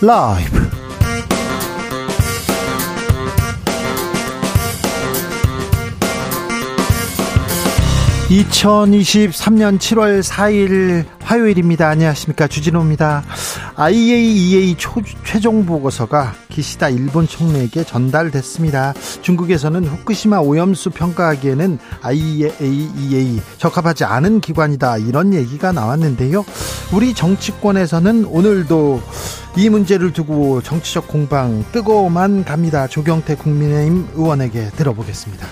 라이브 2023년 7월 4일 화요일입니다. 안녕하십니까. 주진호입니다. IAEA 초, 최종 보고서가 기시다 일본 총리에게 전달됐습니다. 중국에서는 후쿠시마 오염수 평가하기에는 IAEA 적합하지 않은 기관이다. 이런 얘기가 나왔는데요. 우리 정치권에서는 오늘도 이 문제를 두고 정치적 공방 뜨거워만 갑니다. 조경태 국민의힘 의원에게 들어보겠습니다.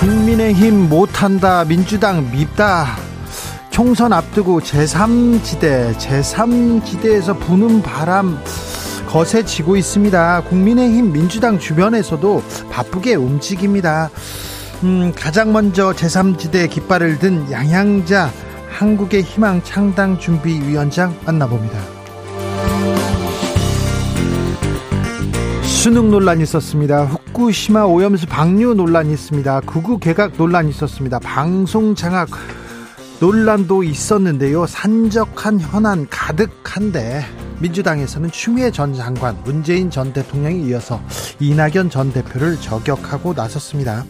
국민의힘 못한다, 민주당 밉다. 총선 앞두고 제3지대, 제3지대에서 부는 바람 거세지고 있습니다. 국민의힘 민주당 주변에서도 바쁘게 움직입니다. 음, 가장 먼저 제3지대 깃발을 든 양양자 한국의 희망 창당 준비위원장 만나봅니다. 수능 논란이 있었습니다. 후쿠시마 오염수 방류 논란이 있습니다. 구구 개각 논란이 있었습니다. 방송 장악 논란도 있었는데요. 산적한 현안 가득한데 민주당에서는 추미애 전 장관, 문재인 전 대통령에 이어서 이낙연 전 대표를 저격하고 나섰습니다.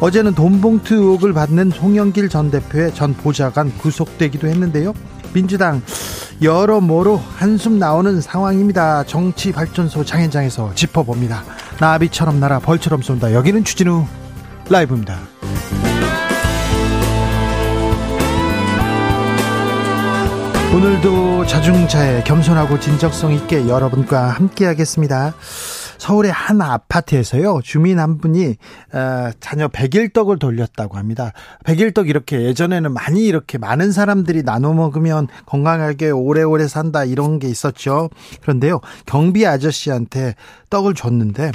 어제는 돈봉투 의혹을 받는 송영길 전 대표의 전 보좌관 구속되기도 했는데요. 민주당 여러모로 한숨 나오는 상황입니다. 정치 발전소 장현장에서 짚어봅니다. 나비처럼 날아 벌처럼 쏜다. 여기는 추진우 라이브입니다. 오늘도 자중차에 겸손하고 진정성 있게 여러분과 함께하겠습니다. 서울의 한 아파트에서요 주민 한 분이 어, 자녀 백일떡을 돌렸다고 합니다. 백일떡 이렇게 예전에는 많이 이렇게 많은 사람들이 나눠 먹으면 건강하게 오래오래 산다 이런 게 있었죠. 그런데요 경비 아저씨한테 떡을 줬는데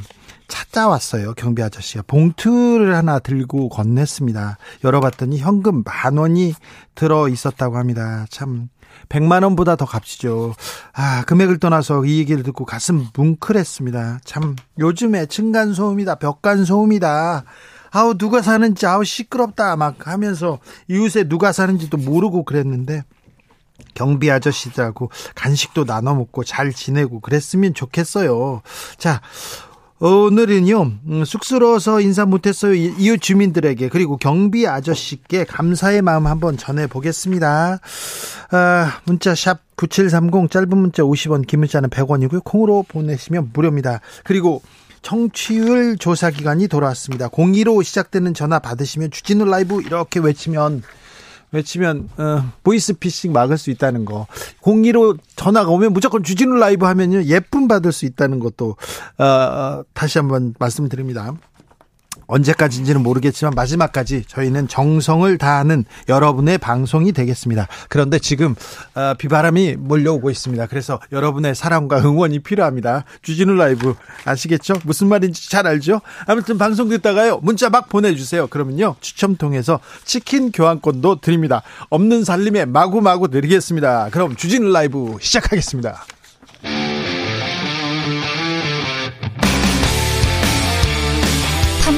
찾아왔어요. 경비 아저씨가 봉투를 하나 들고 건넸습니다. 열어봤더니 현금 만 원이 들어 있었다고 합니다. 참 100만 원보다 더 값이죠. 아, 금액을 떠나서 이 얘기를 듣고 가슴 뭉클했습니다. 참 요즘에 층간 소음이다. 벽간 소음이다. 아우 누가 사는지 아우 시끄럽다 막 하면서 이웃에 누가 사는지도 모르고 그랬는데 경비 아저씨들하고 간식도 나눠 먹고 잘 지내고 그랬으면 좋겠어요. 자, 오늘은요 음, 쑥스러워서 인사 못했어요 이웃 주민들에게 그리고 경비 아저씨께 감사의 마음 한번 전해 보겠습니다. 아, 문자 샵 9730 짧은 문자 50원 긴 문자는 100원이고요 콩으로 보내시면 무료입니다. 그리고 청취율 조사 기간이 돌아왔습니다. 02로 시작되는 전화 받으시면 주진우 라이브 이렇게 외치면 외치면 어, 보이스피싱 막을 수 있다는 거. 02로 전화가 오면 무조건 주진우 라이브 하면요 예쁨 받을 수 있다는 것도 어, 어 다시 한번 말씀드립니다. 언제까지인지는 모르겠지만 마지막까지 저희는 정성을 다하는 여러분의 방송이 되겠습니다. 그런데 지금 어, 비바람이 몰려오고 있습니다. 그래서 여러분의 사랑과 응원이 필요합니다. 주진우 라이브 아시겠죠? 무슨 말인지 잘 알죠? 아무튼 방송 듣다가요 문자 막 보내주세요. 그러면요 추첨 통해서 치킨 교환권도 드립니다. 없는 살림에 마구마구 드리겠습니다. 그럼 주진우 라이브 시작하겠습니다.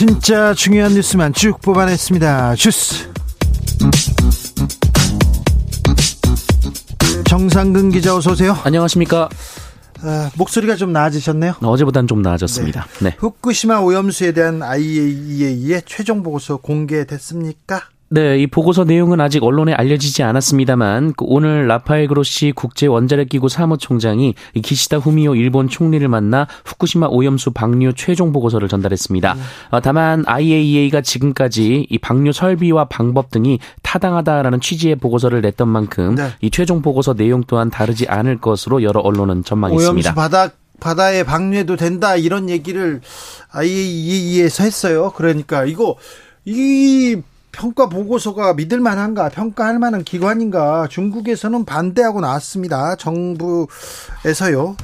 진짜 중요한 뉴스만 쭉 뽑아냈습니다. 주스. 정상근 기자 어서 오세요. 안녕하십니까. 아, 목소리가 좀 나아지셨네요. 어제보단 좀 나아졌습니다. 네. 네. 후쿠시마 오염수에 대한 IAEA의 최종 보고서 공개됐습니까? 네, 이 보고서 내용은 아직 언론에 알려지지 않았습니다만 그 오늘 라파엘 그로시 국제 원자력 기구 사무총장이 기시다 후미오 일본 총리를 만나 후쿠시마 오염수 방류 최종 보고서를 전달했습니다. 음. 다만 IAEA가 지금까지 이 방류 설비와 방법 등이 타당하다라는 취지의 보고서를 냈던 만큼 네. 이 최종 보고서 내용 또한 다르지 않을 것으로 여러 언론은 전망했습니다. 오염수 바닥 바다에 방류해도 된다 이런 얘기를 IAEA에서 했어요. 그러니까 이거 이 평가 보고서가 믿을 만한가 평가할 만한 기관인가 중국에서는 반대하고 나왔습니다. 정부에서요.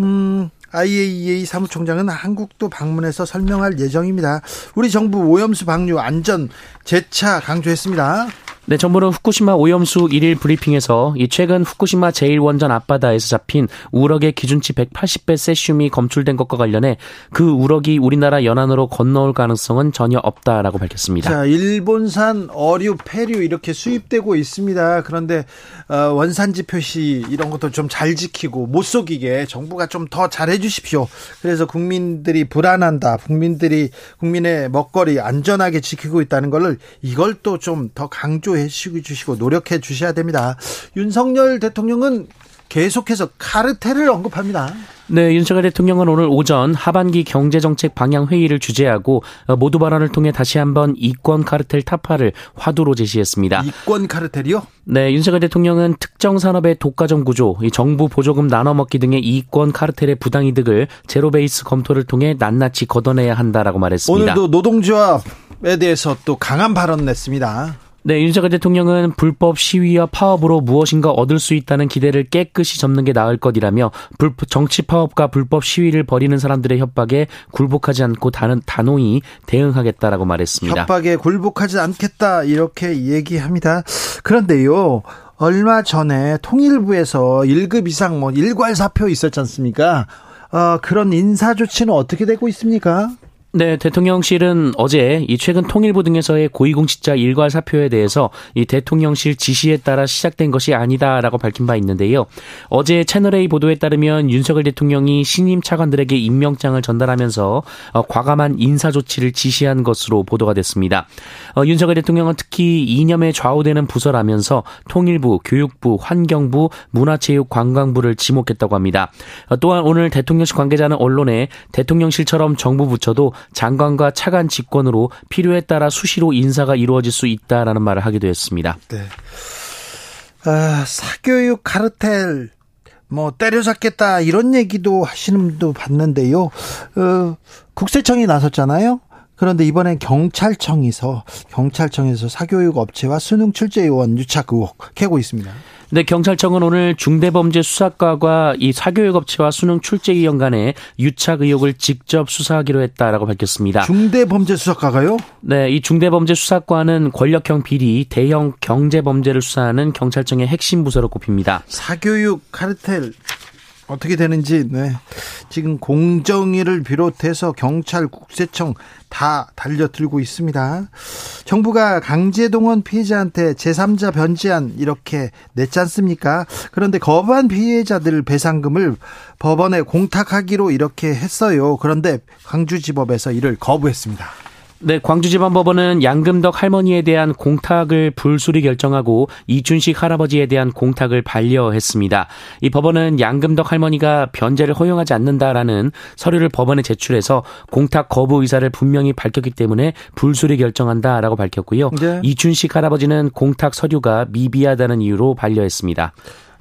음, IAEA 사무총장은 한국도 방문해서 설명할 예정입니다. 우리 정부 오염수 방류 안전 재차 강조했습니다. 네, 정부는 후쿠시마 오염수 1일 브리핑에서 이 최근 후쿠시마 제1원전 앞바다에서 잡힌 우럭의 기준치 180배 세슘이 검출된 것과 관련해 그 우럭이 우리나라 연안으로 건너올 가능성은 전혀 없다라고 밝혔습니다. 자, 일본산 어류, 폐류 이렇게 수입되고 있습니다. 그런데 어, 원산지 표시 이런 것도 좀 잘 지키고 못 속이게 정부가 좀 더 잘해 주십시오. 그래서 국민들이 불안한다. 국민들이 국민의 먹거리 안전하게 지키고 있다는 것을 이걸 또 좀 더 강조 해 주시고 노력해 주셔야 됩니다. 윤석열 대통령은 계속해서 카르텔을 언급합니다. 네, 윤석열 대통령은 오늘 오전 하반기 경제정책 방향 회의를 주재하고 어, 모두 발언을 통해 다시 한번 이권 카르텔 타파를 화두로 제시했습니다. 이권 카르텔이요? 네, 윤석열 대통령은 특정 산업의 독과점 구조, 정부 보조금 나눠먹기 등의 이권 카르텔의 부당 이득을 제로 베이스 검토를 통해 낱낱이 걷어내야 한다라고 말했습니다. 오늘도 노동조합에 대해서 또 강한 발언 냈습니다. 네, 윤석열 대통령은 불법 시위와 파업으로 무엇인가 얻을 수 있다는 기대를 깨끗이 접는 게 나을 것이라며 불, 정치 파업과 불법 시위를 벌이는 사람들의 협박에 굴복하지 않고 다른 단호히 대응하겠다라고 말했습니다. 협박에 굴복하지 않겠다 이렇게 얘기합니다. 그런데요. 얼마 전에 통일부에서 1급 이상 뭐 일괄 사표 있었지 않습니까? 어, 그런 인사 조치는 어떻게 되고 있습니까? 네, 대통령실은 어제 이 최근 통일부 등에서의 고위공직자 일괄 사표에 대해서 이 대통령실 지시에 따라 시작된 것이 아니다라고 밝힌 바 있는데요. 어제 채널A 보도에 따르면 윤석열 대통령이 신임 차관들에게 임명장을 전달하면서 어, 과감한 인사 조치를 지시한 것으로 보도가 됐습니다. 어, 윤석열 대통령은 특히 이념에 좌우되는 부서라면서 통일부, 교육부, 환경부, 문화체육 관광부를 지목했다고 합니다. 어, 또한 오늘 대통령실 관계자는 언론에 대통령실처럼 정부 부처도 장관과 차관 직권으로 필요에 따라 수시로 인사가 이루어질 수 있다라는 말을 하기도 했습니다. 네. 아, 사교육 카르텔 뭐 때려잡겠다 이런 얘기도 하시는 분도 봤는데요. 어, 국세청이 나섰잖아요. 그런데 이번엔 경찰청에서 경찰청에서 사교육 업체와 수능 출제 요원 유착 의혹 캐고 있습니다. 네, 경찰청은 오늘 중대범죄수사과가 이 사교육업체와 수능 출제위원 간의 유착 의혹을 직접 수사하기로 했다라고 밝혔습니다. 중대범죄수사과가요? 네, 이 중대범죄수사과는 권력형 비리, 대형 경제범죄를 수사하는 경찰청의 핵심 부서로 꼽힙니다. 사교육 카르텔 어떻게 되는지 네. 지금 공정위를 비롯해서 경찰 국세청 다 달려들고 있습니다. 정부가 강제동원 피해자한테 제3자 변제안 이렇게 냈지 않습니까? 그런데 거부한 피해자들 배상금을 법원에 공탁하기로 이렇게 했어요. 그런데 광주지법에서 이를 거부했습니다. 네, 광주지방법원은 양금덕 할머니에 대한 공탁을 불수리 결정하고 이춘식 할아버지에 대한 공탁을 반려했습니다. 이 법원은 양금덕 할머니가 변제를 허용하지 않는다라는 서류를 법원에 제출해서 공탁 거부 의사를 분명히 밝혔기 때문에 불수리 결정한다라고 밝혔고요. 네. 이춘식 할아버지는 공탁 서류가 미비하다는 이유로 반려했습니다.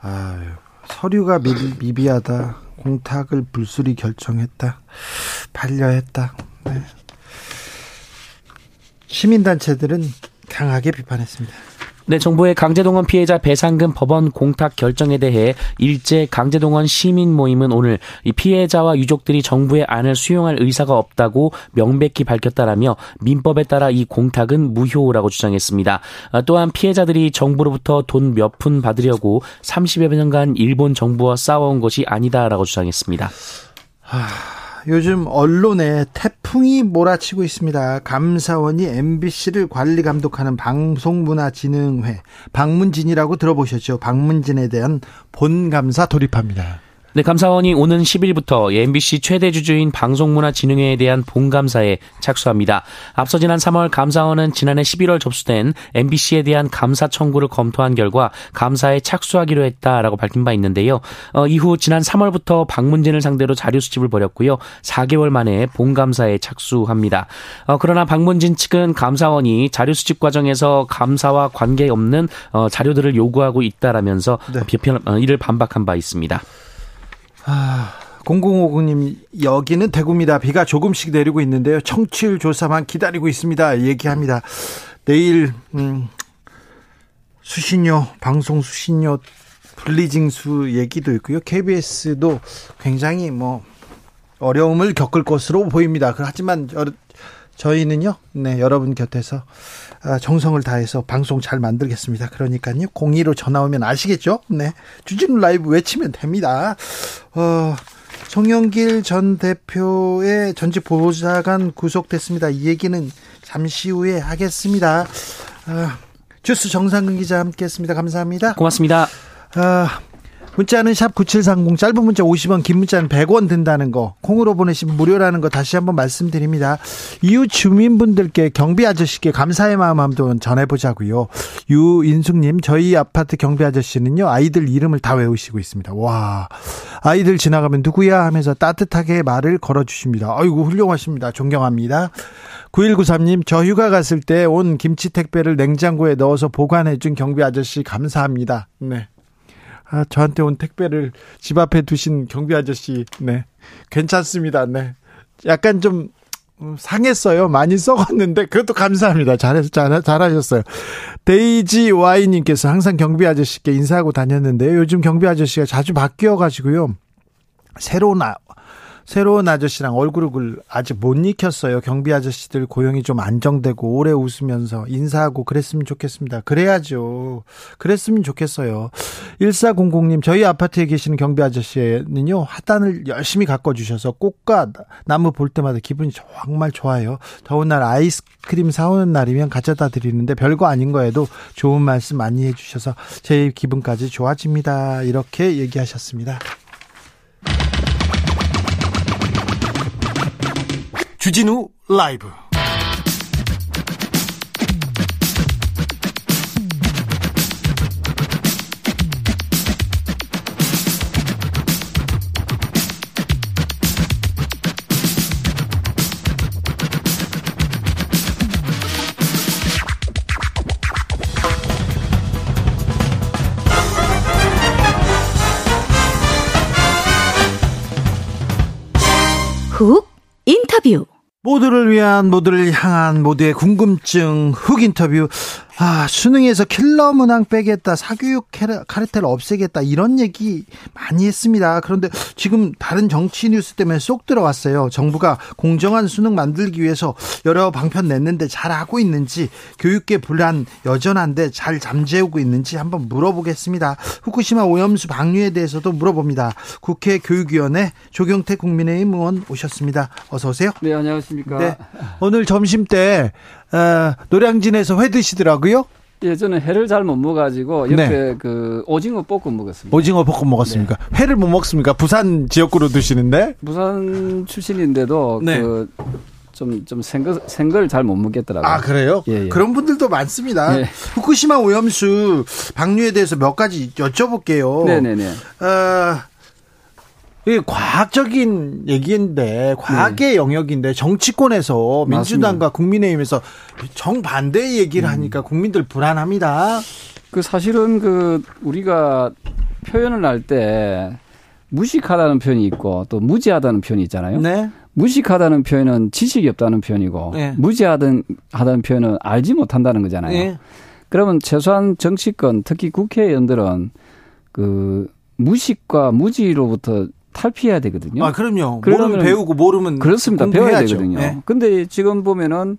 아, 서류가 미, 미비하다. 공탁을 불수리 결정했다. 반려했다. 네. 시민단체들은 강하게 비판했습니다. 네, 정부의 강제동원 피해자 배상금 법원 공탁 결정에 대해 일제 강제동원 시민 모임은 오늘 이 피해자와 유족들이 정부의 안을 수용할 의사가 없다고 명백히 밝혔다라며 민법에 따라 이 공탁은 무효라고 주장했습니다. 아, 또한 피해자들이 정부로부터 돈 몇 푼 받으려고 30여 년간 일본 정부와 싸워온 것이 아니다라고 주장했습니다. 하... 요즘 언론에 태풍이 몰아치고 있습니다. 감사원이 MBC를 관리 감독하는 방송문화진흥회 방문진이라고 들어보셨죠? 방문진에 대한 본감사 돌입합니다. 네, 감사원이 오는 10일부터 MBC 최대 주주인 방송문화진흥회에 대한 본감사에 착수합니다. 앞서 지난 3월 감사원은 지난해 11월 접수된 MBC에 대한 감사 청구를 검토한 결과 감사에 착수하기로 했다라고 밝힌 바 있는데요. 어, 이후 지난 3월부터 방문진을 상대로 자료 수집을 벌였고요. 4개월 만에 본감사에 착수합니다. 어, 그러나 방문진 측은 감사원이 자료 수집 과정에서 감사와 관계없는 어, 자료들을 요구하고 있다라면서 네. 비판, 어, 이를 반박한 바 있습니다. 아, 0050님, 여기는 대구입니다. 비가 조금씩 내리고 있는데요. 청취율 조사만 기다리고 있습니다. 얘기합니다. 내일 음, 수신료 방송 수신료 분리징수 얘기도 있고요. KBS도 굉장히 뭐 어려움을 겪을 것으로 보입니다. 하지만 저희는요, 네, 여러분 곁에서 아, 정성을 다해서 방송 잘 만들겠습니다. 그러니까요, 02로 전화 오면 아시겠죠? 네. 주진우 라이브 외치면 됩니다. 어, 송영길 전 대표의 전직 보좌관 구속됐습니다. 이 얘기는 잠시 후에 하겠습니다. 어, 주스 정상근 기자 함께 했습니다. 감사합니다. 고맙습니다. 아, 문자는 샵 9730 짧은 문자 50원 긴 문자는 100원 든다는 거 콩으로 보내시면 무료라는 거 다시 한번 말씀드립니다. 이웃 주민분들께 경비 아저씨께 감사의 마음 한번 전해보자고요. 유인숙님 저희 아파트 경비 아저씨는요 아이들 이름을 다 외우시고 있습니다. 와 아이들 지나가면 누구야 하면서 따뜻하게 말을 걸어주십니다. 아이고 훌륭하십니다. 존경합니다. 9193님, 저 휴가 갔을 때 온 김치 택배를 냉장고에 넣어서 보관해준 경비 아저씨 감사합니다. 네. 아, 저한테 온 택배를 집 앞에 두신 경비 아저씨, 네. 괜찮습니다. 네. 약간 좀, 음, 상했어요. 많이 썩었는데, 그것도 감사합니다. 잘해서, 잘, 잘하셨어요. 데이지 와이님께서 항상 경비 아저씨께 인사하고 다녔는데, 요즘 경비 아저씨가 자주 바뀌어 가지고요. 새로운 아, 새로운 아저씨랑 얼굴을 아직 못 익혔어요. 경비 아저씨들 고용이 좀 안정되고 오래 웃으면서 인사하고 그랬으면 좋겠습니다. 그래야죠. 그랬으면 좋겠어요. 1400님, 저희 아파트에 계시는 경비 아저씨는요, 하단을 열심히 가꿔주셔서 꽃과 나무 볼 때마다 기분이 정말 좋아요. 더운 날 아이스크림 사오는 날이면 가져다 드리는데 별거 아닌 거에도 좋은 말씀 많이 해주셔서 제 기분까지 좋아집니다. 이렇게 얘기하셨습니다. 주진우 라이브. 훅 인터뷰 모두를 위한 모두를 향한 모두의 궁금증 흑 인터뷰 아, 수능에서 킬러 문항 빼겠다, 사교육 카르텔 없애겠다, 이런 얘기 많이 했습니다. 그런데 지금 다른 정치 뉴스 때문에 쏙 들어왔어요. 정부가 공정한 수능 만들기 위해서 여러 방편 냈는데 잘하고 있는지, 교육계 불안 여전한데 잘 잠재우고 있는지 한번 물어보겠습니다. 후쿠시마 오염수 방류에 대해서도 물어봅니다. 국회 교육위원회 조경태 국민의힘 의원 오셨습니다. 어서 오세요. 네, 안녕하십니까. 네. 오늘 점심 때 어, 노량진에서 회 드시더라고요. 예, 저는 회를 잘 못 먹어가지고 옆에 네. 그 오징어 볶음 먹었습니다. 오징어 볶음 먹었습니까? 네. 회를 못 먹습니까? 부산 지역구로 드시는데? 부산 출신인데도 네. 그 좀, 좀 생걸, 생걸 잘 못 먹겠더라고요. 아, 그래요? 예, 예. 그런 분들도 많습니다. 예. 후쿠시마 오염수 방류에 대해서 몇 가지 여쭤볼게요. 네네네. 어, 이 과학적인 얘기인데 과학의 네. 영역인데 정치권에서 민주당과 맞습니다. 국민의힘에서 정반대의 얘기를 음. 하니까 국민들 불안합니다. 그 사실은 그 우리가 표현을 할 때 무식하다는 표현이 있고 또 무지하다는 표현이 있잖아요. 네. 무식하다는 표현은 지식이 없다는 표현이고 네. 무지하다는 하다는 표현은 알지 못한다는 거잖아요. 네. 그러면 최소한 정치권 특히 국회의원들은 그 무식과 무지로부터 탈피해야 되거든요. 아, 그럼요. 모르면 배우고 모르면 그렇습니다. 배워야 되거든요. 네. 근데 지금 보면은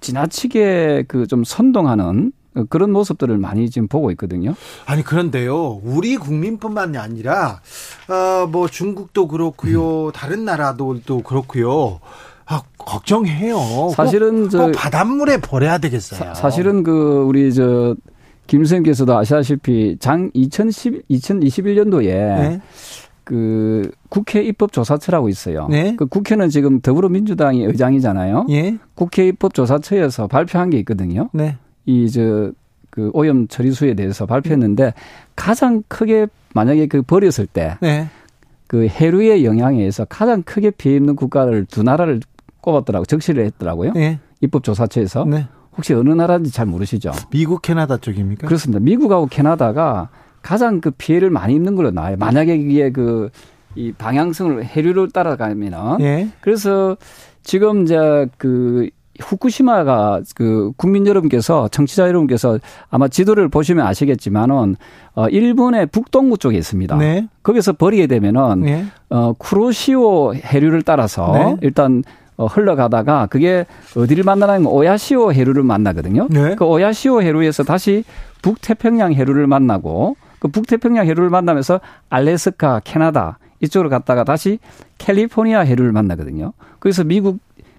지나치게 그 좀 선동하는 그런 모습들을 많이 지금 보고 있거든요. 아니 그런데요, 우리 국민뿐만이 아니라 어 뭐 중국도 그렇고요, 음. 다른 나라도 그렇고요. 아, 걱정해요. 사실은 꼭, 꼭 바닷물에 버려야 되겠어요. 사, 실은 그 우리 저 김 선생께서도 아시다시피 장 2010, 2021년도에 네? 그 국회 입법조사처라고 있어요. 네. 그 국회는 지금 더불어민주당이 의장이잖아요. 예. 국회 입법조사처에서 발표한 게 있거든요. 네. 이저 그 오염 처리수에 대해서 발표했는데 가장 크게 만약에 그 버렸을 때. 네. 그 해류의 영향에 의해서 가장 크게 피해 입는 국가를 두 나라를 꼽았더라고 적시를 했더라고요. 네. 입법조사처에서. 네. 혹시 어느 나라인지 잘 모르시죠? 미국, 캐나다 쪽입니까? 그렇습니다. 미국하고 캐나다가 가장 그 피해를 많이 입는 걸로 나와요. 만약에 이게 그 이 방향성을 해류를 따라가면은 예. 그래서 지금 이제 그 후쿠시마가 그 국민 여러분께서 청취자 여러분께서 아마 지도를 보시면 아시겠지만은 어 일본의 북동부 쪽에 있습니다. 네. 거기서 버리게 되면은 네. 어 쿠로시오 해류를 따라서 네. 일단 어, 흘러가다가 그게 어디를 만나냐면 오야시오 해류를 만나거든요. 네. 그 오야시오 해류에서 다시 북태평양 해류를 만나고 그 북태평양 해류를 만나면서 알래스카, 캐나다 이쪽으로 갔다가 다시 캘리포니아 해류를 만나거든요. 그래서 미국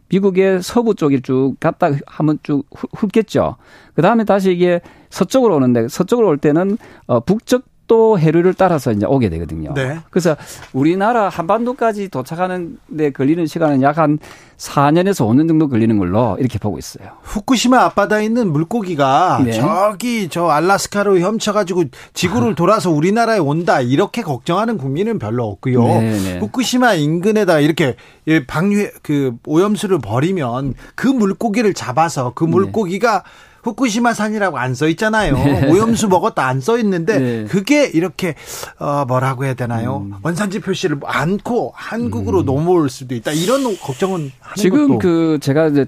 미국의 서부 쪽이 쭉 갔다 하면 쭉 훑겠죠. 그 다음에 다시 이게 서쪽으로 오는데 서쪽으로 올 때는 어 북쪽 또 해류를 따라서 이제 오게 되거든요. 네. 그래서 우리나라 한반도까지 도착하는 데 걸리는 시간은 약 한 4년에서 5년 정도 걸리는 걸로 이렇게 보고 있어요. 후쿠시마 앞바다에 있는 물고기가 네. 저기 저 알라스카로 헤엄쳐가지고 지구를 돌아서 우리나라에 온다 이렇게 걱정하는 국민은 별로 없고요. 네, 네. 후쿠시마 인근에다 이렇게 방류 그 오염수를 버리면 그 물고기를 잡아서 그 네. 물고기가 후쿠시마 산이라고 안 써 있잖아요. 네. 오염수 먹었다 안 써 있는데 네. 그게 이렇게 어 뭐라고 해야 되나요? 음. 원산지 표시를 않고 한국으로 음. 넘어올 수도 있다. 이런 걱정은 지금 것도. 그 제가 이제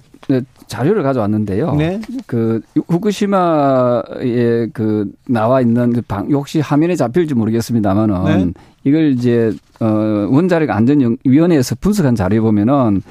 자료를 가져왔는데요. 네. 그 후쿠시마에 그 나와 있는 그 방, 혹시 화면에 잡힐지 모르겠습니다만은 네. 이걸 이제 어 원자력 안전위원회에서 분석한 자료에 보면은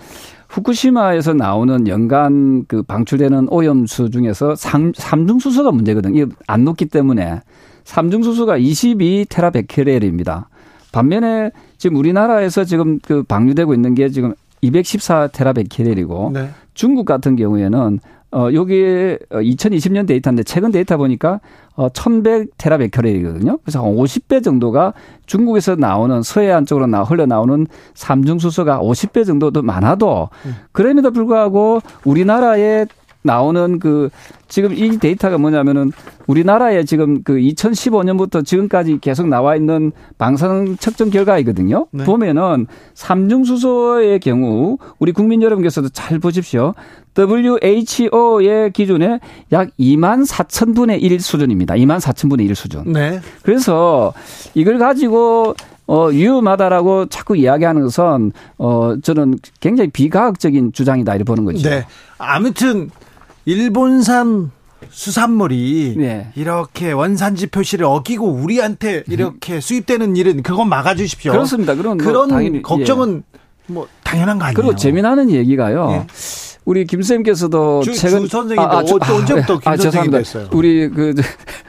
후쿠시마에서 나오는 연간 그 방출되는 오염수 중에서 삼, 삼중수소가 문제거든요. 이게 안 녹기 때문에 삼중수소가 22 테라베케렐입니다. 반면에 지금 우리나라에서 지금 그 방류되고 있는 게 지금 214 테라베케렐이고 네. 중국 같은 경우에는 어, 요게 2020년 데이터인데 최근 데이터 보니까 어, 1100 테라베커렐이거든요. 그래서 한 50배 정도가 중국에서 나오는 서해안 쪽으로 나, 흘러나오는 삼중수소가 50배 정도 도 많아도 음. 그럼에도 불구하고 우리나라에 나오는 그 지금 이 데이터가 뭐냐면은 우리나라에 지금 그 2015년부터 지금까지 계속 나와 있는 방사능 측정 결과이거든요. 네. 보면은 삼중수소의 경우 우리 국민 여러분께서도 잘 보십시오. WHO의 기준에 약 2만 4천 분의 1 수준입니다. 2만 4천 분의 1 수준. 네. 그래서 이걸 가지고 어, 위험하다라고 자꾸 이야기하는 것은 어, 저는 굉장히 비과학적인 주장이다 이렇게 보는 거죠. 네. 아무튼 일본산 수산물이 네. 이렇게 원산지 표시를 어기고 우리한테 이렇게 수입되는 일은 그건 막아주십시오. 그렇습니다. 그런 그런 당연히, 걱정은 예. 뭐 당연한 거 아니에요. 그리고 재미나는 얘기가요. 예. 우리 김 쌤께서도 주, 최근 주 선생님 아, 아, 어, 언제부터 김 아, 선생님 됐어요? 우리 그주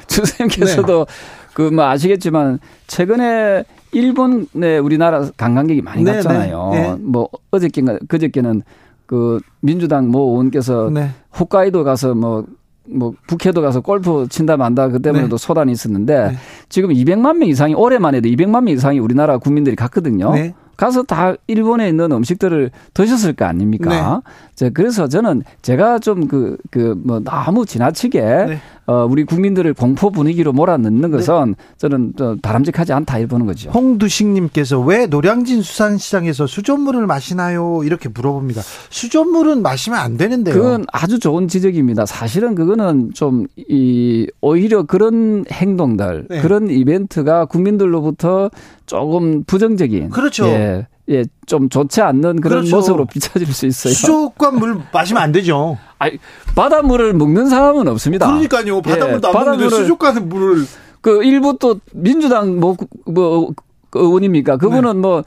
쌤께서도 네. 그뭐 아시겠지만 최근에 일본에 우리나라 관광객이 많이 네, 갔잖아요. 네, 네. 뭐 어저께인가 그저께는 그 민주당 모 의원께서 네. 홋카이도 가서 뭐뭐 뭐 북해도 가서 골프 친다 만다 그 때문에도 네. 소란이 있었는데 네. 지금 200만 명 이상이 올해만 해도 200만 명 이상이 우리나라 국민들이 갔거든요. 네. 가서 다 일본에 있는 음식들을 드셨을 거 아닙니까? 네. 그래서 저는 제가 좀 그 그 뭐 너무 지나치게 네. 어 우리 국민들을 공포 분위기로 몰아넣는 네. 것은 네. 저는 바람직하지 않다 이렇게 보는 거죠. 홍두식님께서 왜 노량진 수산시장에서 수돗물을 마시나요? 이렇게 물어봅니다. 수돗물은 마시면 안 되는데요. 그건 아주 좋은 지적입니다. 사실은 그거는 좀 이 오히려 그런 행동들 네. 그런 이벤트가 국민들로부터 조금 부정적인 그렇죠. 예, 예, 좀 좋지 않는 그런 그렇죠. 모습으로 비춰질 수 있어요. 수족관 물 마시면 안 되죠. 아니, 바닷물을 먹는 사람은 없습니다. 그러니까요. 바닷물도 예, 안 먹는데 수족관 물을 그 일부 또 민주당 뭐, 뭐그 의원입니까? 그분은 네. 뭐,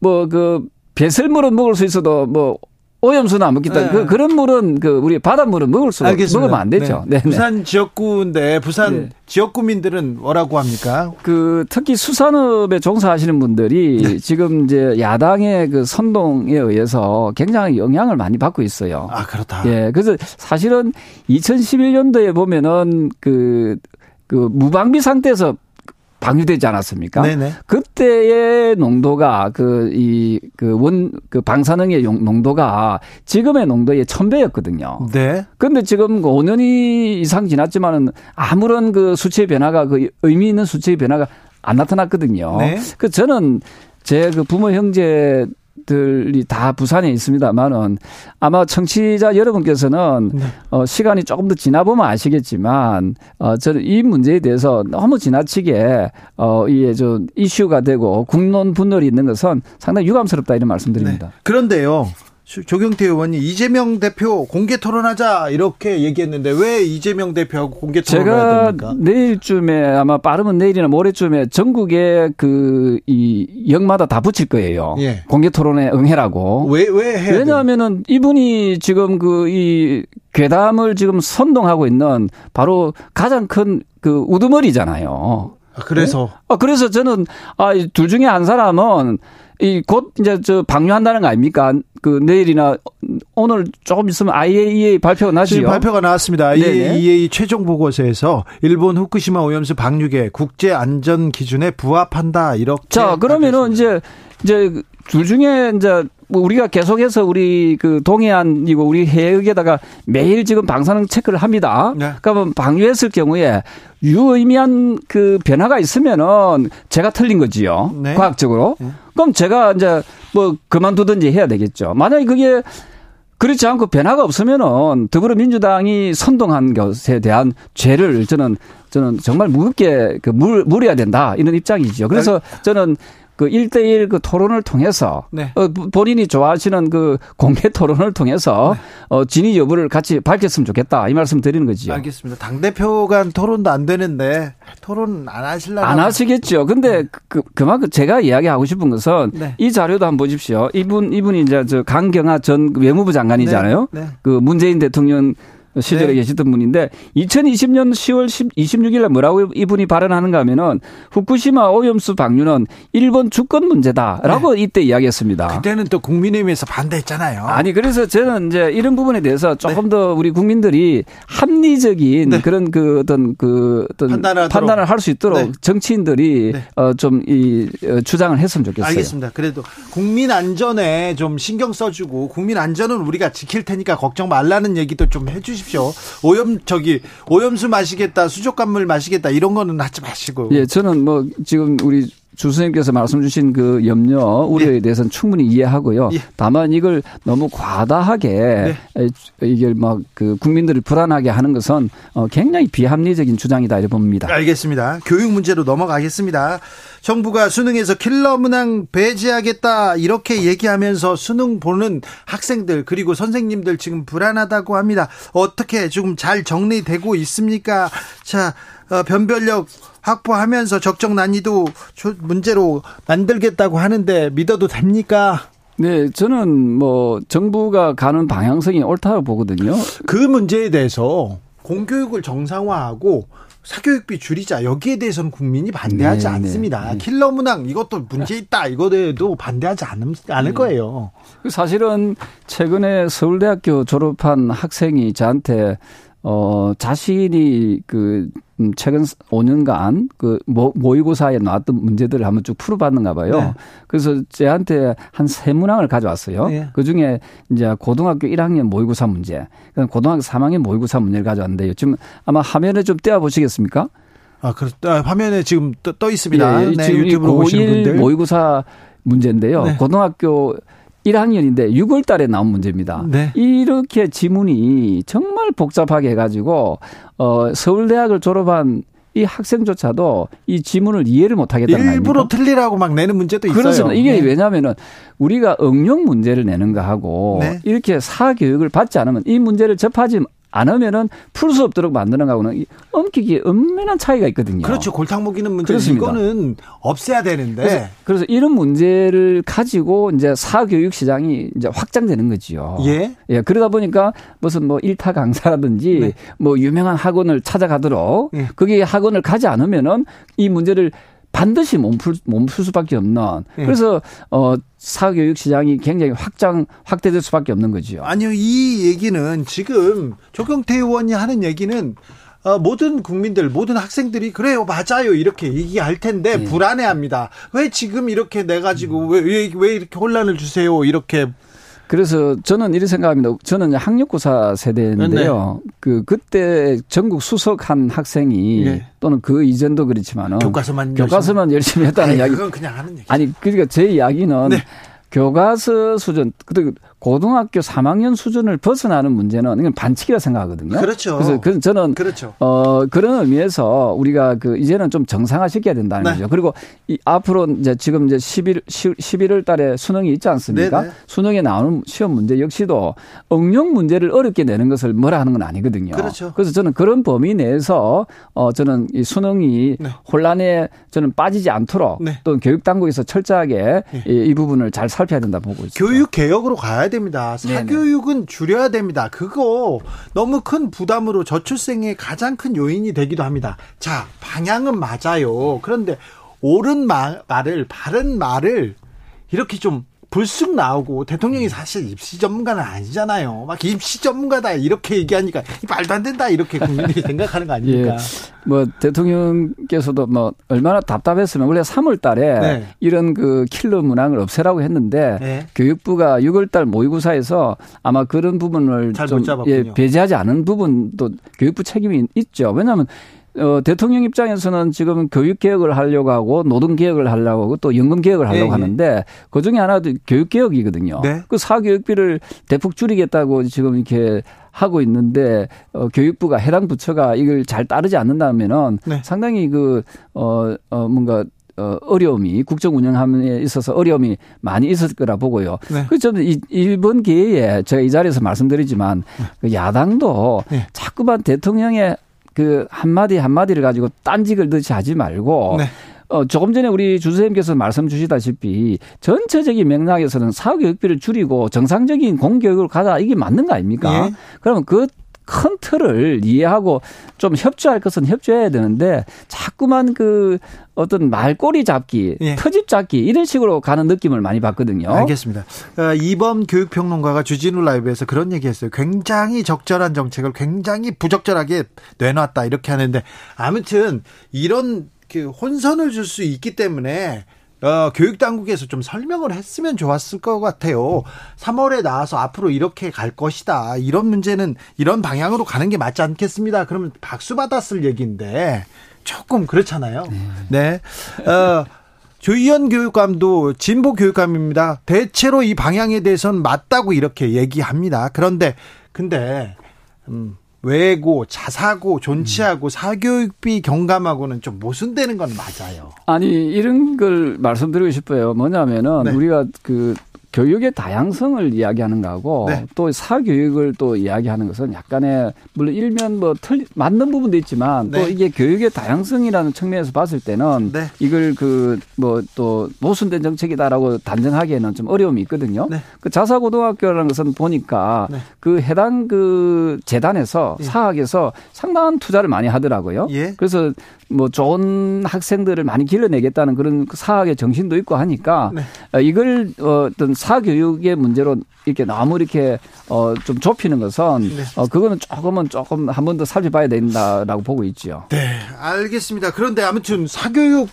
뭐, 그, 배설물은 먹을 수 있어도 뭐, 오염수는 안 먹겠다. 네. 그, 그런 물은 그 우리 바닷물은 먹을 수 알겠습니다. 먹으면 안 되죠. 네. 네. 부산 지역구인데 부산 네. 지역구민들은 뭐라고 합니까? 그 특히 수산업에 종사하시는 분들이 네. 지금 이제 야당의 그 선동에 의해서 굉장히 영향을 많이 받고 있어요. 아 그렇다. 예. 그래서 사실은 2011년도에 보면은 그, 그 무방비 상태에서 방류되지 않았습니까? 네네. 그때의 농도가 그 이 그 원그 그 방사능의 농도가 지금의 농도의 천배였거든요. 네. 근데 지금 5년이 이상 지났지만은 아무런 그 수치의 변화가 그 의미 있는 수치의 변화가 안 나타났거든요. 네. 그 저는 제 그 부모 형제 들이 다 부산에 있습니다만은 아마 청취자 여러분께서는 네. 어, 시간이 조금 더 지나 보면 아시겠지만 어, 저는 이 문제에 대해서 너무 지나치게 어, 이게 좀 이슈가 되고 국론 분열이 있는 것은 상당히 유감스럽다 이런 말씀드립니다. 네. 그런데요. 조경태 의원이 이재명 대표 공개 토론하자 이렇게 얘기했는데 왜 이재명 대표하고 공개 토론해야 됩니까? 내일쯤에 아마 빠르면 내일이나 모레쯤에 전국에 그 이 역마다 다 붙일 거예요. 예. 공개 토론에 응해라고. 왜 왜 해? 왜냐하면은 이분이 지금 그 이 괴담을 지금 선동하고 있는 바로 가장 큰 그 우두머리잖아요. 아, 그래서 네? 아 그래서 저는 아 둘 중에 한 사람은 이 곧 이제 저 방류한다는 거 아닙니까? 그 내일이나 오늘 조금 있으면 IAEA 발표가 나죠. 발표가 나왔습니다. IAEA 최종 보고서에서 일본 후쿠시마 오염수 방류계 국제 안전 기준에 부합한다 이렇게. 자 그러면은 이제 이제 둘 중에 이제 뭐 우리가 계속해서 우리 그 동해안이고 우리 해역에다가 매일 지금 방사능 체크를 합니다. 네. 그러면 방류했을 경우에 유의미한 그 변화가 있으면은 제가 틀린 거지요. 네. 과학적으로. 네. 그럼 제가 이제 뭐 그만두든지 해야 되겠죠. 만약에 그게 그렇지 않고 변화가 없으면은 더불어민주당이 선동한 것에 대한 죄를 저는 저는 정말 무겁게 그 물, 물어야 된다 이런 입장이죠. 그래서 저는 그 1대1 그 토론을 통해서 네. 어, 본인이 좋아하시는 그 공개 토론을 통해서 네. 어, 진위 여부를 같이 밝혔으면 좋겠다. 이 말씀 드리는 거지요. 알겠습니다. 당대표 간 토론도 안 되는데 토론 안 하실라나? 안 하시겠죠. 근데 네. 그, 그만큼 제가 이야기하고 싶은 것은 네. 이 자료도 한번 보십시오. 이분, 이분이 이제 저 강경화 전 외무부 장관이잖아요. 네. 네. 그 문재인 대통령 시절에 네. 계시던 분인데 2020년 10월 26일 날 뭐라고 이분이 발언하는가 하면은 후쿠시마 오염수 방류는 일본 주권 문제다라고 네. 이때 이야기했습니다. 그때는 또 국민의힘에서 반대했잖아요. 아니 그래서 저는 이제 이런 부분에 대해서 조금 네. 더 우리 국민들이 합리적인 네. 그런 그 어떤 그 어떤 판단을, 판단을 할 수 있도록 네. 정치인들이 네. 어좀이 어, 주장을 했으면 좋겠어요. 알겠습니다. 그래도 국민 안전에 좀 신경 써주고 국민 안전은 우리가 지킬 테니까 걱정 말라는 얘기도 좀 해주십시 오. 하십시오. 오염 저기 오염수 마시겠다, 수족관물 마시겠다 이런 거는 하지 마시고. 예, 저는 뭐 지금 우리 주 선생님께서 말씀 주신 그 염려, 우려에 예. 대해서는 충분히 이해하고요. 예. 다만 이걸 너무 과다하게 네. 이게 막 그 국민들을 불안하게 하는 것은 어, 굉장히 비합리적인 주장이다 이렇게 봅니다. 알겠습니다. 교육 문제로 넘어가겠습니다. 정부가 수능에서 킬러 문항 배제하겠다 이렇게 얘기하면서 수능 보는 학생들 그리고 선생님들 지금 불안하다고 합니다. 어떻게 지금 잘 정리되고 있습니까? 자, 어, 변별력 확보하면서 적정 난이도 문제로 만들겠다고 하는데 믿어도 됩니까? 네, 저는 뭐 정부가 가는 방향성이 옳다고 보거든요. 그 문제에 대해서 공교육을 정상화하고 사교육비 줄이자 여기에 대해서는 국민이 반대하지 네, 네 않습니다. 네. 킬러 문항 이것도 문제 있다 이거에도 반대하지 않을, 않을 네. 거예요. 그 사실은 최근에 서울대학교 졸업한 학생이 저한테 어 자신이 그 음, 최근 5년간 그 모의고사에 나왔던 문제들을 한번 쭉 풀어봤는가 봐요. 네. 그래서 제한테 한 세 문항을 가져왔어요. 네. 그 중에 이제 고등학교 1학년 모의고사 문제, 고등학교 3학년 모의고사 문제를 가져왔는데요. 지금 아마 화면에 좀 떼어 보시겠습니까? 아, 그렇 아, 화면에 지금 떠, 떠 있습니다. 예, 네, 지금 유튜브로 보시는 분들. 모의고사 문제인데요. 네. 고등학교 1학년인데 6월 달에 나온 문제입니다. 네. 이렇게 지문이 정말 복잡하게 해가지고, 어, 서울대학을 졸업한 이 학생조차도 이 지문을 이해를 못 하겠다는 거아닙니까 일부러 틀리라고 막 내는 문제도 있어요. 그렇습니다. 이게 네. 왜냐하면은 우리가 응용 문제를 내는 거 하고 네. 이렇게 사교육을 받지 않으면 이 문제를 접하지 않으면은 풀 수 없도록 만드는 거하고는 엄격히 엄밀한 차이가 있거든요. 그렇죠. 골탕 먹이는 문제 이거는 없애야 되는데. 그래서, 그래서, 이런 문제를 가지고 이제 사교육 시장이 이제 확장되는 거지요. 예. 예. 그러다 보니까 무슨 뭐 일타 강사라든지 네. 뭐 유명한 학원을 찾아가도록 예. 거기 학원을 가지 않으면은 이 문제를 반드시 몸풀 몸풀 수밖에 없는 예. 그래서 어 사교육 시장이 굉장히 확장 확대될 수밖에 없는 거지요. 아니요 이 얘기는 지금 조경태 의원이 하는 얘기는 어, 모든 국민들, 모든 학생들이 그래요, 맞아요 이렇게 얘기할 텐데 네. 불안해합니다. 왜 지금 이렇게 내 가지고 왜, 왜, 왜 이렇게 혼란을 주세요? 이렇게 그래서 저는 이렇게 생각합니다. 저는 학력고사 세대인데요. 네. 그 그때 전국 수석한 학생이 네. 또는 그 이전도 그렇지만은 교과서만 교과서만 열심히, 했다는 아니, 이야기. 그건 그냥 하는 얘기. 아니 그러니까 제 이야기는 네. 교과서 수준, 고등학교 3학년 수준을 벗어나는 문제는 이건 반칙이라 생각하거든요. 그렇죠. 그래서 그 저는 그렇죠. 어 그런 의미에서 우리가 그 이제는 좀 정상화 시켜야 된다는 네. 거죠. 그리고 이 앞으로 이제 지금 이제 11 11월 달에 수능이 있지 않습니까? 네네. 네. 수능에 나오는 시험 문제 역시도 응용 문제를 어렵게 내는 것을 뭐라 하는 건 아니거든요. 그렇죠. 그래서 저는 그런 범위 내에서 어 저는 이 수능이 네. 혼란에 저는 빠지지 않도록 네. 또 교육 당국에서 철저하게 네. 이, 이, 부분을 잘 살펴야 된다 보고 있습니다. 교육 개혁으로 가야 됩니다. 사교육은 줄여야 됩니다. 그거 너무 큰 부담으로 저출생의 가장 큰 요인이 되기도 합니다. 자, 방향은 맞아요. 그런데 옳은 말, 말을 바른 말을 이렇게 좀 불쑥 나오고 대통령이 사실 입시 전문가는 아니잖아요. 막 입시 전문가다 이렇게 얘기하니까 말도 안 된다 이렇게 국민들이 생각하는 거 아닙니까? 예. 뭐 대통령께서도 뭐 얼마나 답답했으면 원래 3월 달에 네. 이런 그 킬러 문항을 없애라고 했는데 네. 교육부가 6월 달 모의고사에서 아마 그런 부분을 좀 예, 배제하지 않은 부분도 교육부 책임이 있죠. 왜냐하면 어, 대통령 입장에서는 지금 교육 개혁을 하려고 하고 노동 개혁을 하려고 하고 또 연금 개혁을 하려고 네, 하는데 그 중에 하나도 교육 개혁이거든요. 네. 그 사교육비를 대폭 줄이겠다고 지금 이렇게 하고 있는데 어, 교육부가 해당 부처가 이걸 잘 따르지 않는다면은 네. 상당히 그 어, 어 뭔가 어, 어려움이 국정 운영함에 있어서 어려움이 많이 있었을 거라 보고요. 네. 그 저는 이, 이번 기회에 제가 이 자리에서 말씀드리지만 네. 그 야당도 네. 자꾸만 대통령의 그 한마디 한마디를 가지고 딴직을 듯이 하지 말고 네. 어, 조금 전에 우리 주선생님께서 말씀 주시다시피 전체적인 맥락에서는 사교육비를 줄이고 정상적인 공교육을 가자 이게 맞는 거 아닙니까? 예. 그러면 그 큰 틀을 이해하고 좀 협조할 것은 협조해야 되는데 자꾸만 그 어떤 말꼬리 잡기, 예. 터집 잡기 이런 식으로 가는 느낌을 많이 받거든요. 알겠습니다. 어, 이번 교육평론가가 주진우 라이브에서 그런 얘기했어요. 굉장히 적절한 정책을 굉장히 부적절하게 내놨다 이렇게 하는데 아무튼 이런 그 혼선을 줄 수 있기 때문에 어, 교육 당국에서 좀 설명을 했으면 좋았을 것 같아요. 3월에 나와서 앞으로 이렇게 갈 것이다. 이런 문제는 이런 방향으로 가는 게 맞지 않겠습니다. 그러면 박수 받았을 얘기인데 조금 그렇잖아요. 네. 어, 조희연 교육감도 진보 교육감입니다. 대체로 이 방향에 대해서는 맞다고 이렇게 얘기합니다. 그런데 근데 음 외고, 자사고, 존치하고 음. 사교육비 경감하고는 좀 모순되는 건 맞아요. 아니 이런 걸 말씀드리고 싶어요. 뭐냐면은 네. 우리가 그 교육의 다양성을 이야기하는 거하고 네. 또 사교육을 또 이야기하는 것은 약간의 물론 일면 뭐 틀, 맞는 부분도 있지만 네. 또 이게 교육의 다양성이라는 측면에서 봤을 때는 네. 이걸 그 뭐 또 모순된 정책이다라고 단정하기에는 좀 어려움이 있거든요. 네. 그 자사고등학교라는 것은 보니까 네. 그 해당 그 재단에서 예. 사학에서 상당한 투자를 많이 하더라고요. 예. 그래서 뭐 좋은 학생들을 많이 길러내겠다는 그런 사학의 정신도 있고 하니까 네. 어, 이걸 어떤 사교육의 문제로 이렇게 너무 이렇게 어 좀 좁히는 것은 네. 어 그거는 조금은 조금 한 번 더 살펴봐야 된다라고 보고 있죠. 네, 알겠습니다. 그런데 아무튼 사교육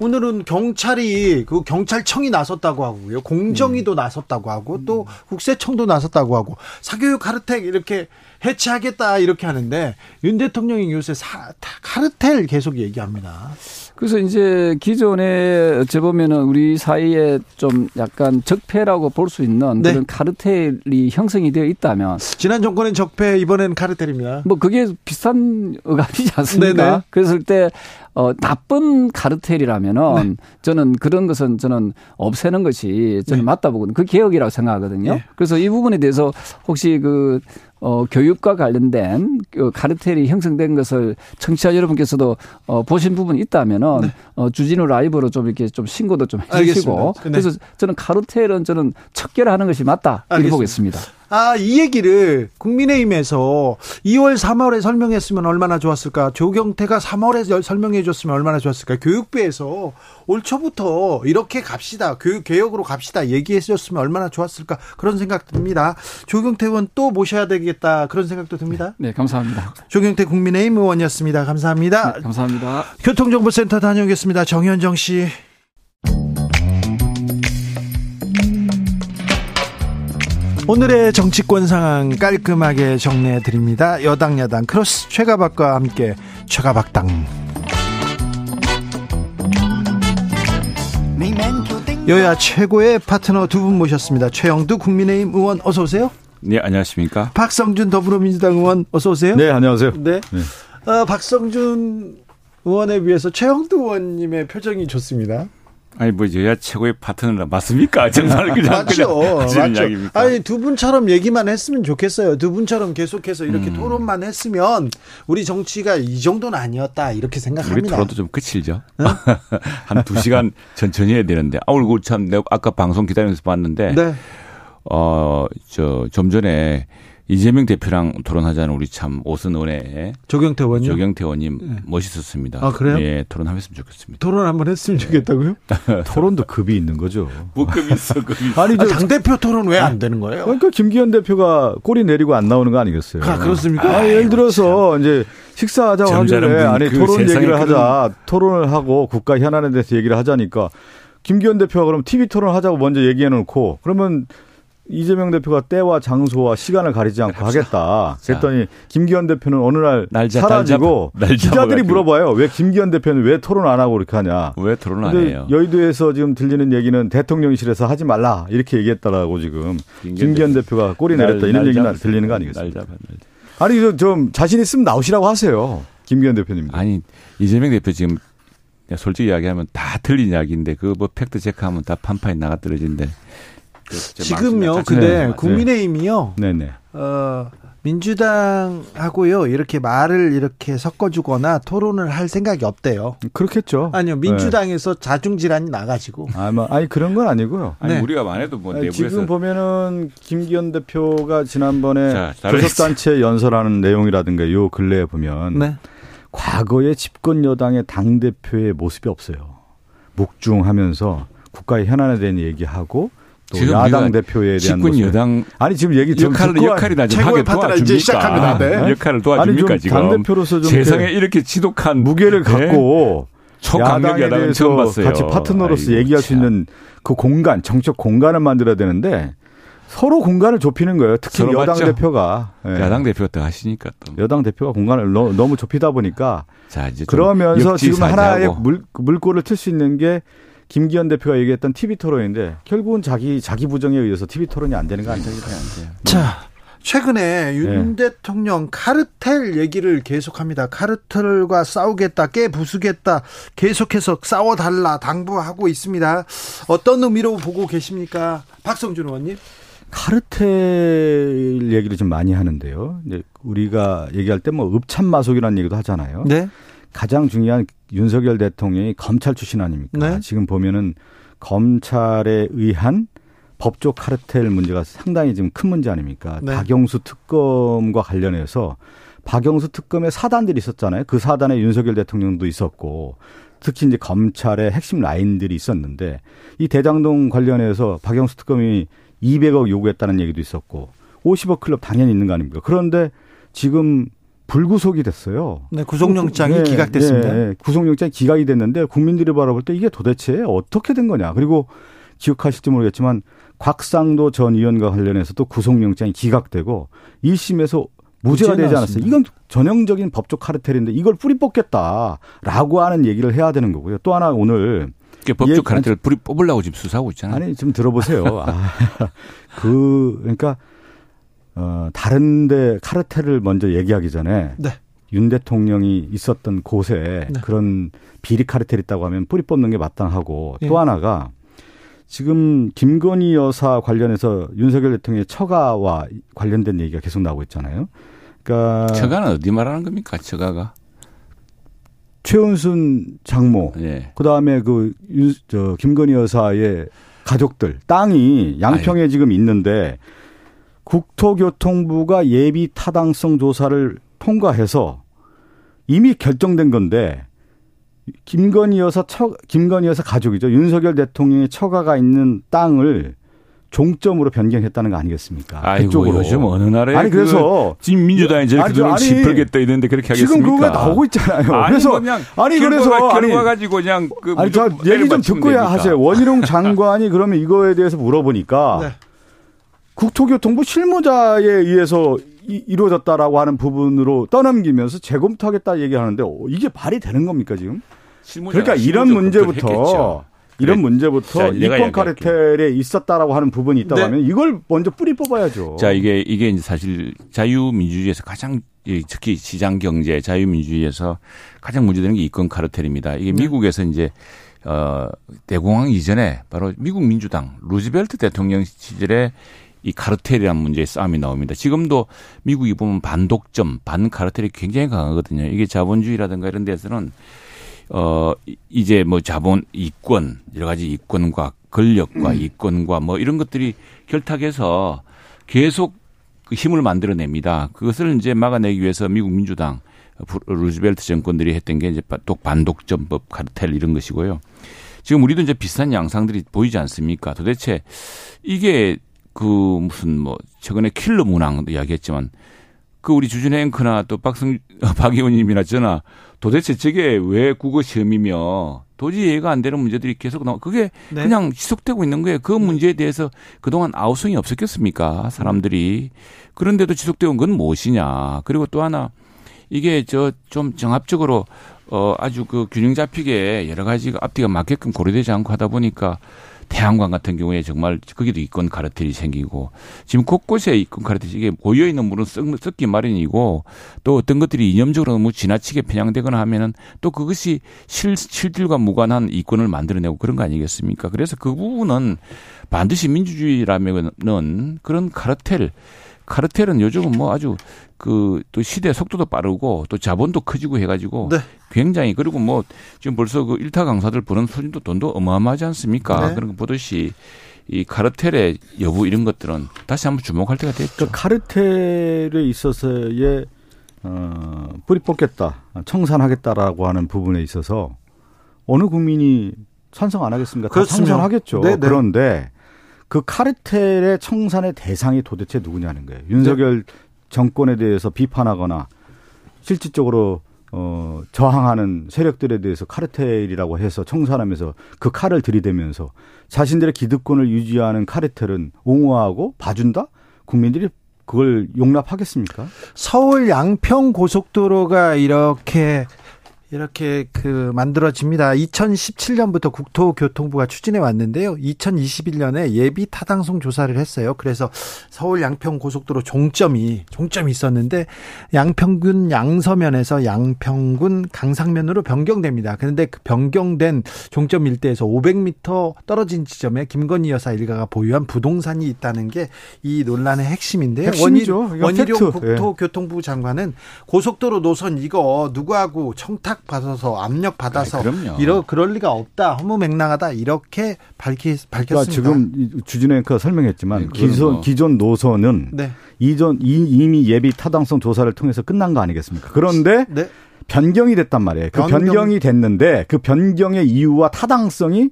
오늘은 경찰이 그 경찰청이 나섰다고 하고요. 공정위도 음. 나섰다고 하고 또 국세청도 나섰다고 하고 사교육 카르텔 이렇게 해체하겠다 이렇게 하는데 윤 대통령이 요새 사, 카르텔 계속 얘기합니다. 그래서 이제 기존에 어찌 보면은 우리 사이에 좀 약간 적폐라고 볼 수 있는 네. 그런 카르텔이 형성이 되어 있다면 지난 정권엔 적폐 이번엔 카르텔입니다. 뭐 그게 비슷한 어감이지 않습니까? 네네. 그랬을 때 어, 나쁜 카르텔이라면은 네. 저는 그런 것은 저는 없애는 것이 저는 네. 맞다 보거든요. 그 개혁이라고 생각하거든요. 네. 그래서 이 부분에 대해서 혹시 그 어, 교육과 관련된 그 카르텔이 형성된 것을 청취자 여러분께서도 어, 보신 부분이 있다면은 네. 어, 주진우 라이브로 좀 이렇게 좀 신고도 좀 해주시고 네. 그래서 저는 카르텔은 저는 척결하는 것이 맞다 이렇게 보겠습니다. 아, 이 얘기를 국민의힘에서 2월, 3월에 설명했으면 얼마나 좋았을까? 조경태가 3월에 설명해 줬으면 얼마나 좋았을까? 교육부에서 올 초부터 이렇게 갑시다. 교육 개혁으로 갑시다. 얘기해 줬으면 얼마나 좋았을까? 그런 생각 듭니다. 조경태 의원 또 모셔야 되겠다. 그런 생각도 듭니다. 네, 감사합니다. 조경태 국민의힘 의원이었습니다. 감사합니다. 네, 감사합니다. 교통정보센터 다녀오겠습니다. 정현정 씨. 오늘의 정치권 상황 깔끔하게 정리해 드립니다. 여당 야당 크로스 최가박과 함께 최가박당. 여야 최고의 파트너 두 분 모셨습니다. 최영두 국민의힘 의원 어서 오세요. 네, 안녕하십니까? 박성준 더불어민주당 의원 어서 오세요. 네, 안녕하세요. 네. 네. 어, 박성준 의원에 비해서 최영두 의원님의 표정이 좋습니다. 아니 뭐 여야 최고의 파트너라 맞습니까? 정말 그냥 맞죠, 맞죠. 아니 두 분처럼 얘기만 했으면 좋겠어요. 두 분처럼 계속해서 이렇게 음. 토론만 했으면 우리 정치가 이 정도는 아니었다 이렇게 생각합니다. 우리 토론도 좀 끝이죠. 네? 한두 시간 천천히 해야 되는데 아 오늘 참 내가 아까 방송 기다리면서 봤는데 네. 어저 좀 전에 이재명 대표랑 토론하자는 우리 참 오선원의 조경태 의원님 조경태 의원님 네. 멋있었습니다. 아 그래요? 예, 토론하면 좋겠습니다. 토론 한번 했으면 좋겠다고요? 토론도 급이 있는 거죠. 뭐 급이 있어, 급이 있어. 아니, 아, 당 대표 토론 왜 안 되는 거예요? 그러니까 김기현 대표가 꼬리 내리고 안 나오는 거 아니겠어요? 아 그렇습니까? 아, 예를 들어서 참. 이제 식사하자고 하길래 아니 그 토론 얘기를 하자, 토론을 하고 국가 현안에 대해서 얘기를 하자니까 김기현 대표가 그럼 TV 토론 하자고 먼저 얘기해 놓고 그러면 이재명 대표가 때와 장소와 시간을 가리지 않고 하겠다. 그랬더니 김기현 대표는 어느 날, 날 사라지고 날 기자들이 물어봐요. 왜 김기현 대표는 왜 토론 안 하고 이렇게 하냐. 왜 토론 안 해요? 여의도에서 지금 들리는 얘기는 대통령실에서 하지 말라 이렇게 얘기했다라고 지금 김기현, 대표 가 꼬리 내렸다 이런 얘기는 들리는 거 아니겠습니까? 아니 좀 자신 있으면 나오시라고 하세요. 김기현 대표님. 아니 이재명 대표 지금 솔직히 이야기하면 다 틀린 이야기인데 그 뭐 팩트 체크하면 다 판판이 나가 떨어진데 지금요, 근데 네. 국민의힘이요. 네네. 어, 민주당하고요 이렇게 말을 이렇게 섞어주거나 토론을 할 생각이 없대요. 그렇겠죠. 아니요 민주당에서 네. 자중질환이 나가지고. 아마 뭐, 아니 그런 건 아니고요. 아니 네. 우리가 만해도 뭐 아니, 지금 보면은 김기현 대표가 지난번에 교섭단체 연설하는 내용이라든가 요 근래에 보면 네. 과거의 집권 여당의 당 대표의 모습이 없어요. 묵중하면서 국가의 현안에 대한 얘기하고 또 야당 대표에 대한 모습. 여당 아니 지금 얘기 좀 역할을 역할이나 좀 하게 도와줍니까? 시작합니다. 네. 역할을 도와줍니까 아니, 지금 당 대표로서 좀 세상에 이렇게 지독한 무게를 네. 갖고 야당에 대해서 같이 파트너로서 아이고, 얘기할 참. 수 있는 그 공간, 정책 공간을 만들어야 되는데 서로 공간을 좁히는 거예요. 특히 여당 맞죠? 대표가 네. 야당 대표가 또 하시니까 또 여당 대표가 공간을 너, 무 좁히다 보니까 자 이제 그러면서 지금 하나의 물 물꼬를 틀 수 있는 게 김기현 대표가 얘기했던 TV 토론인데 결국은 자기 자기 부정에 의해서 TV 토론이 안 되는 거 아니에요? 자, 최근에 윤 네. 대통령 카르텔 얘기를 계속합니다. 카르텔과 싸우겠다, 깨 부수겠다, 계속해서 싸워달라 당부하고 있습니다. 어떤 의미로 보고 계십니까, 박성준 의원님? 카르텔 얘기를 좀 많이 하는데요. 우리가 얘기할 때 뭐 읍참마속이라는 얘기도 하잖아요. 네. 가장 중요한 윤석열 대통령이 검찰 출신 아닙니까? 네. 지금 보면은 검찰에 의한 법조 카르텔 문제가 상당히 지금 큰 문제 아닙니까? 네. 박영수 특검과 관련해서 박영수 특검의 사단들이 있었잖아요. 그 사단에 윤석열 대통령도 있었고 특히 이제 검찰의 핵심 라인들이 있었는데 이 대장동 관련해서 박영수 특검이 200억 요구했다는 얘기도 있었고 50억 클럽 당연히 있는 거 아닙니까? 그런데 지금 불구속이 됐어요. 네, 구속영장이 네, 기각됐습니다. 네, 네, 구속영장이 기각이 됐는데 국민들이 바라볼 때 이게 도대체 어떻게 된 거냐. 그리고 기억하실지 모르겠지만 곽상도 전 의원과 관련해서도 구속영장이 기각되고 1심에서 무죄가 되지 않았어요. 이건 전형적인 법적 카르텔인데 이걸 뿌리 뽑겠다라고 하는 얘기를 해야 되는 거고요. 또 하나 오늘 법적 카르텔을 뿌리 뽑으려고 지금 수사하고 있잖아요. 아니, 좀 들어보세요. 아, 그, 그러니까 어, 다른데 카르텔을 먼저 얘기하기 전에 네. 윤 대통령이 있었던 곳에 네. 그런 비리 카르텔 있다고 하면 뿌리 뽑는 게 마땅하고 네. 또 하나가 지금 김건희 여사 관련해서 윤석열 대통령의 처가와 관련된 얘기가 계속 나오고 있잖아요. 그러니까 처가는 어디 말하는 겁니까? 처가가 최은순 장모, 네. 그 다음에 그, 저, 김건희 여사의 가족들, 땅이 양평에 아유. 지금 있는데 국토교통부가 예비 타당성 조사를 통과해서 이미 결정된 건데 김건희 여사 처 김건희 여사 가족이죠. 윤석열 대통령의 처가가 있는 땅을 종점으로 변경했다는 거 아니겠습니까? 아이고, 그쪽으로. 요즘 어느 나라에 아니 그래서 그 지금 민주당이 이제 그 돈을 짚을겠다 이랬는데 그렇게 하겠습니까? 지금 그거 나오고 있잖아요. 아니, 그래서 그냥 아니 그래서 결과 가지고 그냥 그 아니 저 얘기 좀 듣고야 하세요. 원희룡 장관이 그러면 이거에 대해서 물어보니까 네. 국토교통부 실무자에 의해서 이, 루어졌다라고 하는 부분으로 떠넘기면서 재검토하겠다 얘기하는데 어, 이게 발이 되는 겁니까 지금? 그러니까 이런 문제부터 이런 문제부터 이권 카르텔에 있었다라고 하는 부분이 있다고 네. 하면 이걸 먼저 뿌리 뽑아야죠. 자, 이게 이게 이제 사실 자유민주주의에서 가장 특히 시장 경제 자유민주주의에서 가장 문제되는 게 이권 카르텔입니다. 이게 네. 미국에서 이제 어 대공황 이전에 바로 미국 민주당 루즈벨트 대통령 시절에 이 카르텔이라는 문제의 싸움이 나옵니다. 지금도 미국이 보면 반독점, 반카르텔이 굉장히 강하거든요. 이게 자본주의라든가 이런 데서는 어 이제 뭐 자본 이권 여러 가지 이권과 권력과 음. 이권과 뭐 이런 것들이 결탁해서 계속 그 힘을 만들어냅니다. 그것을 이제 막아내기 위해서 미국 민주당 루즈벨트 정권들이 했던 게 이제 반독점법 카르텔 이런 것이고요. 지금 우리도 이제 비슷한 양상들이 보이지 않습니까? 도대체 이게 그 무슨 뭐 최근에 킬러 문항도 이야기했지만 그 우리 주진의 앵커나 또 박승 박 의원님이나 저나 도대체 저게 왜 국어 시험이며 도저히 이해가 안 되는 문제들이 계속 나와 그게 네. 그냥 지속되고 있는 거예요. 그 문제에 대해서 그동안 아우성이 없었겠습니까? 사람들이 그런데도 지속되고 건 무엇이냐? 그리고 또 하나 이게 저 좀 정합적으로 어 아주 그 균형 잡히게 여러 가지 앞뒤가 맞게끔 고려되지 않고 하다 보니까 태양광 같은 경우에 정말 거기도 이권 카르텔이 생기고 지금 곳곳에 이권 카르텔이 이게 고여 있는 물은 썩, 기 마련이고 또 어떤 것들이 이념적으로 너무 지나치게 편향되거나 하면은 또 그것이 실, 실질과 무관한 이권을 만들어내고 그런 거 아니겠습니까? 그래서 그 부분은 반드시 민주주의라면은 그런 카르텔 카르텔은 요즘은 뭐 아주 그 또 시대 속도도 빠르고 또 자본도 커지고 해가지고 네. 굉장히 그리고 뭐 지금 벌써 그 일타 강사들 버는 수준도 돈도 어마어마하지 않습니까? 네. 그런 거 보듯이 이 카르텔의 여부 이런 것들은 다시 한번 주목할 때가 됐죠. 그 카르텔에 있어서의 어, 뿌리 뽑겠다, 청산하겠다라고 하는 부분에 있어서 어느 국민이 찬성 안 하겠습니까? 다 찬성하겠죠. 네, 네. 그런데 그 카르텔의 청산의 대상이 도대체 누구냐는 거예요. 윤석열 네. 정권에 대해서 비판하거나 실질적으로 어 저항하는 세력들에 대해서 카르텔이라고 해서 청산하면서 그 칼을 들이대면서 자신들의 기득권을 유지하는 카르텔은 옹호하고 봐준다? 국민들이 그걸 용납하겠습니까? 서울 양평 고속도로가 이렇게 이렇게 그 만들어집니다. 2017년부터 국토교통부가 추진해 왔는데요. 2021년에 예비 타당성 조사를 했어요. 그래서 서울 양평 고속도로 종점이 종점이 있었는데 양평군 양서면에서 양평군 강상면으로 변경됩니다. 그런데 그 변경된 종점 일대에서 500m 떨어진 지점에 김건희 여사 일가가 보유한 부동산이 있다는 게 이 논란의 핵심인데요. 핵심이죠. 원희룡 국토교통부 장관은 고속도로 노선 이거 누구하고 청탁 받아서 압력 받아서 아, 이러 그럴 리가 없다 허무맹랑하다 이렇게 밝히 밝혔습니다. 그러니까 지금 주진우 앵커 설명했지만 네, 기존 뭐. 기존 노선은 네. 이전 이미 예비 타당성 조사를 통해서 끝난 거 아니겠습니까? 그런데 네. 변경이 됐단 말이에요. 그 변경. 변경이 됐는데 그 변경의 이유와 타당성이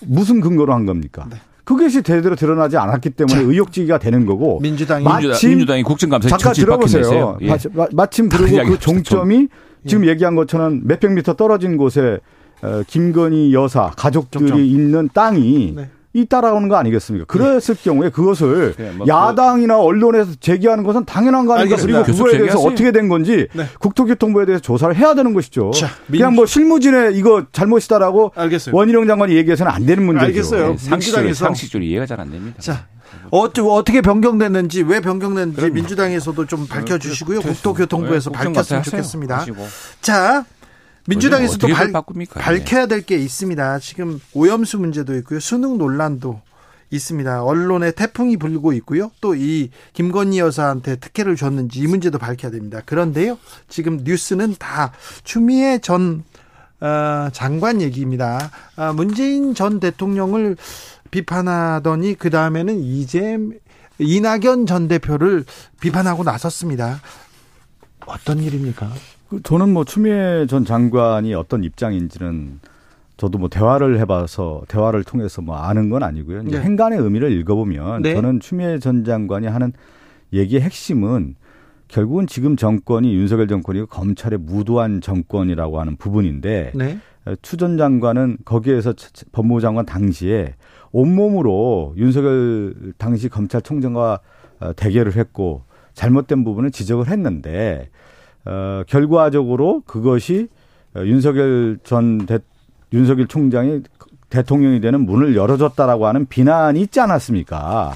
무슨 근거로 한 겁니까? 네. 그것이 제대로 드러나지 않았기 때문에 자, 의혹지기가 되는 거고 민주당이 마침 민주당이 국정감사에 잠깐 들어보세요. 예. 마침 그리고 그 종점이 지금 예. 얘기한 것처럼 몇백 미터 떨어진 곳에 어, 김건희 여사 가족들이 점점. 있는 땅이 네. 이 따라오는 거 아니겠습니까? 그랬을 네. 경우에 그것을 네, 뭐 야당이나 언론에서 제기하는 것은 당연한 거 아닙니까? 그리고 그거에 대해서 어떻게 된 건지 네. 국토교통부에 대해서 조사를 해야 되는 것이죠. 자, 그냥 뭐 실무진에 이거 잘못이다라고 알겠어요. 원희룡 장관이 얘기해서는 안 되는 문제죠. 알겠어요. 네, 상식적으로, 상식적으로 이해가 잘 안 됩니다. 자, 어떻게 변경됐는지 왜 변경됐는지 그럼요. 민주당에서도 좀 밝혀 주시고요. 국토교통부에서 네, 밝혔으면 좋겠습니다. 하시고. 자, 민주당에서도 발, 밝혀야 될 게 있습니다. 지금 오염수 문제도 있고요. 수능 논란도 있습니다. 언론에 태풍이 불고 있고요. 또 이 김건희 여사한테 특혜를 줬는지 이 문제도 밝혀야 됩니다. 그런데요. 지금 뉴스는 다 추미애 전 어, 장관 얘기입니다. 어, 문재인 전 대통령을 비판하더니 그 다음에는 이제 이낙연 전 대표를 비판하고 나섰습니다. 어떤 일입니까? 그 저는 뭐 추미애 전 장관이 어떤 입장인지는 저도 뭐 대화를 해봐서 대화를 통해서 뭐 아는 건 아니고요. 네. 행간의 의미를 읽어보면 네. 저는 추미애 전 장관이 하는 얘기의 핵심은 결국은 지금 정권이 윤석열 정권이 검찰의 무도한 정권이라고 하는 부분인데 네. 추전 장관은 거기에서 법무부 장관 당시에 온몸으로 윤석열 당시 검찰총장과 어, 대결을 했고 잘못된 부분을 지적을 했는데 어, 결과적으로 그것이 어, 윤석열 전 대, 윤석열 총장이 대통령이 되는 문을 열어줬다라고 하는 비난이 있지 않았습니까?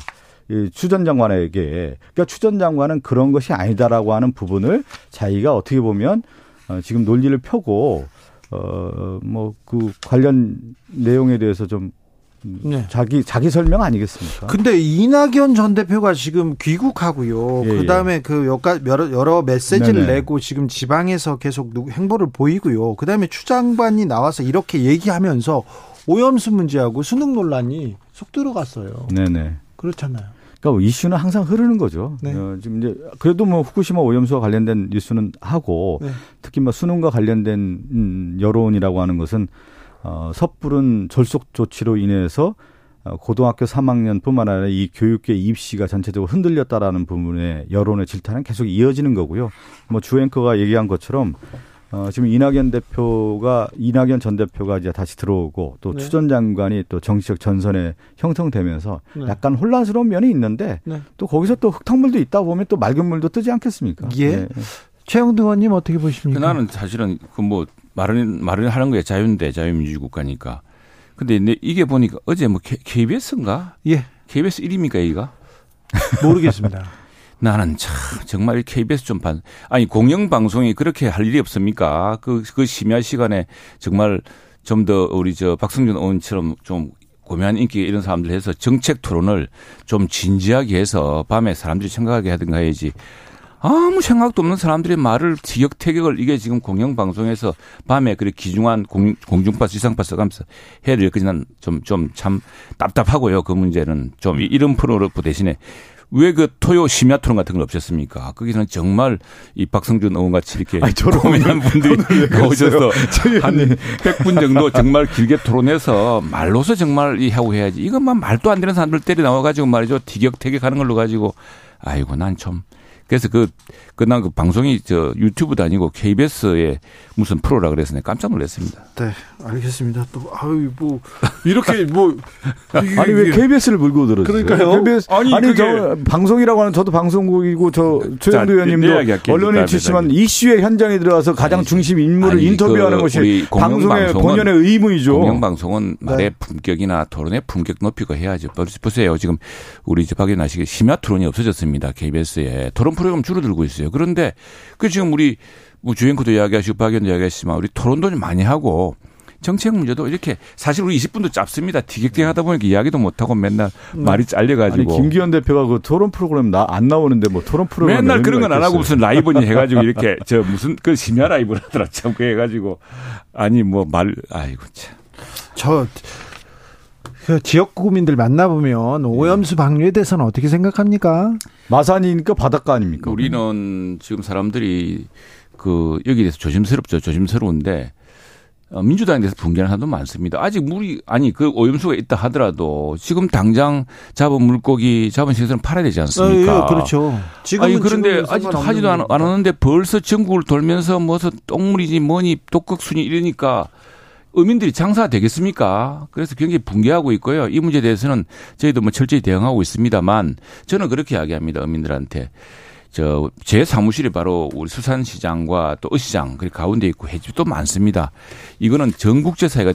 추전 장관에게 그러니까 추전 장관은 그런 것이 아니다라고 하는 부분을 자기가 어떻게 보면 어, 지금 논리를 펴고 어뭐 그 관련 내용에 대해서 좀 네. 자기 자기 설명 아니겠습니까? 근데 이낙연 전 대표가 지금 귀국하고요. 예, 그다음에 예. 그 여러 여러 메시지를 네네. 내고 지금 지방에서 계속 행보를 보이고요. 그다음에 추 장관이 나와서 이렇게 얘기하면서 오염수 문제하고 수능 논란이 속 들어갔어요. 네네. 그렇잖아요. 그러니까 이슈는 항상 흐르는 거죠. 네. 어, 지금 이제 그래도 뭐 후쿠시마 오염수와 관련된 뉴스는 하고 네. 특히 뭐 수능과 관련된 음, 여론이라고 하는 것은 어, 섣부른 절속 조치로 인해서 어, 고등학교 3학년뿐만 아니라 이 교육계 입시가 전체적으로 흔들렸다라는 부분에 여론의 질타는 계속 이어지는 거고요. 뭐 주앵커가 얘기한 것처럼 어, 지금 이낙연 대표가 이낙연 전 대표가 이제 다시 들어오고 또 네. 추전 장관이 또 정치적 전선에 형성되면서 네. 약간 혼란스러운 면이 있는데 네. 또 거기서 또 흙탕물도 있다 보면 또 맑은 물도 뜨지 않겠습니까? 예. 네. 최영두 의원님 어떻게 보십니까? 그 나는 사실은 그 뭐 말은 말을 하는 거에 자유인데 자유민주 국가니까. 근데 이게 보니까 어제 뭐 KBS인가? 예. KBS 1위입니까 여기가? 모르겠습니다. 나는 참 정말 KBS 좀 반. 아니 공영 방송이 그렇게 할 일이 없습니까? 그그 그 심야 시간에 정말 좀 더 우리 저 박성준 의원처럼 좀 고매한 인기 이런 사람들 해서 정책 토론을 좀 진지하게 해서 밤에 사람들이 생각하게 하든가 해야지. 아무 생각도 없는 사람들의 말을 티격태격을 이게 지금 공영방송에서 밤에 그렇게 기중한 공, 공중파 지상파 써가면서 해야 될 것이 난좀 좀 참 답답하고요. 그 문제는 좀 이런 프로그램 대신에 왜그 토요 심야 토론 같은 걸 없었습니까? 거기서는 정말 이 박성준 의원 같이 이렇게 고민한 분들이 오셔서 한 100분 정도 정말 길게 토론해서 말로서 정말 이 하고 해야지. 이것만 말도 안 되는 사람들 때려 나와 가지고 말이죠. 티격태격 하는 걸로 가지고 아이고 난 좀 그래서 그, 그난 그 방송이 저 유튜브도 아니고 KBS의 무슨 프로라 그래서 내가 깜짝 놀랐습니다. 네, 알겠습니다. 또, 아유, 뭐, 이렇게 뭐. 아니, 왜 KBS를 물고 들었어요? 그러니까요. KBS, 아니, 아니 저, 방송이라고 하는 저도 방송국이고 저, 최영도 의원님도 언론인 출신만 이슈의 현장에 들어가서 가장 아니, 중심 인물을 아니, 인터뷰하는 그 것이 방송의 본연의 의무이죠. 공영방송은 말의 네. 품격이나 토론의 품격 높이고 해야죠. 보세요. 지금 우리 이제 박연 아시게 심야 토론이 없어졌습니다. KBS에. 토론 프로그램 줄어들고 있어요. 그런데 그 지금 우리 뭐 주행코도 이야기하시고 박연도 이야기하시지만 우리 토론도 좀 많이 하고 정책 문제도 이렇게 사실 우리 20분도 짧습니다. 티격태격 하다 보니까 이야기도 못하고 맨날 음. 말이 잘려가지고. 아니, 김기현 대표가 그 토론 프로그램 나 안 나오는데 뭐 토론 프로그램 맨날 그런 건 안 하고 무슨 라이브니 해가지고 이렇게 저 무슨 그 심야 라이브를 하더라 참그 해가지고 아니 뭐 말 아이고 참. 저 그 지역 구민들 만나보면 오염수 방류에 대해서는 어떻게 생각합니까? 마산이니까 바닷가 아닙니까? 우리는 지금 사람들이 그 여기에 대해서 조심스럽죠. 조심스러운데 어, 민주당에 대해서 분개하는 사람도 많습니다. 아직 물이 아니 그 오염수가 있다 하더라도 지금 당장 잡은 물고기 잡은 시설은 팔아야 되지 않습니까? 아, 예, 그렇죠. 지금 아니 그런데 아직도 하지도 않, 않았는데 벌써 전국을 돌면서 무슨 똥물이지 뭐니 독극순이 이러니까 의민들이 장사가 되겠습니까? 그래서 굉장히 붕괴하고 있고요. 이 문제에 대해서는 저희도 뭐 철저히 대응하고 있습니다만 저는 그렇게 이야기합니다. 의민들한테. 저, 제 사무실이 바로 우리 수산시장과 또 어시장, 그리고 가운데 있고 해집도 많습니다. 이거는 전국제 사회가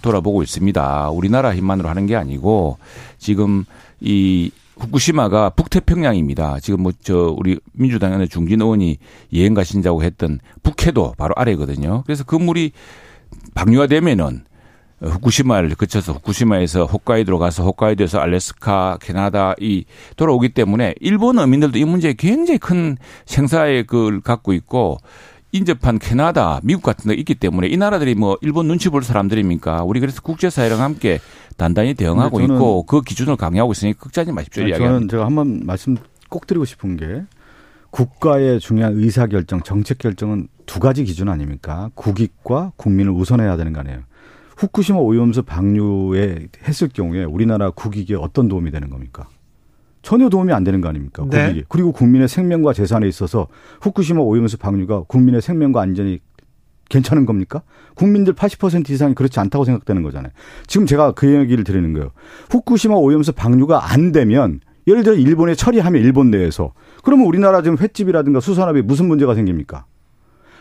돌아보고 있습니다. 우리나라 힘만으로 하는 게 아니고 지금 이 후쿠시마가 북태평양입니다. 지금 뭐 저 우리 민주당의 중진 의원이 여행 가신다고 했던 북해도 바로 아래거든요. 그래서 그 물이 방류가 되면은 후쿠시마를 거쳐서 후쿠시마에서 홋카이도로 가서 홋카이도에서 알래스카, 캐나다 이 돌아오기 때문에 일본 어민들도 이 문제에 굉장히 큰 생사의 그걸 갖고 있고 인접한 캐나다, 미국 같은 데 있기 때문에 이 나라들이 뭐 일본 눈치 볼 사람들입니까? 우리 그래서 국제사회랑 함께 단단히 대응하고 있고 그 기준을 강요하고 있으니 걱정하지 마십시오. 저는 이야기합니다. 제가 한 번 말씀 꼭 드리고 싶은 게 국가의 중요한 의사 결정, 정책 결정은 두 가지 기준 아닙니까? 국익과 국민을 우선해야 되는 거 아니에요. 후쿠시마 오염수 방류에 했을 경우에 우리나라 국익에 어떤 도움이 되는 겁니까? 전혀 도움이 안 되는 거 아닙니까? 네. 국익이. 그리고 국민의 생명과 재산에 있어서 후쿠시마 오염수 방류가 국민의 생명과 안전이 괜찮은 겁니까? 국민들 80% 이상이 그렇지 않다고 생각되는 거잖아요. 지금 제가 그 얘기를 드리는 거예요. 후쿠시마 오염수 방류가 안 되면 예를 들어 일본에 처리하면 일본 내에서 그러면 우리나라 지금 횟집이라든가 수산업에 무슨 문제가 생깁니까?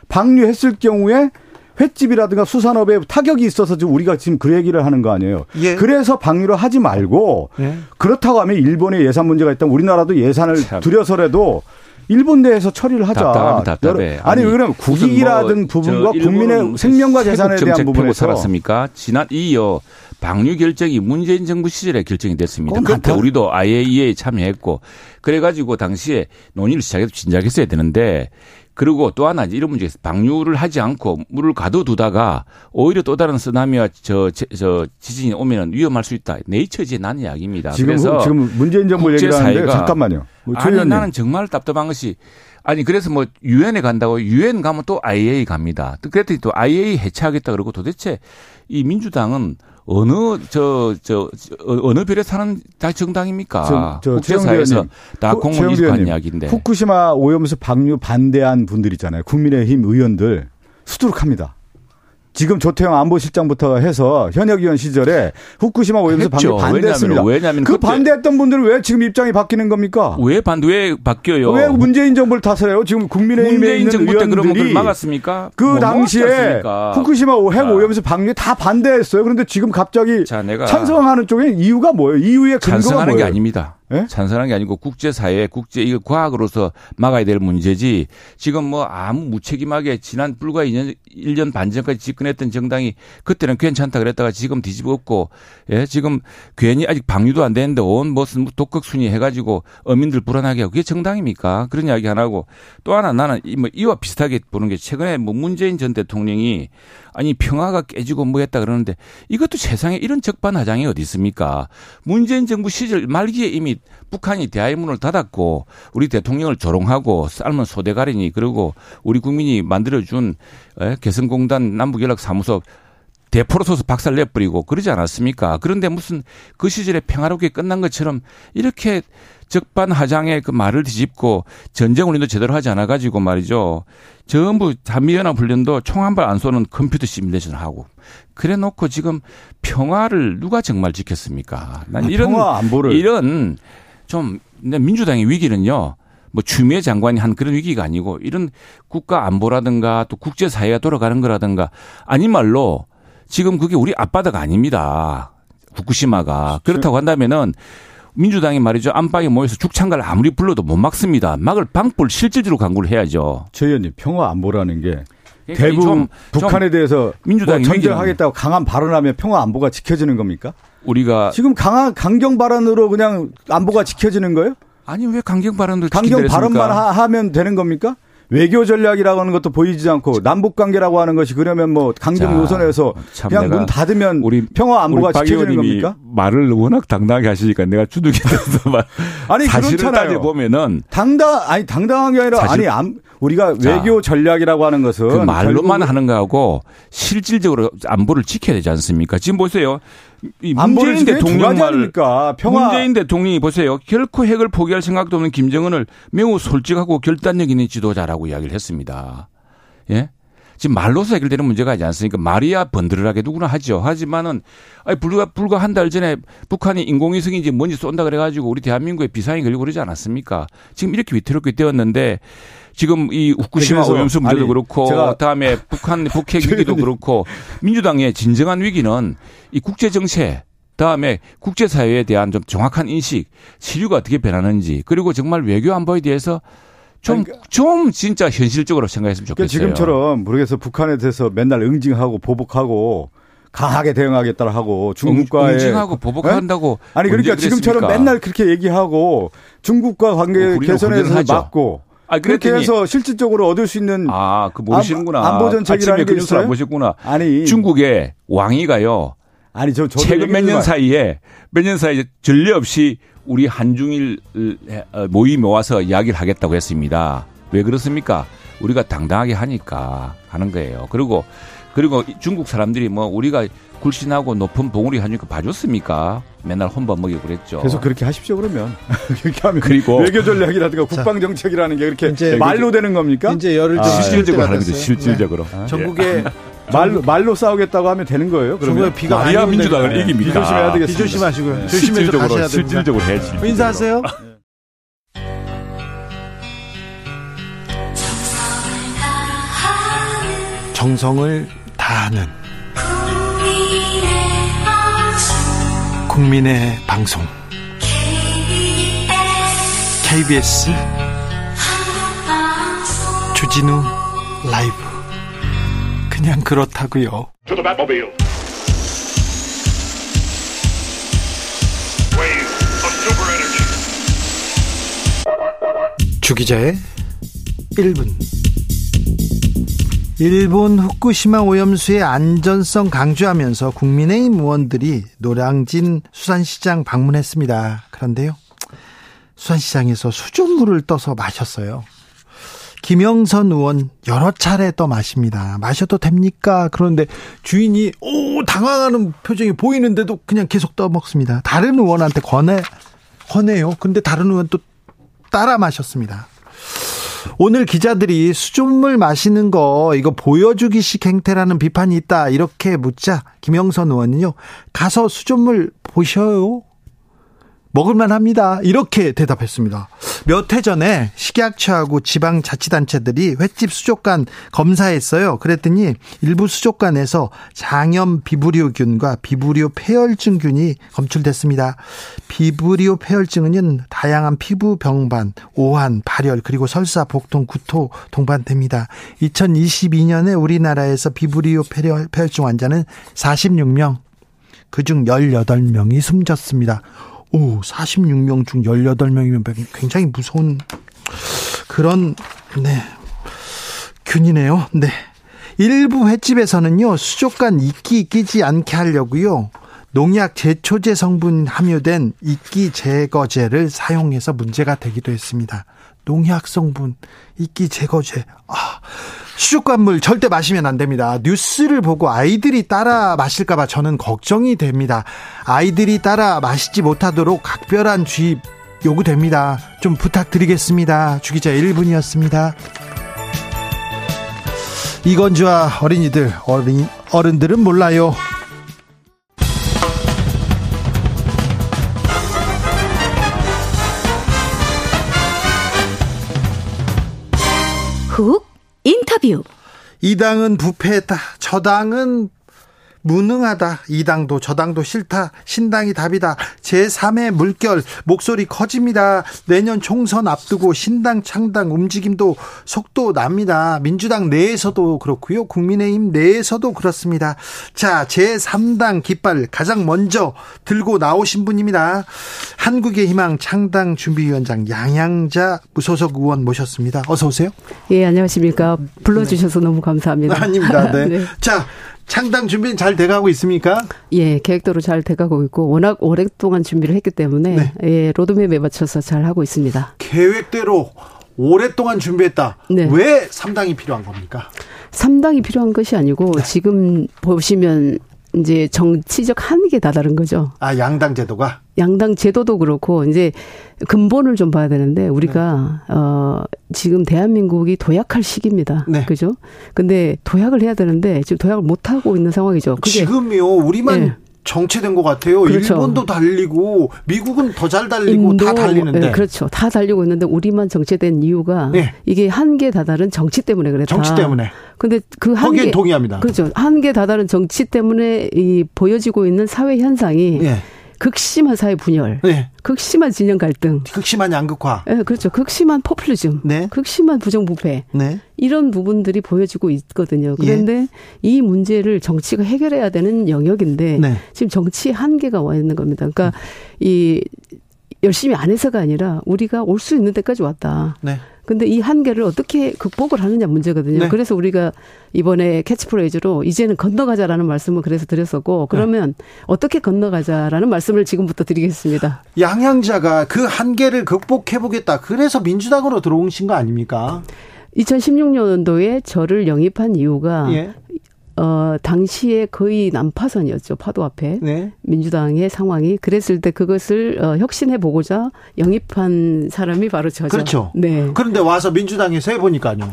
방류했을 경우에 횟집이라든가 수산업에 타격이 있어서 지금 우리가 지금 그 얘기를 하는 거 아니에요. 예. 그래서 방류를 하지 말고 예. 그렇다고 하면 일본에 예산 문제가 있다면 우리나라도 예산을 참. 들여서라도 일본 내에서 처리를 하자. 답답하면 답답해. 아니, 아니 그러면 국익이라든 뭐 부분과 국민의 생명과 재산에 대한 부분에서 살았습니까? 지난 이어 방류 결정이 문재인 정부 시절에 결정이 됐습니다. 그때 우리도 IAEA에 참여했고 그래가지고 당시에 논의를 시작해서 진작했어야 되는데 그리고 또 하나 이런 문제 있어요. 방류를 하지 않고 물을 가둬두다가 오히려 또 다른 쓰나미와 저, 저 지진이 오면 위험할 수 있다. 네이처지에 난 이야기입니다. 지금, 그래서 지금 문재인 정부 얘기를 하는데 잠깐만요. 뭐 아니 나는 정말 답답한 것이 아니 그래서 뭐 유엔에 간다고 유엔 가면 또 IAEA 갑니다. 그랬더니 또 IAEA 해체하겠다 그러고 도대체 이 민주당은 어느 저, 저, 저 어느 별에 사는 다 정당입니까? 저, 저 국제사회에서 다 공무집한 이야기인데. 후쿠시마 오염수 방류 반대한 분들 있잖아요. 국민의힘 의원들 수두룩합니다. 지금 조태영 안보실장부터 해서 현역 의원 시절에 후쿠시마 오염수 방류 반대했습니다. 왜냐하면, 그 반대했던 분들은 왜 지금 입장이 바뀌는 겁니까? 왜 반대 왜 바뀌어요? 왜 문재인 정부를 탓해요? 지금 국민의힘에 문재인 있는 의원들이 막았습니까? 그 뭐 당시에 후쿠시마 핵 오염수 방류 에 다 반대했어요. 그런데 지금 갑자기 자, 찬성하는 쪽에 이유가 뭐예요? 이유의 근거가 찬성하는 뭐예요? 게 아닙니다. 네? 찬성한 게 아니고 국제사회, 국제 이거 과학으로서 막아야 될 문제지. 지금 뭐 아무 무책임하게 지난 불과 2년 1년 반 전까지 집권했던 정당이 그때는 괜찮다 그랬다가 지금 뒤집었고 예, 지금 괜히 아직 방류도 안 되는데 온 무슨 독극 순위 해 가지고 어민들 불안하게 하고 그게 정당입니까? 그런 이야기 하나 하고 또 하나 나는 뭐 이와 비슷하게 보는 게 최근에 뭐 문재인 전 대통령이 아니 평화가 깨지고 뭐 했다 그러는데 이것도 세상에 이런 적반하장이 어디 있습니까? 문재인 정부 시절 말기에 이미 북한이 대화의 문을 닫았고 우리 대통령을 조롱하고 삶은 소대가리니 그리고 우리 국민이 만들어준 개성공단 남북연락사무소 대포로 서서 박살 내버리고 그러지 않았습니까? 그런데 무슨 그 시절에 평화롭게 끝난 것처럼 이렇게 적반하장의 그 말을 뒤집고 전쟁 운동도 제대로 하지 않아 가지고 말이죠. 전부 단미연합 훈련도 총 한 발 안 쏘는 컴퓨터 시뮬레이션을 하고 그래 놓고 지금 평화를 누가 정말 지켰습니까? 난 아, 이런 안보를. 이런 좀 민주당의 위기는요. 뭐 추미애 장관이 한 그런 위기가 아니고 이런 국가 안보라든가 또 국제 사회가 돌아가는 거라든가 아니 말로 지금 그게 우리 앞바다가 아닙니다. 후쿠시마가 그렇다고 한다면은 민주당이 말이죠. 안방에 모여서 죽창가를 아무리 불러도 못 막습니다. 막을 방법을 실질적으로 강구를 해야죠. 최 의원님 평화 안보라는 게 그러니까 대부분 좀, 북한에 좀 대해서 민주당이 뭐 전쟁하겠다고 강한 발언하면 평화 안보가 지켜지는 겁니까? 우리가 지금 강한 강경 발언으로 그냥 안보가 지켜지는 거예요? 아니 왜 강경 발언을 강경 발언만 하, 면 되는 겁니까? 외교 전략이라고 하는 것도 보이지 않고 남북 관계라고 하는 것이 그러면 뭐 강경 노선에서 그냥 문 닫으면 우리 평화 안보가 지켜지는 겁니까? 말을 워낙 당당하게 하시니까 내가 주눅이 돼서 말 아니 사실을 따져 보면은 당당 아니 당당한 게 아니라 아니 안, 우리가 자, 외교 전략이라고 하는 것은 그 말로만 하는 거하고 실질적으로 안보를 지켜야 되지 않습니까? 지금 보세요. 문재인 대통령 말 평화. 문재인 대통령이 보세요. 결코 핵을 포기할 생각도 없는 김정은을 매우 솔직하고 결단력 있는 지도자라고 이야기를 했습니다. 예? 지금 말로서 해결되는 문제가 아니지 않습니까? 말이야 번드르하게 누구나 하죠. 하지만은 아니 불과 불과 한 달 전에 북한이 인공위성인지 뭔지 쏜다 그래가지고 우리 대한민국에 비상이 걸리고 그러지 않았습니까? 지금 이렇게 위태롭게 되었는데 지금 이 후쿠시마 오염수 문제도 아니, 그렇고 다음에 북한 북핵 위기도 그렇고 민주당의 진정한 위기는 이 국제 정세 다음에 국제사회에 대한 좀 정확한 인식, 시류가 어떻게 변하는지, 그리고 정말 외교 안보에 대해서 좀, 그러니까 좀 진짜 현실적으로 생각했으면 좋겠어요. 지금처럼 모르겠어 북한에 대해서 맨날 응징하고 보복하고 강하게 대응하겠다 하고 중국과의 응징하고 보복한다고 네? 아니 그러니까 지금처럼 맨날 그렇게 얘기하고 중국과 관계 개선에서 막고 아, 그렇게 해서 실질적으로 얻을 수 있는 아, 그 모르시는구나. 안보 정책이라는 게 있어요. 보셨구나. 아니 중국의 왕이가요. 아니 저 최근 몇 년 사이에 몇 년 사이에 전례 없이 우리 한중일 어, 모임 모아서 이야기를 하겠다고 했습니다. 왜 그렇습니까? 우리가 당당하게 하니까 하는 거예요. 그리고 그리고 중국 사람들이 뭐 우리가 굴신하고 높은 봉우리 하니까 봐줬습니까? 맨날 혼밥 먹이고 그랬죠. 계속 그렇게 하십시오 그러면 그렇게 하면 그리고 외교 전략이라든가 국방 정책이라는 게 이렇게 이제 말로 되는 겁니까? 이제 열을 아, 실질적으로 하는 거죠. 실질적으로. 네. 전국에 말로 말로 싸우겠다고 하면 되는 거예요. 그러면 비가 마리아 민주당을 네. 이깁니까? 조심해야 되겠습니다. 조심하시고요. 네. 실질적으로 실질적으로 해야지. 인사하세요. 정성을 다 아는 국민의 방송. KBS 주진우 라이브. 그냥 그렇다고요. 주 기자의 1분 일본 후쿠시마 오염수의 안전성 강조하면서 국민의힘 의원들이 노량진 수산시장 방문했습니다. 그런데요. 수산시장에서 수돗물을 떠서 마셨어요. 김영선 의원 여러 차례 떠 마십니다. 마셔도 됩니까? 그런데 주인이 오 당황하는 표정이 보이는데도 그냥 계속 떠 먹습니다. 다른 의원한테 권해 권해요. 근데 다른 의원 또 따라 마셨습니다. 오늘 기자들이 수돗물 마시는 거 이거 보여주기식 행태라는 비판이 있다. 이렇게 묻자 김영선 의원은요 가서 수돗물 보셔요 먹을만 합니다. 이렇게 대답했습니다. 몇 해 전에 식약처하고 지방자치단체들이 횟집 수족관 검사했어요. 그랬더니 일부 수족관에서 장염 비브리오균과 비브리오 폐혈증균이 검출됐습니다. 비브리오 폐혈증은 다양한 피부 병반, 오한, 발열, 그리고 설사, 복통, 구토 동반됩니다. 2022년에 우리나라에서 비브리오 폐혈증 환자는 46명, 그중 18명이 숨졌습니다. 오, 46명 중 18명이면 굉장히 무서운 그런, 네, 균이네요. 네. 일부 횟집에서는요, 수족관 이끼 끼지 않게 하려고요, 농약 제초제 성분 함유된 이끼 제거제를 사용해서 문제가 되기도 했습니다. 농약 성분, 이끼 제거제. 아, 수족관물 절대 마시면 안 됩니다. 뉴스를 보고 아이들이 따라 마실까봐 저는 걱정이 됩니다. 아이들이 따라 마시지 못하도록 각별한 주의 요구됩니다. 좀 부탁드리겠습니다. 주기자 1분이었습니다. 이건주와 어린이들, 어린, 어른들은 몰라요. 훅 인터뷰. 이 당은 부패했다. 저 당은 무능하다. 이 당도 저 당도 싫다. 신당이 답이다. 제3의 물결 목소리 커집니다. 내년 총선 앞두고 신당 창당 움직임도 속도 납니다. 민주당 내에서도 그렇고요. 국민의힘 내에서도 그렇습니다. 자, 제3당 깃발 가장 먼저 들고 나오신 분입니다. 한국의 희망 창당 준비위원장 양양자 무소속 의원 모셨습니다. 어서 오세요. 예, 안녕하십니까. 불러주셔서 네. 너무 감사합니다. 아닙니다. 네. 네. 자, 창당 준비는 잘 돼가고 있습니까? 예, 계획대로 잘 돼가고 있고 워낙 오랫동안 준비를 했기 때문에 네. 예, 로드맵에 맞춰서 잘 하고 있습니다. 계획대로 오랫동안 준비했다. 네. 왜 3당이 필요한 겁니까? 3당이 필요한 것이 아니고 네. 지금 보시면 이제 정치적 한계에 다다른 거죠. 아, 양당 제도가? 양당 제도도 그렇고 이제 근본을 좀 봐야 되는데 우리가 네. 어 지금 대한민국이 도약할 시기입니다. 네. 그죠? 근데 도약을 해야 되는데 지금 도약을 못 하고 있는 상황이죠. 그게 지금요. 우리만 네. 정체된 것 같아요. 그렇죠. 일본도 달리고 미국은 더 잘 달리고 인도, 다 달리는데. 네, 그렇죠. 다 달리고 있는데 우리만 정체된 이유가 네. 이게 한계 다다른 정치 때문에 그랬다. 정치 때문에. 근데 그 한계 동의합니다. 그렇죠. 한계 다다른 정치 때문에 이 보여지고 있는 사회 현상이 네. 극심한 사회 분열, 네. 극심한 진영 갈등, 극심한 양극화, 네, 그렇죠. 극심한 포퓰리즘, 네. 극심한 부정부패, 네. 이런 부분들이 보여지고 있거든요. 그런데 예. 이 문제를 정치가 해결해야 되는 영역인데 네. 지금 정치 한계가 와 있는 겁니다. 그러니까 음. 이 열심히 안 해서가 아니라 우리가 올 수 있는 데까지 왔다. 네. 근데 이 한계를 어떻게 극복을 하느냐 문제거든요. 네. 그래서 우리가 이번에 캐치프레이즈로 이제는 건너가자라는 말씀을 그래서 드렸었고 그러면 네. 어떻게 건너가자라는 말씀을 지금부터 드리겠습니다. 양향자가 그 한계를 극복해 보겠다. 그래서 민주당으로 들어오신 거 아닙니까? 2016년도에 저를 영입한 이유가 예. 어, 당시에 거의 난파선이었죠. 파도 앞에. 네. 민주당의 상황이. 그랬을 때 그것을 어, 혁신해 보고자 영입한 사람이 바로 저죠. 그렇죠. 네. 그런데 와서 민주당에서 해보니까요.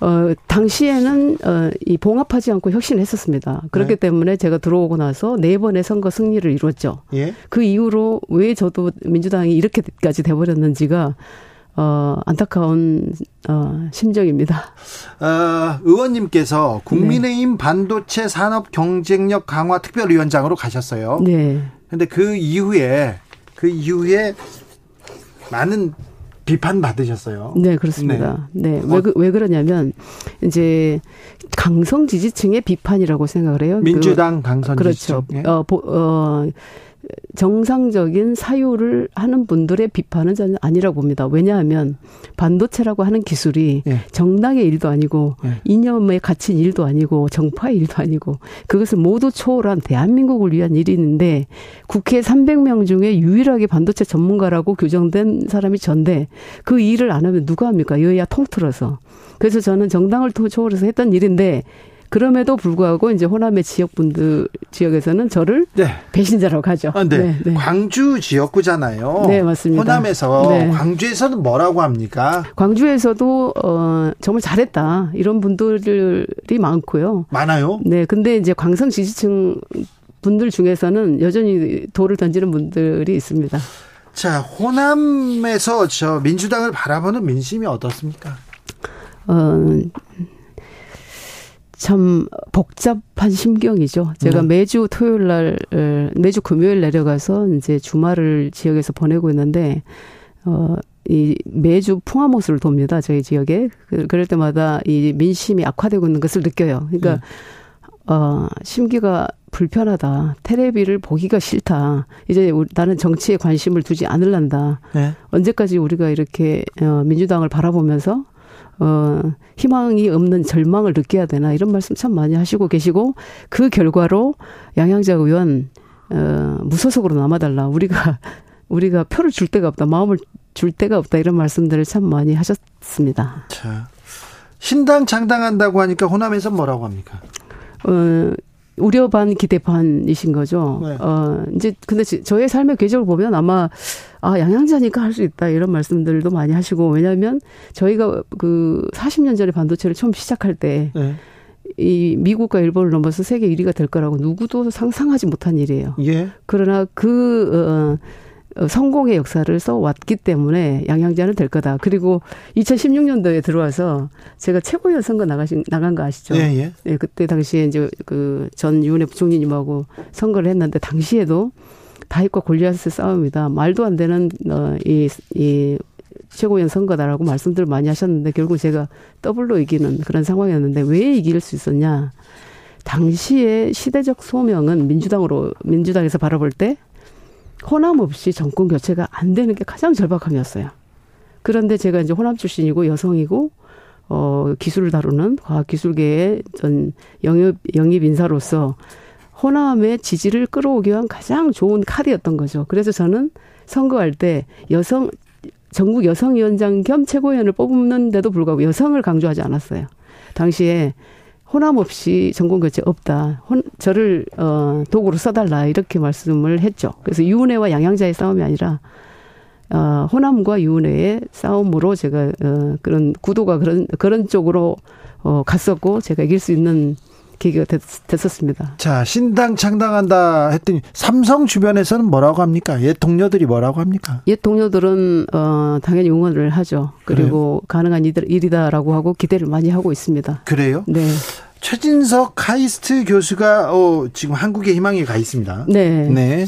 어, 당시에는, 어, 이 봉합하지 않고 혁신했었습니다. 그렇기 네. 때문에 제가 들어오고 나서 네 번의 선거 승리를 이뤘죠. 예. 그 이후로 왜 저도 민주당이 이렇게까지 돼버렸는지가 어, 안타까운 어, 심정입니다. 어, 의원님께서 국민의힘 네. 반도체 산업 경쟁력 강화 특별위원장으로 가셨어요. 네. 근데 그 이후에 그 이후에 많은 비판 받으셨어요. 네, 그렇습니다. 네. 네. 왜, 그, 왜 그러냐면, 이제, 강성 지지층의 비판이라고 생각을 해요. 민주당 그, 강성 그렇죠. 지지층. 그렇죠. 어, 보, 어, 정상적인 사유를 하는 분들의 비판은 저는 아니라고 봅니다. 왜냐하면 반도체라고 하는 기술이 예. 정당의 일도 아니고 예. 이념에 갇힌 일도 아니고 정파의 일도 아니고 그것을 모두 초월한 대한민국을 위한 일인데 국회 300명 중에 유일하게 반도체 전문가라고 규정된 사람이 전데 그 일을 안 하면 누가 합니까? 여야 통틀어서. 그래서 저는 정당을 초월해서 했던 일인데 그럼에도 불구하고 이제 호남의 지역분들 지역에서는 저를 네. 배신자라고 하죠. 아, 네. 네, 네. 광주 지역구잖아요. 네, 맞습니다. 호남에서 네. 광주에서는 뭐라고 합니까? 광주에서도 어 정말 잘했다 이런 분들이 많고요. 많아요. 네, 근데 이제 광성 지지층 분들 중에서는 여전히 돌을 던지는 분들이 있습니다. 자, 호남에서 저 민주당을 바라보는 민심이 어떻습니까? 어, 참 복잡한 심경이죠. 제가 네. 매주 토요일 날, 매주 금요일 내려가서 이제 주말을 지역에서 보내고 있는데, 어, 이 매주 풍화모스를 돕니다. 저희 지역에. 그, 그럴 때마다 이 민심이 악화되고 있는 것을 느껴요. 그러니까, 네. 어, 심기가 불편하다. 테레비를 보기가 싫다. 이제 나는 정치에 관심을 두지 않을란다. 네. 언제까지 우리가 이렇게 어, 민주당을 바라보면서 어, 희망이 없는 절망을 느껴야 되나 이런 말씀 참 많이 하시고 계시고 그 결과로 양양자 의원 어, 무소속으로 남아달라. 우리가 우리가 표를 줄 데가 없다. 마음을 줄 데가 없다. 이런 말씀들을 참 많이 하셨습니다. 자, 신당 창당한다고 하니까 호남에서 뭐라고 합니까? 어, 우려 반 기대 반이신 거죠. 네. 어, 이제 근데 저의 삶의 궤적을 보면 아마 아, 양양자니까 할 수 있다 이런 말씀들도 많이 하시고 왜냐하면 저희가 그 40년 전에 반도체를 처음 시작할 때 네. 이 미국과 일본을 넘어서 세계 1위가 될 거라고 누구도 상상하지 못한 일이에요. 예. 그러나 그 어, 어, 성공의 역사를 써왔기 때문에 양향자는 될 거다. 그리고 2016년도에 들어와서 제가 최고위원 선거 나가신 나간 거 아시죠? 예, 예. 네, 그때 당시에 이제 그 전 유은혜 부총리님하고 선거를 했는데 당시에도 다윗과 골리앗의 싸움이다. 말도 안 되는 어이 이 최고위원 선거다라고 말씀들을 많이 하셨는데 결국 제가 더블로 이기는 그런 상황이었는데 왜 이길 수 있었냐? 당시에 시대적 소명은 민주당으로 민주당에서 바라볼 때 호남 없이 정권 교체가 안 되는 게 가장 절박함이었어요. 그런데 제가 이제 호남 출신이고 여성이고 어 기술을 다루는 과학 기술계의 전 영입 영입 인사로서 호남의 지지를 끌어오기 위한 가장 좋은 카드였던 거죠. 그래서 저는 선거할 때 여성 전국 여성위원장 겸 최고위원을 뽑는데도 불구하고 여성을 강조하지 않았어요. 당시에 호남 없이 전공 교체 없다. 혼, 저를 어 도구로 써달라 이렇게 말씀을 했죠. 그래서 유은혜와 양양자의 싸움이 아니라 어 호남과 유은혜의 싸움으로 제가 어 그런 구도가 그런 그런 쪽으로 어 갔었고 제가 이길 수 있는 계기가 됐, 었습니다 자, 신당 창당한다 했더니 삼성 주변에서는 뭐라고 합니까? 옛 동료들이 뭐라고 합니까? 옛 동료들은 어 당연히 응원을 하죠. 그리고 그래요? 가능한 일이다라고 하고 기대를 많이 하고 있습니다. 그래요? 네. 최진석 카이스트 교수가 어, 지금 한국의 희망에 가 있습니다. 네. 네.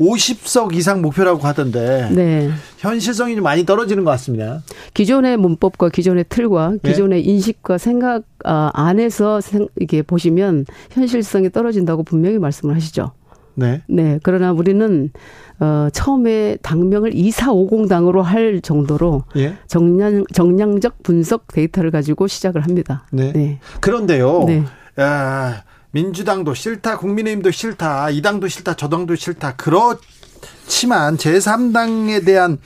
50석 이상 목표라고 하던데 네. 현실성이 좀 많이 떨어지는 것 같습니다. 기존의 문법과 기존의 틀과 네. 기존의 네. 인식과 생각 아, 안에서 이게 보시면 현실성이 떨어진다고 분명히 말씀을 하시죠. 네. 네. 그러나 우리는 어 처음에 당명을 2450 당으로 할 정도로 예? 정량 정량적 분석 데이터를 가지고 시작을 합니다. 네. 네. 그런데요. 네. 야, 민주당도 싫다, 국민의힘도 싫다, 이 당도 싫다, 저 당도 싫다. 그렇지만 제3당에 대한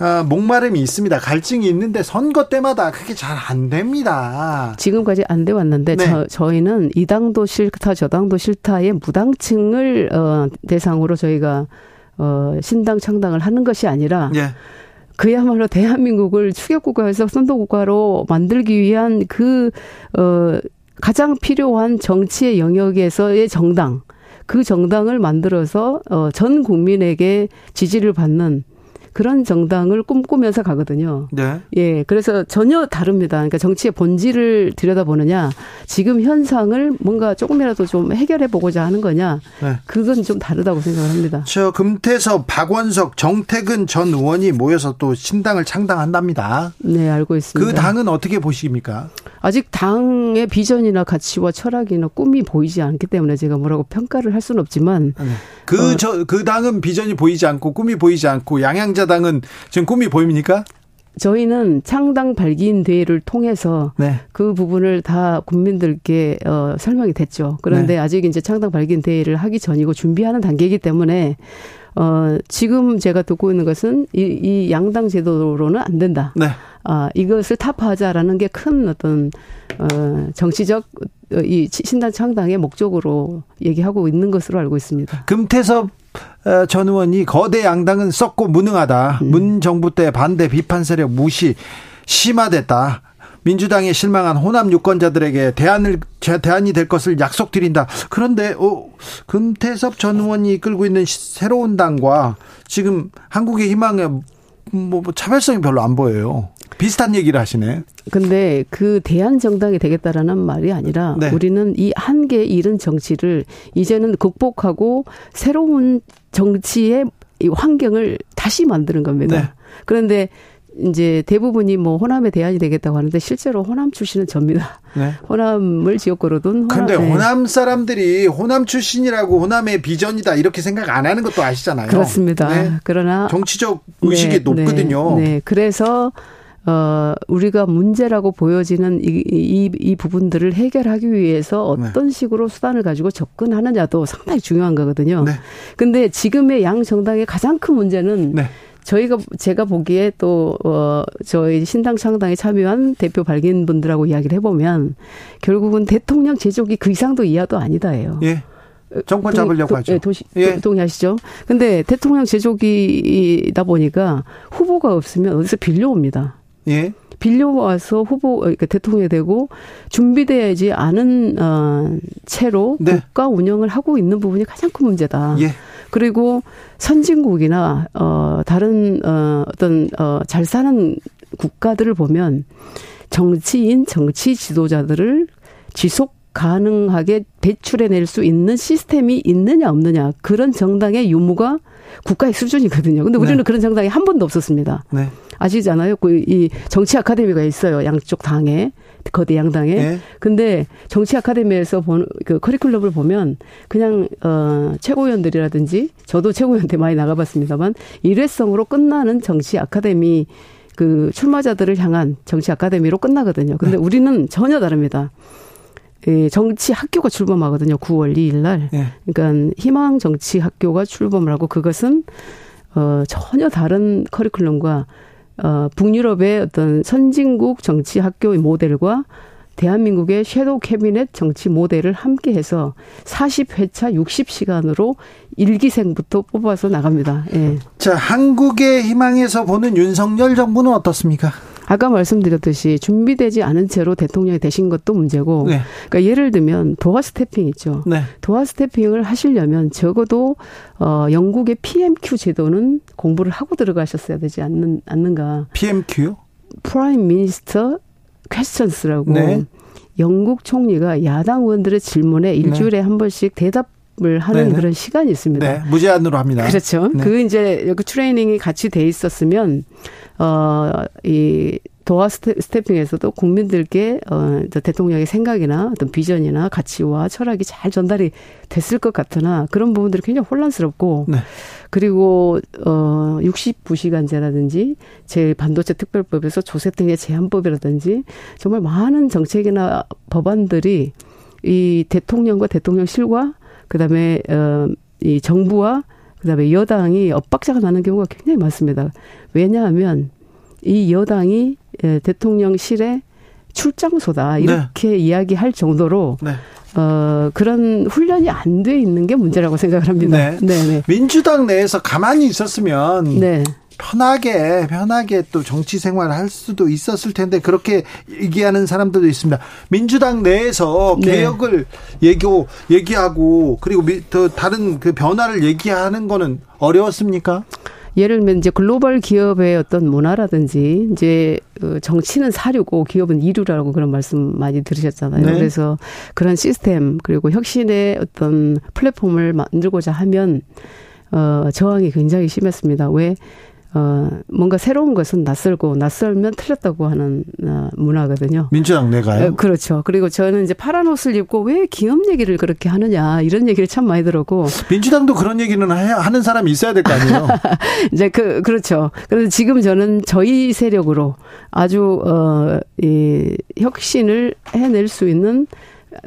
어, 목마름이 있습니다. 갈증이 있는데 선거 때마다 그게 잘 안 됩니다. 지금까지 안 돼 왔는데 네. 저, 저희는 이 당도 싫다, 저 당도 싫다의 무당층을 어, 대상으로 저희가 어, 신당 창당을 하는 것이 아니라 네. 그야말로 대한민국을 추격국가에서 선도국가로 만들기 위한 그 어, 가장 필요한 정치의 영역에서의 정당, 그 정당을 만들어서 어, 전 국민에게 지지를 받는 그런 정당을 꿈꾸면서 가거든요. 네. 예, 그래서 전혀 다릅니다. 그러니까 정치의 본질을 들여다보느냐, 지금 현상을 뭔가 조금이라도 좀 해결해 보고자 하는 거냐, 네. 그건 좀 다르다고 생각합니다. 저 금태섭, 박원석, 정태근 전 의원이 모여서 또 신당을 창당한답니다. 네, 알고 있습니다. 그 당은 어떻게 보십니까? 아직 당의 비전이나 가치와 철학이나 꿈이 보이지 않기 때문에 제가 뭐라고 평가를 할 수는 없지만 그 저그 어, 그 당은 비전이 보이지 않고 꿈이 보이지 않고 양양자 당은 지금 꿈이 보입니까? 저희는 창당 발기인 대회를 통해서 네. 그 부분을 다 국민들께 어, 설명이 됐죠. 그런데 네. 아직 이제 창당 발기인 대회를 하기 전이고 준비하는 단계이기 때문에 어, 지금 제가 듣고 있는 것은 이, 이 양당 제도로는 안 된다. 네. 아, 이것을 타파하자라는 게 큰 어떤 어, 정치적 어, 이 신당 창당의 목적으로 얘기하고 있는 것으로 알고 있습니다. 금태섭 어, 전 의원이 거대 양당은 썩고 무능하다. 음. 문 정부 때 반대 비판 세력 무시 심화됐다. 민주당에 실망한 호남 유권자들에게 대안을 대안이 될 것을 약속드린다. 그런데 어, 금태섭 전 의원이 이끌고 있는 새로운 당과 지금 한국의 희망에 뭐, 뭐 차별성이 별로 안 보여요. 비슷한 얘기를 하시네. 근데 그 대한 정당이 되겠다라는 말이 아니라 네. 우리는 이 한계 잃은 정치를 이제는 극복하고 새로운 정치의 이 환경을 다시 만드는 겁니다. 네. 그런데 이제 대부분이 뭐 호남에 대안이 되겠다고 하는데 실제로 호남 출신은 접니다. 네. 호남을 지역구로 둔. 그런데 호남, 네. 호남 사람들이 호남 출신이라고 호남의 비전이다 이렇게 생각 안 하는 것도 아시잖아요. 그렇습니다. 네. 그러나 정치적 의식이 네, 높거든요. 네. 네. 그래서 어, 우리가 문제라고 보여지는 이, 이, 이 부분들을 해결하기 위해서 어떤 네. 식으로 수단을 가지고 접근하느냐도 상당히 중요한 거거든요. 네. 근데 지금의 양 정당의 가장 큰 문제는 네. 저희가 제가 보기에 또 어, 저희 신당 창당에 참여한 대표 발긴 분들하고 이야기를 해보면 결국은 대통령 제조기 그 이상도 이하도 아니다예요. 예. 정권 잡으려고 도, 하죠. 예, 도시, 예. 동의하시죠? 근데 대통령 제조기이다 보니까 후보가 없으면 어디서 빌려옵니다. 예. 빌려와서 후보 그러니까 대통령이 되고 준비되어야지 않은 어 채로 네. 국가 운영을 하고 있는 부분이 가장 큰 문제다. 예. 그리고 선진국이나 어 다른 어 어떤 어잘 사는 국가들을 보면 정치인 정치 지도자들을 지속 가능하게 배출해낼 수 있는 시스템이 있느냐 없느냐 그런 정당의 유무가 국가의 수준이거든요. 근데 우리는 네. 그런 정당이 한 번도 없었습니다. 네. 아시잖아요. 그 이 정치 아카데미가 있어요. 양쪽 당에 거대 양당에. 네. 근데 정치 아카데미에서 보는 그 커리큘럼을 보면 그냥 어 최고위원들이라든지 저도 최고위원 때 많이 나가봤습니다만 일회성으로 끝나는 정치 아카데미 그 출마자들을 향한 정치 아카데미로 끝나거든요. 근데 네. 우리는 전혀 다릅니다. 예, 정치 학교가 출범하거든요. 9월 2일 날. 네. 그러니까 희망 정치 학교가 출범을 하고 그것은 어 전혀 다른 커리큘럼과 어 북유럽의 어떤 선진국 정치 학교의 모델과 대한민국의 섀도우 캐비넷 정치 모델을 함께 해서 40회차 60시간으로 일기생부터 뽑아서 나갑니다. 예. 자, 한국의 희망에서 보는 윤석열 정부는 어떻습니까? 아까 말씀드렸듯이 준비되지 않은 채로 대통령이 되신 것도 문제고, 네. 그러니까 예를 들면 doorstepping 있죠. 네. doorstepping을 하시려면 적어도 어 영국의 PMQ 제도는 공부를 하고 들어가셨어야 되지 않는 않는가? PMQ요? Prime Minister Questions라고 네. 영국 총리가 야당 의원들의 질문에 일주일에 네. 한 번씩 대답 을 하는 네네. 그런 시간이 있습니다. 네, 무제한으로 합니다. 그렇죠. 네. 그 이제 여기 트레이닝이 같이 돼 있었으면 어이 doorstepping에서도 국민들께 어 대통령의 생각이나 어떤 비전이나 가치와 철학이 잘 전달이 됐을 것 같으나 그런 부분들이 굉장히 혼란스럽고 네. 그리고 어 69시간제라든지 제 반도체 특별법에서 조세 등의 제한법이라든지 정말 많은 정책이나 법안들이 이 대통령과 대통령실과 그다음에 어이 정부와 그다음에 여당이 엇박자가 나는 경우가 굉장히 많습니다. 왜냐하면 이 여당이 대통령실의 출장소다 이렇게 네. 이야기할 정도로 네. 어 그런 훈련이 안 돼 있는 게 문제라고 생각을 합니다. 네. 네, 네. 민주당 내에서 가만히 있었으면 네. 편하게 편하게 또 정치 생활을 할 수도 있었을 텐데 그렇게 얘기하는 사람들도 있습니다. 민주당 내에서 네. 개혁을 네. 얘기 얘기하고 그리고 또 다른 그 변화를 얘기하는 거는 어려웠습니까? 예를 들면 이제 글로벌 기업의 어떤 문화라든지 이제 그 정치는 사류고 기업은 이류라고 그런 말씀 많이 들으셨잖아요. 네. 그래서 그런 시스템 그리고 혁신의 어떤 플랫폼을 만들고자 하면 어 저항이 굉장히 심했습니다. 왜 어, 뭔가 새로운 것은 낯설고 낯설면 틀렸다고 하는 어, 문화거든요. 민주당 내가요? 어, 그렇죠. 그리고 저는 이제 파란 옷을 입고 왜 기업 얘기를 그렇게 하느냐 이런 얘기를 참 많이 들었고. 민주당도 그런 얘기는 하는 사람이 있어야 될 거 아니에요? 이제 그, 그렇죠. 그래서 지금 저는 저희 세력으로 아주, 어, 이 혁신을 해낼 수 있는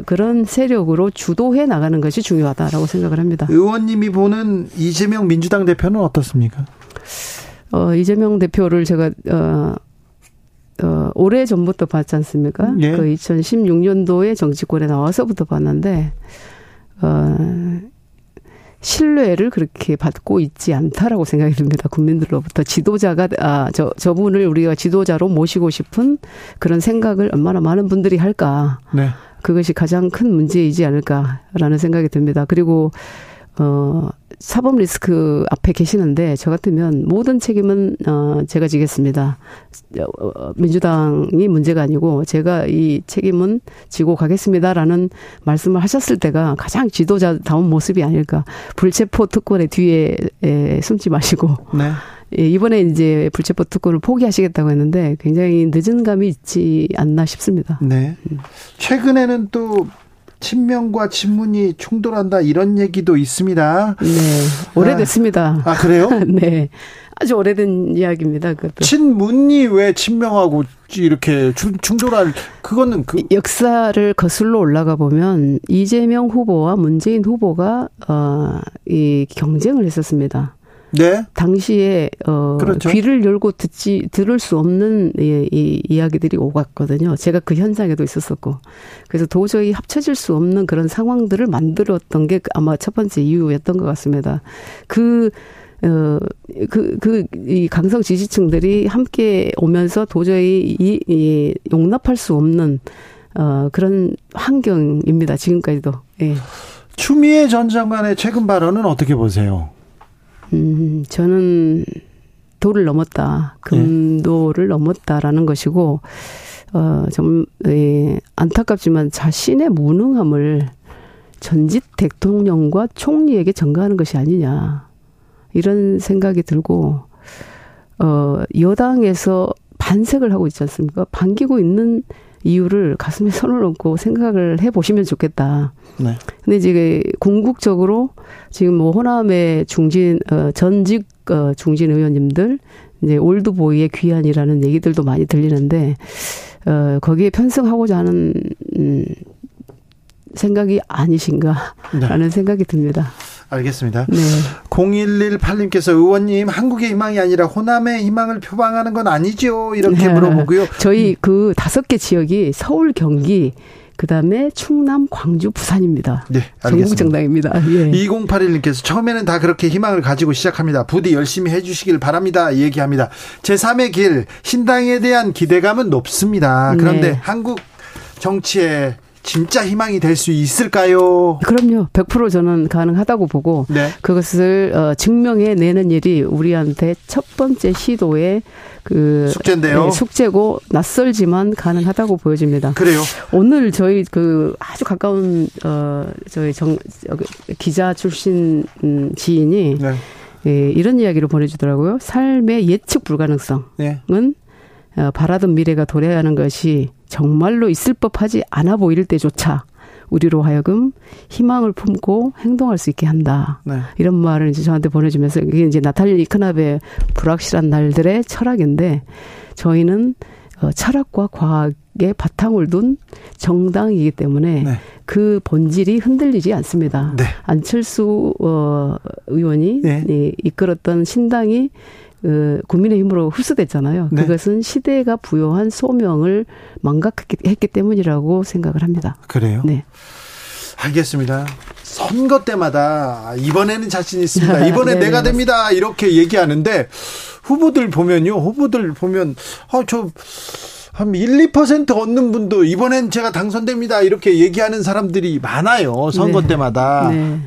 그런 세력으로 주도해 나가는 것이 중요하다라고 생각을 합니다. 의원님이 보는 이재명 민주당 대표는 어떻습니까? 어, 이재명 대표를 제가, 어, 어, 오래 전부터 봤지 않습니까? 예. 그 2016년도에 정치권에 나와서부터 봤는데, 어, 신뢰를 그렇게 받고 있지 않다라고 생각이 듭니다. 국민들로부터 지도자가 아 저 저분을 우리가 지도자로 모시고 싶은 그런 생각을 얼마나 많은 분들이 할까. 네. 그것이 가장 큰 문제이지 않을까라는 생각이 듭니다. 그리고 어, 사법 리스크 앞에 계시는데 저 같으면 모든 책임은 어, 제가 지겠습니다. 어, 민주당이 문제가 아니고 제가 이 책임은 지고 가겠습니다라는 말씀을 하셨을 때가 가장 지도자다운 모습이 아닐까. 불체포 특권의 뒤에 에, 숨지 마시고 네. 예, 이번에 이제 불체포 특권을 포기하시겠다고 했는데 굉장히 늦은 감이 있지 않나 싶습니다. 네. 최근에는 또 친명과 친문이 충돌한다 이런 얘기도 있습니다. 네. 오래됐습니다. 아, 아 그래요? 네. 아주 오래된 이야기입니다. 그것도. 친문이 왜 친명하고 이렇게 충돌할 그거는 그 역사를 거슬러 올라가 보면 이재명 후보와 문재인 후보가 어이 경쟁을 했었습니다. 네. 당시에 어 그렇죠. 귀를 열고 듣지 들을 수 없는 이, 이 이야기들이 오갔거든요. 제가 그 현장에도 있었었고 그래서 도저히 합쳐질 수 없는 그런 상황들을 만들었던 게 아마 첫 번째 이유였던 것 같습니다. 그 어, 그, 그, 이 강성 지지층들이 함께 오면서 도저히 이, 이 용납할 수 없는, 어, 그런 환경입니다. 지금까지도. 예. 추미애 전 장관의 최근 발언은 어떻게 보세요? 음, 저는 도를 넘었다. 금도를 네. 넘었다라는 것이고, 어, 좀, 예, 안타깝지만 자신의 무능함을 전직 대통령과 총리에게 전가하는 것이 아니냐. 이런 생각이 들고, 어, 여당에서 반색을 하고 있지 않습니까? 반기고 있는 이유를 가슴에 손을 얹고 생각을 해 보시면 좋겠다. 네. 근데 이제 궁극적으로 지금 뭐 호남의 중진 어 전직 어 중진 의원님들 이제 올드보이의 귀환이라는 얘기들도 많이 들리는데 어 거기에 편승하고자 하는 음 생각이 아니신가라는 네. 생각이 듭니다. 알겠습니다. 네. 0118님께서 의원님 한국의 희망이 아니라 호남의 희망을 표방하는 건 아니죠? 이렇게 네. 물어보고요. 저희 그 다섯 개 지역이 서울, 경기, 그다음에 충남, 광주, 부산입니다. 네, 전국 정당입니다. 예. 2081님께서 처음에는 다 그렇게 희망을 가지고 시작합니다. 부디 열심히 해 주시길 바랍니다. 얘기합니다. 제3의 길 신당에 대한 기대감은 높습니다. 그런데 네. 한국 정치에 진짜 희망이 될 수 있을까요? 그럼요. 100% 저는 가능하다고 보고 네. 그것을 어, 증명해 내는 일이 우리한테 첫 번째 시도의 그 숙제인데요. 네, 숙제고 낯설지만 가능하다고 보여집니다. 그래요. 오늘 저희 그 아주 가까운 어 저희 정 기자 출신 음, 지인이 네. 예, 이런 이야기를 보내주더라고요. 삶의 예측 불가능성은 네. 어, 바라던 미래가 도래하는 것이 정말로 있을 법하지 않아 보일 때조차 우리로 하여금 희망을 품고 행동할 수 있게 한다. 네. 이런 말을 이제 저한테 보내주면서 이게 이제 나탈리 크납의 불확실한 날들의 철학인데 저희는 어, 철학과 과학의 바탕을 둔 정당이기 때문에 네. 그 본질이 흔들리지 않습니다. 네. 안철수 어, 의원이 네. 예, 이끌었던 신당이 그 국민의힘으로 흡수됐잖아요. 네. 그것은 시대가 부여한 소명을 망각했기 때문이라고 생각을 합니다. 그래요? 네. 알겠습니다. 선거 때마다 이번에는 자신 있습니다. 이번에 네, 내가 네, 됩니다. 이렇게 얘기하는데 후보들 보면요. 후보들 보면 아저 한 1, 2% 얻는 분도 이번엔 제가 당선됩니다. 이렇게 얘기하는 사람들이 많아요. 선거 네. 때마다. 네.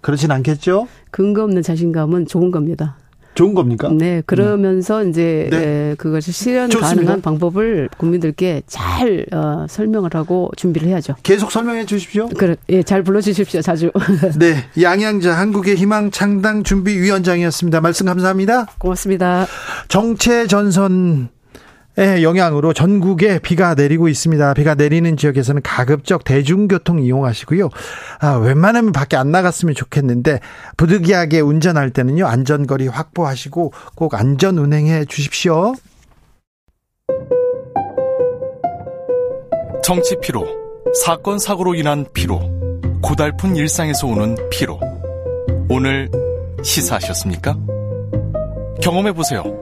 그렇진 않겠죠? 근거 없는 자신감은 좋은 겁니다. 좋은 겁니까? 네, 그러면서 음. 이제 네. 에, 그것을 실현 좋습니다. 가능한 방법을 국민들께 잘 어, 설명을 하고 준비를 해야죠. 계속 설명해 주십시오. 그래, 예, 잘 불러주십시오, 자주. 네, 양양자 한국의 희망 창당 준비 위원장이었습니다. 말씀 감사합니다. 고맙습니다. 정체 전선 의 영향으로 전국에 비가 내리고 있습니다. 비가 내리는 지역에서는 가급적 대중교통 이용하시고요. 아, 웬만하면 밖에 안 나갔으면 좋겠는데 부득이하게 운전할 때는요. 안전거리 확보하시고 꼭 안전 운행해 주십시오. 정치 피로, 사건 사고로 인한 피로, 고달픈 일상에서 오는 피로. 오늘 시사하셨습니까? 경험해 보세요.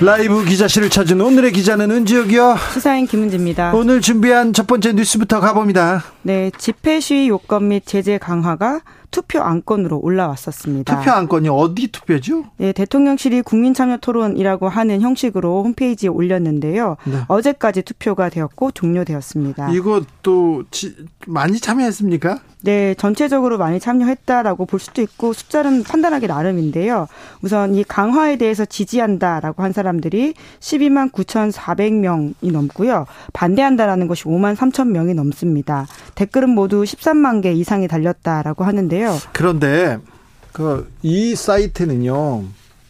라이브 기자실을 찾은 오늘의 기자는 은지혁이요. 수사인 김은지입니다. 오늘 준비한 첫 번째 뉴스부터 가봅니다. 네, 집회 시위 요건 및 제재 강화가 투표 안건으로 올라왔었습니다. 투표 안건이 어디 투표죠? 네, 대통령실이 국민참여 토론이라고 하는 형식으로 홈페이지에 올렸는데요. 네. 어제까지 투표가 되었고 종료되었습니다. 이것도 많이 참여했습니까? 네, 전체적으로 많이 참여했다라고 볼 수도 있고 숫자는 판단하기 나름인데요. 우선 이 강화에 대해서 지지한다라고 한 사람들이 12만 9,400명이 넘고요. 반대한다라는 것이 5만 3천 명이 넘습니다. 댓글은 모두 13만 개 이상이 달렸다라고 하는데요. 그런데 그 이 사이트는요.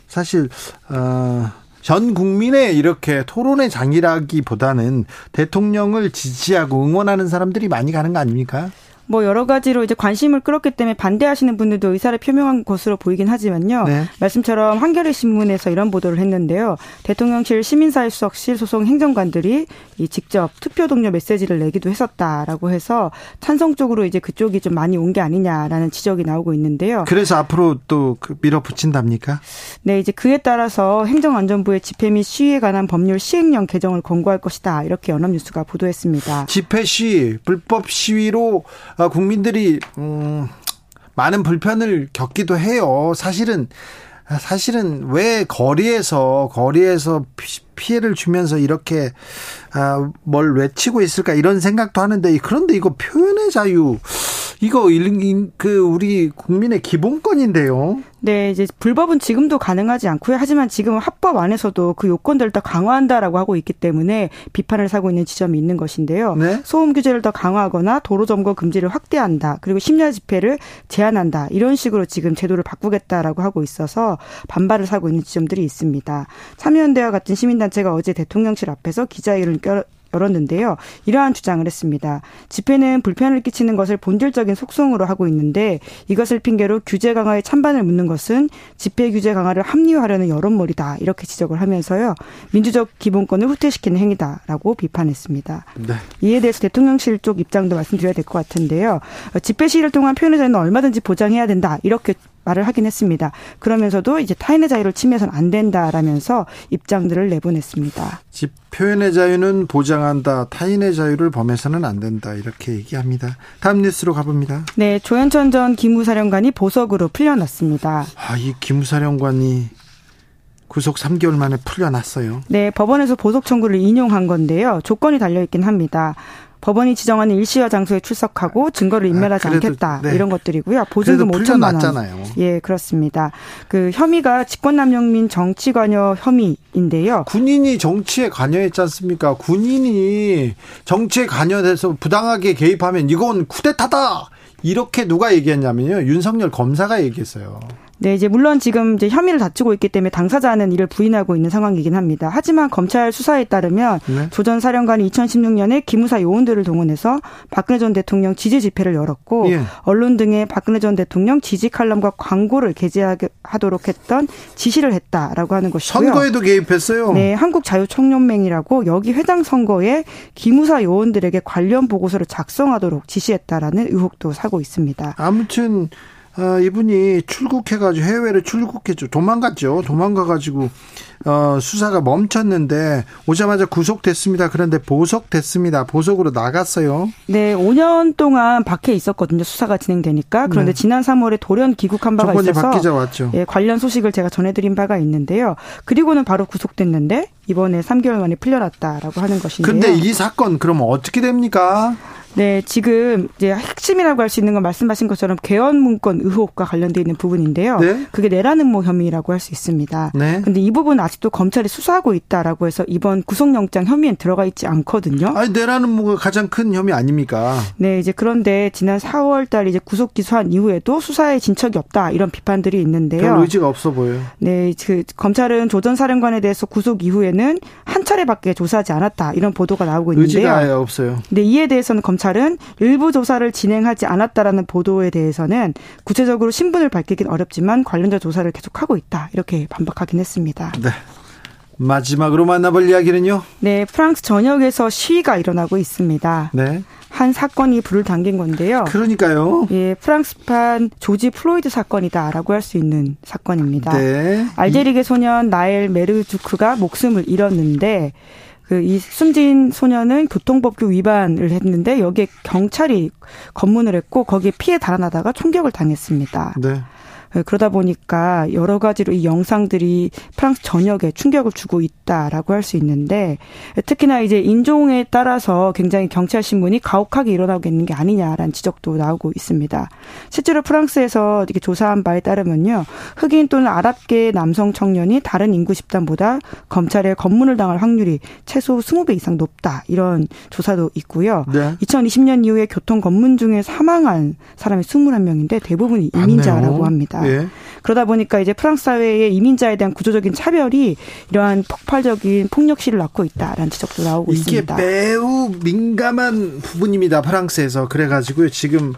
사실 어, 전 국민의 이렇게 토론의 장이라기보다는 대통령을 지지하고 응원하는 사람들이 많이 가는 거 아닙니까? 뭐 여러 가지로 이제 관심을 끌었기 때문에 반대하시는 분들도 의사를 표명한 것으로 보이긴 하지만요. 네. 말씀처럼 한겨레 신문에서 이런 보도를 했는데요. 대통령실 시민사회수석실 소속 행정관들이 이 직접 투표 동료 메시지를 내기도 했었다라고 해서 찬성 쪽으로 이제 그쪽이 좀 많이 온 게 아니냐라는 지적이 나오고 있는데요. 그래서 앞으로 또그 밀어붙인답니까? 네, 이제 그에 따라서 행정안전부의 집회 및 시위에 관한 법률 시행령 개정을 권고할 것이다. 이렇게 연합뉴스가 보도했습니다. 집회 시위, 불법 시위로 아, 국민들이 음, 많은 불편을 겪기도 해요. 사실은 사실은 왜 거리에서 거리에서 피해를 주면서 이렇게 아, 뭘 외치고 있을까 이런 생각도 하는데 그런데 이거 표현의 자유 이거 그 우리 국민의 기본권인데요. 네, 이제 불법은 지금도 가능하지 않고요. 하지만 지금 합법 안에서도 그 요건들을 더 강화한다라고 하고 있기 때문에 비판을 사고 있는 지점이 있는 것인데요. 네? 소음 규제를 더 강화하거나 도로 점거 금지를 확대한다. 그리고 심야 집회를 제한한다. 이런 식으로 지금 제도를 바꾸겠다라고 하고 있어서 반발을 사고 있는 지점들이 있습니다. 참여연대와 같은 시민단 체가 어제 대통령실 앞에서 기자회견을 열었는데요. 이러한 주장을 했습니다. 집회는 불편을 끼치는 것을 본질적인 속성으로 하고 있는데 이것을 핑계로 규제 강화에 찬반을 묻는 것은 집회 규제 강화를 합리화하려는 여론몰이다. 이렇게 지적을 하면서요. 민주적 기본권을 후퇴시키는 행위다라고 비판했습니다. 네. 이에 대해서 대통령실 쪽 입장도 말씀드려야 될 것 같은데요. 집회 시위를 통한 표현의 자유는 얼마든지 보장해야 된다. 이렇게 말을 하긴 했습니다. 그러면서도 이제 타인의 자유를 침해해서는 안 된다라면서 입장들을 내보냈습니다. 집 표현의 자유는 보장한다. 타인의 자유를 범해서는 안 된다. 이렇게 얘기합니다. 다음 뉴스로 가봅니다. 네, 조현천 전 기무사령관이 보석으로 풀려났습니다. 아, 이 기무사령관이 구속 3개월 만에 풀려났어요. 네, 법원에서 보석 청구를 인용한 건데요. 조건이 달려 있긴 합니다. 법원이 지정하는 일시와 장소에 출석하고 증거를 인멸하지 아, 않겠다 네. 이런 것들이고요. 보증금 5천만 원. 예, 그렇습니다. 그 혐의가 직권남용 민 정치 관여 혐의인데요. 군인이 정치에 관여했지 않습니까? 군인이 정치에 관여돼서 부당하게 개입하면 이건 쿠데타다. 이렇게 누가 얘기했냐면요. 윤석열 검사가 얘기했어요. 네, 이제 물론 지금 이제 혐의를 다투고 있기 때문에 당사자는 이를 부인하고 있는 상황이긴 합니다. 하지만 검찰 수사에 따르면 네. 조전 사령관이 2016년에 기무사 요원들을 동원해서 박근혜 전 대통령 지지 집회를 열었고 예. 언론 등에 박근혜 전 대통령 지지 칼럼과 광고를 게재하도록 했던 지시를 했다라고 하는 것이고요. 선거에도 개입했어요. 네, 한국자유총연맹이라고 여기 회장 선거에 기무사 요원들에게 관련 보고서를 작성하도록 지시했다라는 의혹도 사고 있습니다. 아무튼 어, 이분이 출국해가지고 해외로 출국했죠. 도망갔죠. 도망가가지고 어, 수사가 멈췄는데 오자마자 구속됐습니다. 그런데 보석됐습니다. 보석으로 나갔어요. 네, 5년 동안 밖에 있었거든요. 수사가 진행되니까. 그런데 네. 지난 3월에 돌연 귀국한 바가 있어서 바뀌자 왔죠. 예, 관련 소식을 제가 전해드린 바가 있는데요. 그리고는 바로 구속됐는데 이번에 3개월 만에 풀려났다라고 하는 것인데요. 근데 이 사건 그러면 어떻게 됩니까? 네, 지금 이제 핵심이라고 할 수 있는 건 말씀하신 것처럼 개헌 문건 의혹과 관련돼 있는 부분인데요. 네? 그게 내라는 모 혐의라고 할 수 있습니다. 네. 근데 이 부분 아직도 검찰이 수사하고 있다라고 해서 이번 구속영장 혐의엔 들어가 있지 않거든요. 아니, 내라는 모가 가장 큰 혐의 아닙니까? 네, 이제 그런데 지난 4월 달 이제 구속 기소한 이후에도 수사에 진척이 없다 이런 비판들이 있는데요. 별 의지가 없어 보여요. 네, 그 검찰은 조전 사령관에 대해서 구속 이후에는 한 차례밖에 조사하지 않았다 이런 보도가 나오고 있는데요. 의지가 아예 없어요. 네, 이에 대해서는 검찰 검찰은 일부 조사를 진행하지 않았다라는 보도에 대해서는 구체적으로 신분을 밝히긴 어렵지만 관련자 조사를 계속하고 있다. 이렇게 반박하긴 했습니다. 네. 마지막으로 만나볼 이야기는요? 네, 프랑스 전역에서 시위가 일어나고 있습니다. 네. 한 사건이 불을 당긴 건데요. 그러니까요. 예, 프랑스판 조지 플로이드 사건이다라고 할 수 있는 사건입니다. 네. 알제리계 소년 나엘 메르주크가 목숨을 잃었는데 그 이 숨진 소년은 교통법규 위반을 했는데 여기에 경찰이 검문을 했고 거기에 피해 달아나다가 총격을 당했습니다. 네. 예, 그러다 보니까 여러 가지로 이 영상들이 프랑스 전역에 충격을 주고 있다라고 할 수 있는데 특히나 이제 인종에 따라서 굉장히 경찰 신문이 가혹하게 일어나고 있는 게 아니냐라는 지적도 나오고 있습니다. 실제로 프랑스에서 이렇게 조사한 바에 따르면요. 흑인 또는 아랍계 남성 청년이 다른 인구 집단보다 검찰에 검문을 당할 확률이 최소 20배 이상 높다. 이런 조사도 있고요. 네. 2020년 이후에 교통 검문 중에 사망한 사람이 21명인데 대부분이 이민자라고. 합니다. 예. 그러다 보니까 이제 프랑스 사회의 이민자에 대한 구조적인 차별이 이러한 폭발적인 폭력 시를 낳고 있다라는 지적도 나오고 이게 있습니다. 이게 매우 민감한 부분입니다. 프랑스에서 그래가지고 지금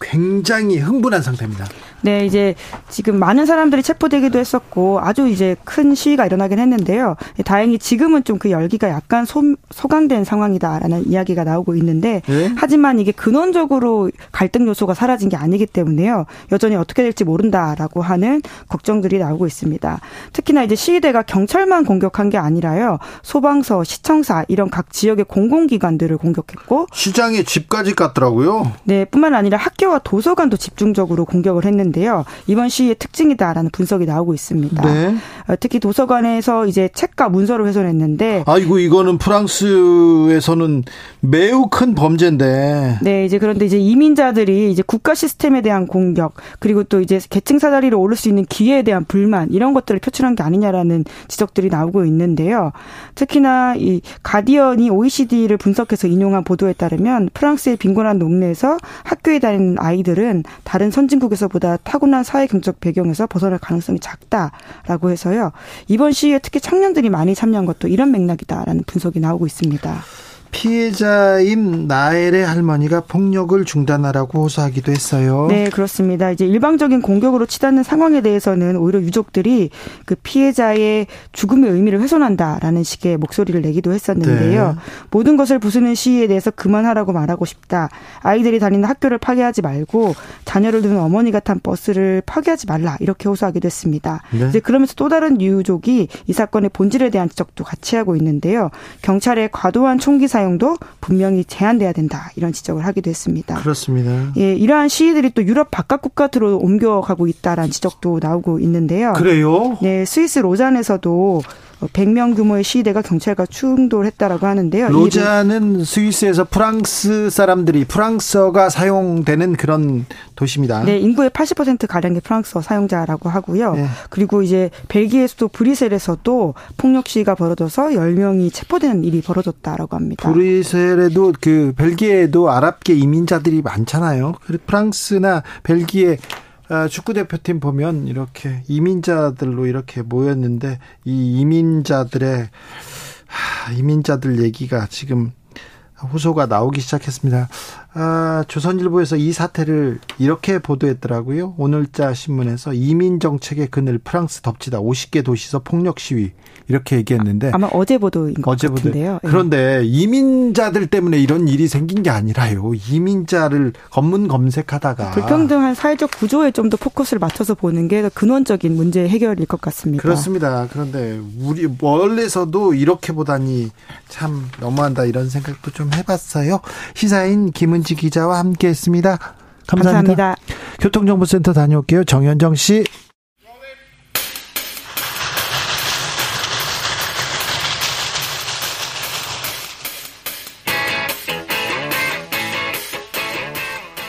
굉장히 흥분한 상태입니다. 네, 이제 지금 많은 사람들이 체포되기도 했었고 아주 이제 큰 시위가 일어나긴 했는데요. 다행히 지금은 좀 그 열기가 약간 소, 소강된 상황이다라는 이야기가 나오고 있는데 네? 하지만 이게 근원적으로 갈등 요소가 사라진 게 아니기 때문에요. 여전히 어떻게 될지 모른다라고 하는 걱정들이 나오고 있습니다. 특히나 이제 시위대가 경찰만 공격한 게 아니라요. 소방서, 시청사 이런 각 지역의 공공기관들을 공격했고 시장에 집까지 갔더라고요. 네, 뿐만 아니라 학교와 도서관도 집중적으로 공격을 했는데 있는데요. 이번 시위의 특징이다라는 분석이 나오고 있습니다. 네. 어, 특히 도서관에서 이제 책과 문서를 훼손했는데 아이고 이거는 프랑스에서는 매우 큰 범죄인데. 네, 이제 그런데 이제 이민자들이 이제 국가 시스템에 대한 공격 그리고 또 이제 계층 사다리로 오를 수 있는 기회에 대한 불만 이런 것들을 표출한 게 아니냐라는 지적들이 나오고 있는데요. 특히나 이 가디언이 OECD를 분석해서 인용한 보도에 따르면 프랑스의 빈곤한 동네에서 학교에 다니는 아이들은 다른 선진국에서보다 타고난 사회 경적 배경에서 벗어날 가능성이 작다라고 해서요. 이번 시위에 특히 청년들이 많이 참여한 것도 이런 맥락이다라는 분석이 나오고 있습니다. 피해자인 나엘의 할머니가 폭력을 중단하라고 호소하기도 했어요. 네, 그렇습니다. 이제 일방적인 공격으로 치닫는 상황에 대해서는 오히려 유족들이 그 피해자의 죽음의 의미를 훼손한다라는 식의 목소리를 내기도 했었는데요. 네. 모든 것을 부수는 시위에 대해서 그만하라고 말하고 싶다. 아이들이 다니는 학교를 파괴하지 말고 자녀를 두는 어머니가 탄 버스를 파괴하지 말라. 이렇게 호소하기도 했습니다. 네. 이제 그러면서 또 다른 유족이 이 사건의 본질에 대한 지적도 같이 하고 있는데요. 경찰의 과도한 총기 사 사용도 분명히 제한돼야 된다 이런 지적을 하기도 했습니다. 그렇습니다. 예, 이러한 시위들이 또 유럽 바깥 국가들로 옮겨가고 있다라는 지적도 나오고 있는데요. 그래요? 네, 스위스 로잔에서도 100명 규모의 시위대가 경찰과 충돌했다라고 하는데요. 로자는 스위스에서 프랑스 사람들이 프랑스어가 사용되는 그런 도시입니다. 네, 인구의 80% 가량의 프랑스어 사용자라고 하고요. 네. 그리고 이제 벨기에 수도 브뤼셀에서도 폭력 시위가 벌어져서 10명이 체포되는 일이 벌어졌다라고 합니다. 브뤼셀에도 그 벨기에에도 아랍계 이민자들이 많잖아요. 프랑스나 벨기에 아, 축구 대표팀 보면 이렇게 이민자들로 이렇게 모였는데 이 이민자들의 이민자들 얘기가 지금 호소가 나오기 시작했습니다. 아, 조선일보에서 이 사태를 이렇게 보도했더라고요. 오늘자 신문에서 이민 정책의 그늘 프랑스 덮치다 50개 도시에서 폭력 시위 이렇게 얘기했는데 아, 마 어제 보도인 것 어제 같은데요. 보도. 예. 그런데 이민자들 때문에 이런 일이 생긴 게 아니라요. 이민자를 검문 검색하다가 불평등한 사회적 구조에 좀 더 포커스를 맞춰서 보는 게 근원적인 문제 해결일 것 같습니다. 그렇습니다. 그런데 우리 멀리서도 이렇게 보다니 참 너무한다 이런 생각도 좀 해봤어요. 시사인 김은 지 기자와 함께했습니다. 감사합니다. 감사합니다. 교통정보센터 다녀올게요. 정현정 씨.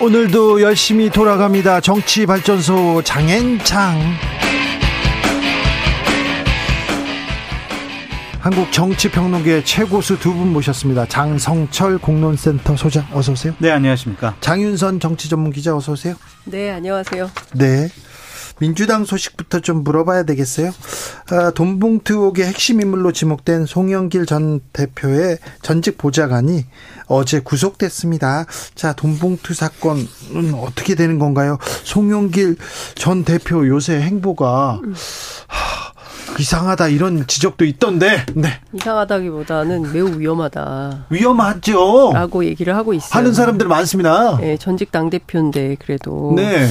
오늘도 열심히 돌아갑니다. 정치 발전소 장앤창. 한국 정치평론계 최고수 두 분 모셨습니다. 장성철 공론센터 소장 어서 오세요. 네, 안녕하십니까. 장윤선 정치전문기자 어서 오세요. 네, 안녕하세요. 네. 민주당 소식부터 좀 물어봐야 되겠어요. 아, 돈봉투 의혹의 핵심 인물로 지목된 송영길 전 대표의 전직 보좌관이 어제 구속됐습니다. 자, 돈봉투 사건은 어떻게 되는 건가요? 송영길 전 대표 요새 행보가 하, 이상하다 이런 지적도 있던데. 네. 이상하다기보다는 매우 위험하다. 위험하죠. 라고 얘기를 하고 있어요. 하는 사람들 많습니다. 네, 전직 당 대표인데 그래도. 네.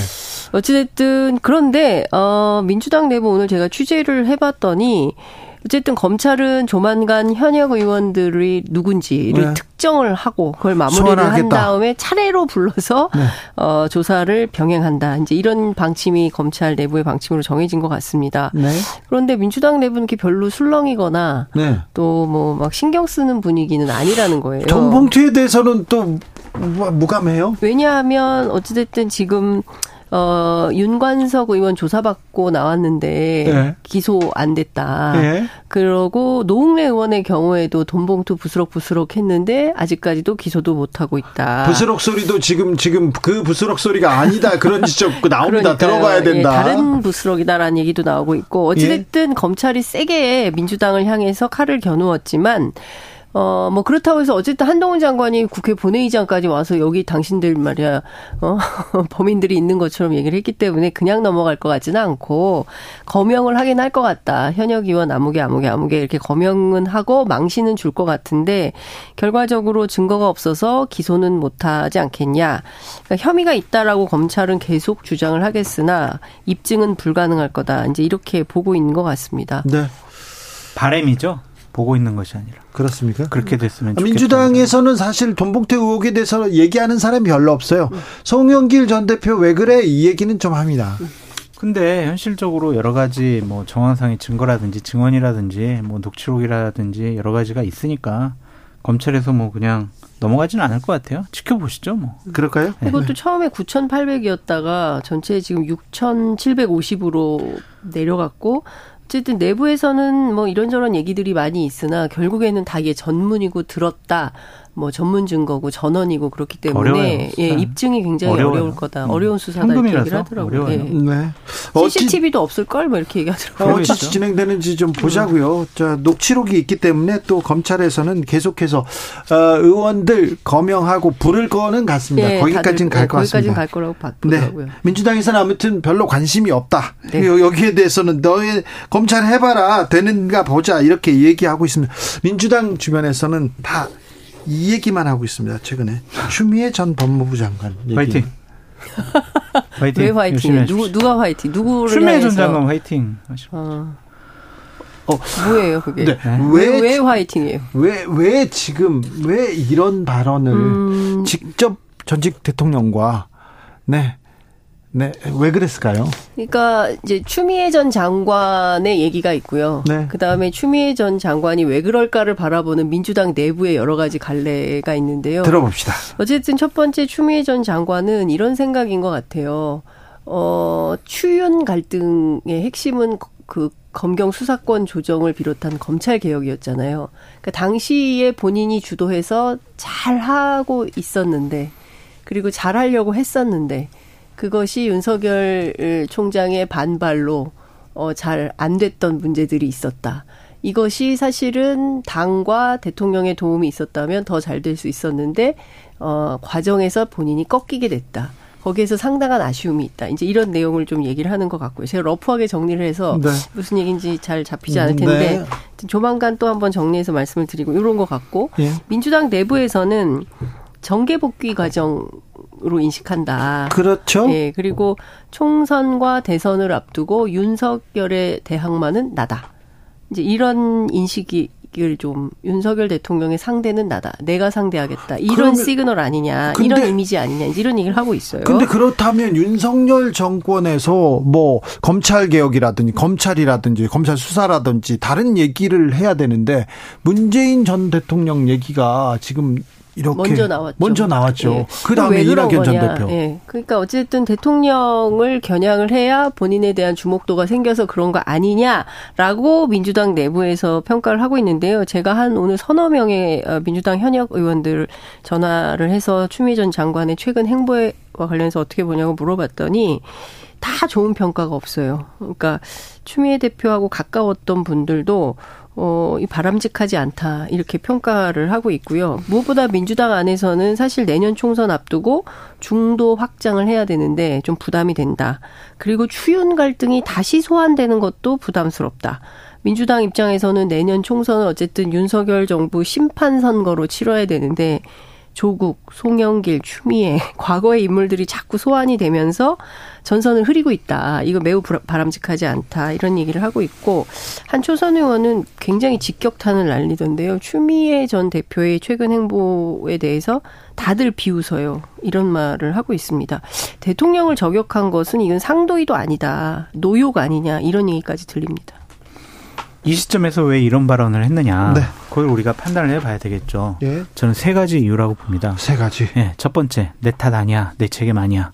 어찌됐든 그런데 어 민주당 내부 오늘 제가 취재를 해봤더니 어쨌든 검찰은 조만간 현역 의원들이 누군지를 네. 특정을 하고 그걸 마무리를 소환하겠다. 한 다음에 차례로 불러서 네. 어, 조사를 병행한다. 이제 이런 방침이 검찰 내부의 방침으로 정해진 것 같습니다. 네. 그런데 민주당 내부는 이렇게 별로 술렁이거나 네. 또뭐 막 신경 쓰는 분위기는 아니라는 거예요. 정봉투에 대해서는 또 무감해요? 왜냐하면 어찌됐든 지금 어, 윤관석 의원 조사받고 나왔는데 네. 기소 안 됐다. 네. 그러고 노웅래 의원의 경우에도 돈봉투 부스럭부스럭 했는데 아직까지도 기소도 못 하고 있다. 부스럭 소리도 지금 지금 그 부스럭 소리가 아니다 그런 지적 나옵니다. 들어가야 된다. 예, 다른 부스럭이다라는 얘기도 나오고 있고 어찌됐든 예. 검찰이 세게 민주당을 향해서 칼을 겨누었지만 어, 뭐 그렇다고 해서 어쨌든 한동훈 장관이 국회 본회의장까지 와서 여기 당신들 말이야, 어, 범인들이 있는 것처럼 얘기를 했기 때문에 그냥 넘어갈 것 같지는 않고 거명을 하긴 할 것 같다. 현역 의원 아무개 아무개 아무개 이렇게 거명은 하고 망신은 줄 것 같은데 결과적으로 증거가 없어서 기소는 못하지 않겠냐. 그러니까 혐의가 있다라고 검찰은 계속 주장을 하겠으나 입증은 불가능할 거다. 이제 이렇게 보고 있는 것 같습니다. 네. 바램이죠. 보고 있는 것이 아니라. 그렇습니까? 그렇게 됐으면 좋겠다. 민주당에서는 사실 돈봉투 의혹에 대해서 얘기하는 사람이 별로 없어요. 송영길 전 대표 왜 그래? 이 얘기는 좀 합니다. 근데 현실적으로 여러 가지 뭐 정황상의 증거라든지 증언이라든지 뭐 녹취록이라든지 여러 가지가 있으니까 검찰에서 뭐 그냥 넘어가지는 않을 것 같아요. 지켜보시죠, 뭐. 그럴까요? 네. 이것도 처음에 9,800이었다가 전체 지금 6,750으로 내려갔고 어쨌든 내부에서는 뭐 이런저런 얘기들이 많이 있으나 결국에는 다 이게 전문이고 들었다. 뭐 전문 증거고 전원이고 그렇기 때문에 어려워요. 예, 입증이 굉장히 어려워요. 어려울 거다. 음. 어려운 수사다 이렇게 얘기를 하더라고요. 예. 네. CCTV도 없을 걸 뭐 이렇게 얘기하더라고요. 어찌 진행되는지 좀 보자고요. 자, 녹취록이 있기 때문에 또 검찰에서는 계속해서 어, 의원들 거명하고 부를 거는 같습니다. 예, 거기까지는 갈것 예, 같습니다. 거기까지는 갈 거라고 보더라고요. 네. 민주당에서는 아무튼 별로 관심이 없다. 네. 여기에 대해서는 너희 검찰 해봐라 되는가 보자 이렇게 얘기하고 있습니다. 민주당 주변에서는 다 이 얘기만 하고 있습니다. 최근에 추미애 전 법무부 장관 얘기. 화이팅. 화이팅. 왜 화이팅? 누구 누가 화이팅? 누구를 추미애 전 장관 화이팅. 어. 어, 뭐예요, 그게? 네. 왜, 왜 화이팅이에요? 왜, 왜 지금, 왜 이런 발언을 음... 직접 전직 대통령과, 네, 네, 왜 그랬을까요? 그러니까 이제 추미애 전 장관의 얘기가 있고요. 네. 그 다음에 추미애 전 장관이 왜 그럴까를 바라보는 민주당 내부의 여러 가지 갈래가 있는데요. 들어봅시다. 어쨌든 첫 번째 추미애 전 장관은 이런 생각인 것 같아요. 어, 추윤 갈등의 핵심은 그 검경 수사권 조정을 비롯한 검찰 개혁이었잖아요. 그러니까 당시에 본인이 주도해서 잘 하고 있었는데 그리고 잘 하려고 했었는데 그것이 윤석열 총장의 반발로 어, 잘 안 됐던 문제들이 있었다. 이것이 사실은 당과 대통령의 도움이 있었다면 더 잘 될 수 있었는데 어 과정에서 본인이 꺾이게 됐다. 거기에서 상당한 아쉬움이 있다. 이제 이런 내용을 좀 얘기를 하는 것 같고요. 제가 러프하게 정리를 해서 네. 무슨 얘기인지 잘 잡히지 않을 텐데 네. 조만간 또 한번 정리해서 말씀을 드리고 이런 것 같고 예. 민주당 내부에서는 정계 복귀 과정 으로 인식한다. 그렇죠. 예, 그리고 총선과 대선을 앞두고 윤석열의 대항마는 나다. 이제 이런 인식이 좀 윤석열 대통령의 상대는 나다. 내가 상대하겠다. 이런 그러면, 시그널 아니냐. 근데, 이런 이미지 아니냐. 이런 얘기를 하고 있어요. 근데 그렇다면 윤석열 정권에서 뭐 검찰 개혁이라든지 검찰이라든지 검찰 수사라든지 다른 얘기를 해야 되는데 문재인 전 대통령 얘기가 지금 이렇게 먼저 나왔죠. 먼저 나왔죠. 예. 그 다음에 이낙연 전 대표. 예. 그러니까 어쨌든 대통령을 겨냥을 해야 본인에 대한 주목도가 생겨서 그런 거 아니냐라고 민주당 내부에서 평가를 하고 있는데요. 제가 한 오늘 서너 명의 어, 민주당 현역 의원들 전화를 해서 추미애 전 장관의 최근 행보와 관련해서 어떻게 보냐고 물어봤더니 다 좋은 평가가 없어요. 그러니까 추미애 대표하고 가까웠던 분들도 어, 이 바람직하지 않다. 이렇게 평가를 하고 있고요. 무엇보다 민주당 안에서는 사실 내년 총선 앞두고 중도 확장을 해야 되는데 좀 부담이 된다. 그리고 추윤 갈등이 다시 소환되는 것도 부담스럽다. 민주당 입장에서는 내년 총선은 어쨌든 윤석열 정부 심판 선거로 치러야 되는데 조국, 송영길, 추미애 과거의 인물들이 자꾸 소환이 되면서 전선을 흐리고 있다. 이거 매우 바람직하지 않다. 이런 얘기를 하고 있고 한 초선 의원은 굉장히 직격탄을 날리던데요. 추미애 전 대표의 최근 행보에 대해서 다들 비웃어요. 이런 말을 하고 있습니다. 대통령을 저격한 것은 이건 상도의도 아니다. 노욕 아니냐 이런 얘기까지 들립니다. 이 시점에서 왜 이런 발언을 했느냐. 네. 그걸 우리가 판단을 해봐야 되겠죠. 예. 저는 세 가지 이유라고 봅니다. 세 가지. 예. 첫 번째, 내 탓 아니야. 내 책임 아니야.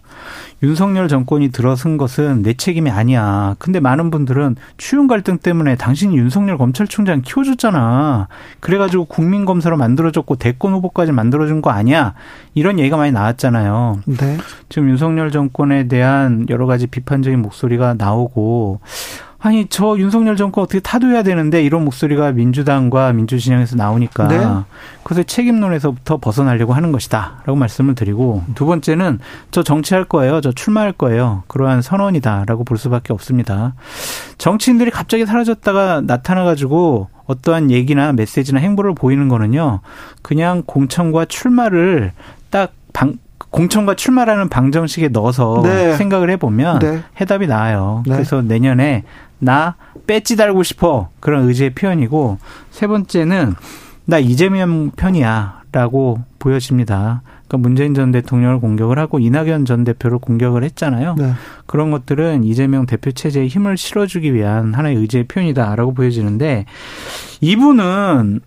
윤석열 정권이 들어선 것은 내 책임이 아니야. 근데 많은 분들은 추윤 갈등 때문에 당신이 윤석열 검찰총장 키워줬잖아. 그래가지고 국민검사로 만들어졌고 대권 후보까지 만들어준 거 아니야. 이런 얘기가 많이 나왔잖아요. 네. 지금 윤석열 정권에 대한 여러 가지 비판적인 목소리가 나오고 아니 저 윤석열 정권 어떻게 타도해야 되는데 이런 목소리가 민주당과 민주진영에서 나오니까 네. 그래서 책임론에서부터 벗어나려고 하는 것이다라고 말씀을 드리고 두 번째는 저 정치할 거예요 저 출마할 거예요 그러한 선언이다라고 볼 수밖에 없습니다 정치인들이 갑자기 사라졌다가 나타나 가지고 어떠한 얘기나 메시지나 행보를 보이는 거는요 그냥 공천과 출마를 딱 방, 공천과 출마라는 방정식에 넣어서 네. 생각을 해보면 네. 해답이 나와요. 네. 그래서 내년에 나 배지 달고 싶어 그런 의지의 표현이고 세 번째는 나 이재명 편이야라고 보여집니다. 그러니까 문재인 전 대통령을 공격을 하고 이낙연 전 대표를 공격을 했잖아요. 네. 그런 것들은 이재명 대표 체제에 힘을 실어주기 위한 하나의 의지의 표현이다라고 보여지는데 이분은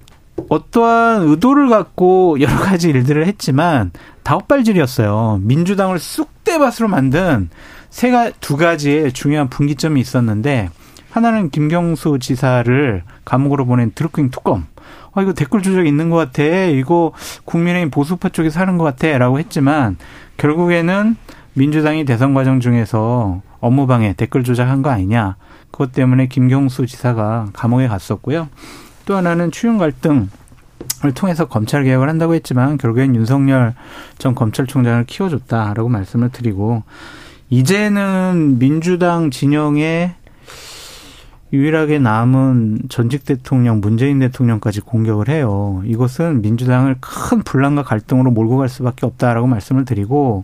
어떠한 의도를 갖고 여러 가지 일들을 했지만 다옥발질이었어요. 민주당을 쑥대밭으로 만든 세가 두 가지의 중요한 분기점이 있었는데 하나는 김경수 지사를 감옥으로 보낸 드루킹 특검. 아, 이거 댓글 조작이 있는 것 같아. 이거 국민의힘 보수파 쪽에서 하는 것 같아. 라고 했지만 결국에는 민주당이 대선 과정 중에서 업무방해 댓글 조작한 거 아니냐. 그것 때문에 김경수 지사가 감옥에 갔었고요. 또 하나는 추윤 갈등 을 통해서 검찰 개혁을 한다고 했지만 결국엔 윤석열 전 검찰총장을 키워줬다라고 말씀을 드리고 이제는 민주당 진영에 유일하게 남은 전직 대통령 문재인 대통령까지 공격을 해요. 이것은 민주당을 큰 분란과 갈등으로 몰고 갈 수밖에 없다라고 말씀을 드리고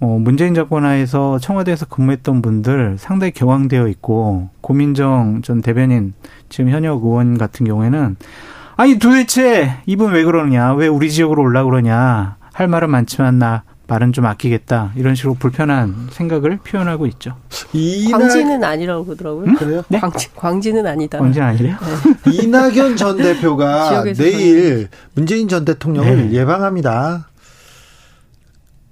어, 문재인 정권 하에서 청와대에서 근무했던 분들 상당히 격앙되어 있고 고민정 전 대변인 지금 현역 의원 같은 경우에는 아니 도대체 이분 왜 그러냐 왜 우리 지역으로 올라 그러냐 할 말은 많지만 나 말은 좀 아끼겠다 이런 식으로 불편한 생각을 표현하고 있죠. 이낙... 광진은 아니라고 그러더라고요. 음? 그래요? 네? 광진, 광진은 아니다. 광진 아니래요? 네. 이낙연 전 대표가 내일 문재인 전 대통령을 네. 예방합니다.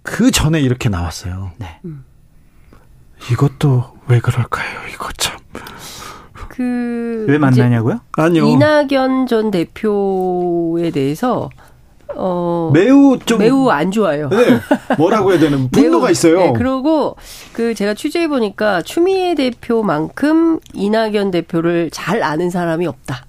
그 전에 이렇게 나왔어요. 네. 음. 이것도 왜 그럴까요? 이거 참. 그 왜 만나냐고요? 아니요. 이낙연 전 대표에 대해서 어 매우 좀 매우 안 좋아요. 네. 뭐라고 해야 되는 분노가 매우, 있어요. 네, 그리고 그 제가 취재해 보니까 추미애 대표만큼 이낙연 대표를 잘 아는 사람이 없다.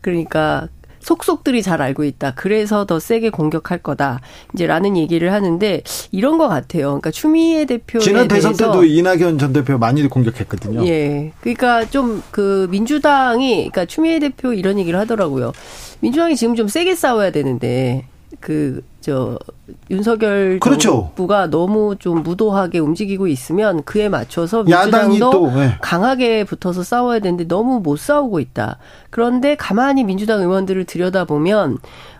그러니까 속속들이 잘 알고 있다. 그래서 더 세게 공격할 거다. 이제라는 얘기를 하는데 이런 것 같아요. 그러니까 추미애 대표 지난 대선 때도 이낙연 전 대표 많이 공격했거든요. 예. 그러니까 좀 그 민주당이 그러니까 추미애 대표 이런 얘기를 하더라고요. 민주당이 지금 좀 세게 싸워야 되는데 그, 저, 윤석열 그렇죠. 정부가 너무 좀 무도하게 움직이고 있으면 그에 맞춰서 민주당도 또, 네. 강하게 붙어서 싸워야 되는데 너무 못 싸우고 있다. 그런데 가만히 민주당 의원들을 들여다보면,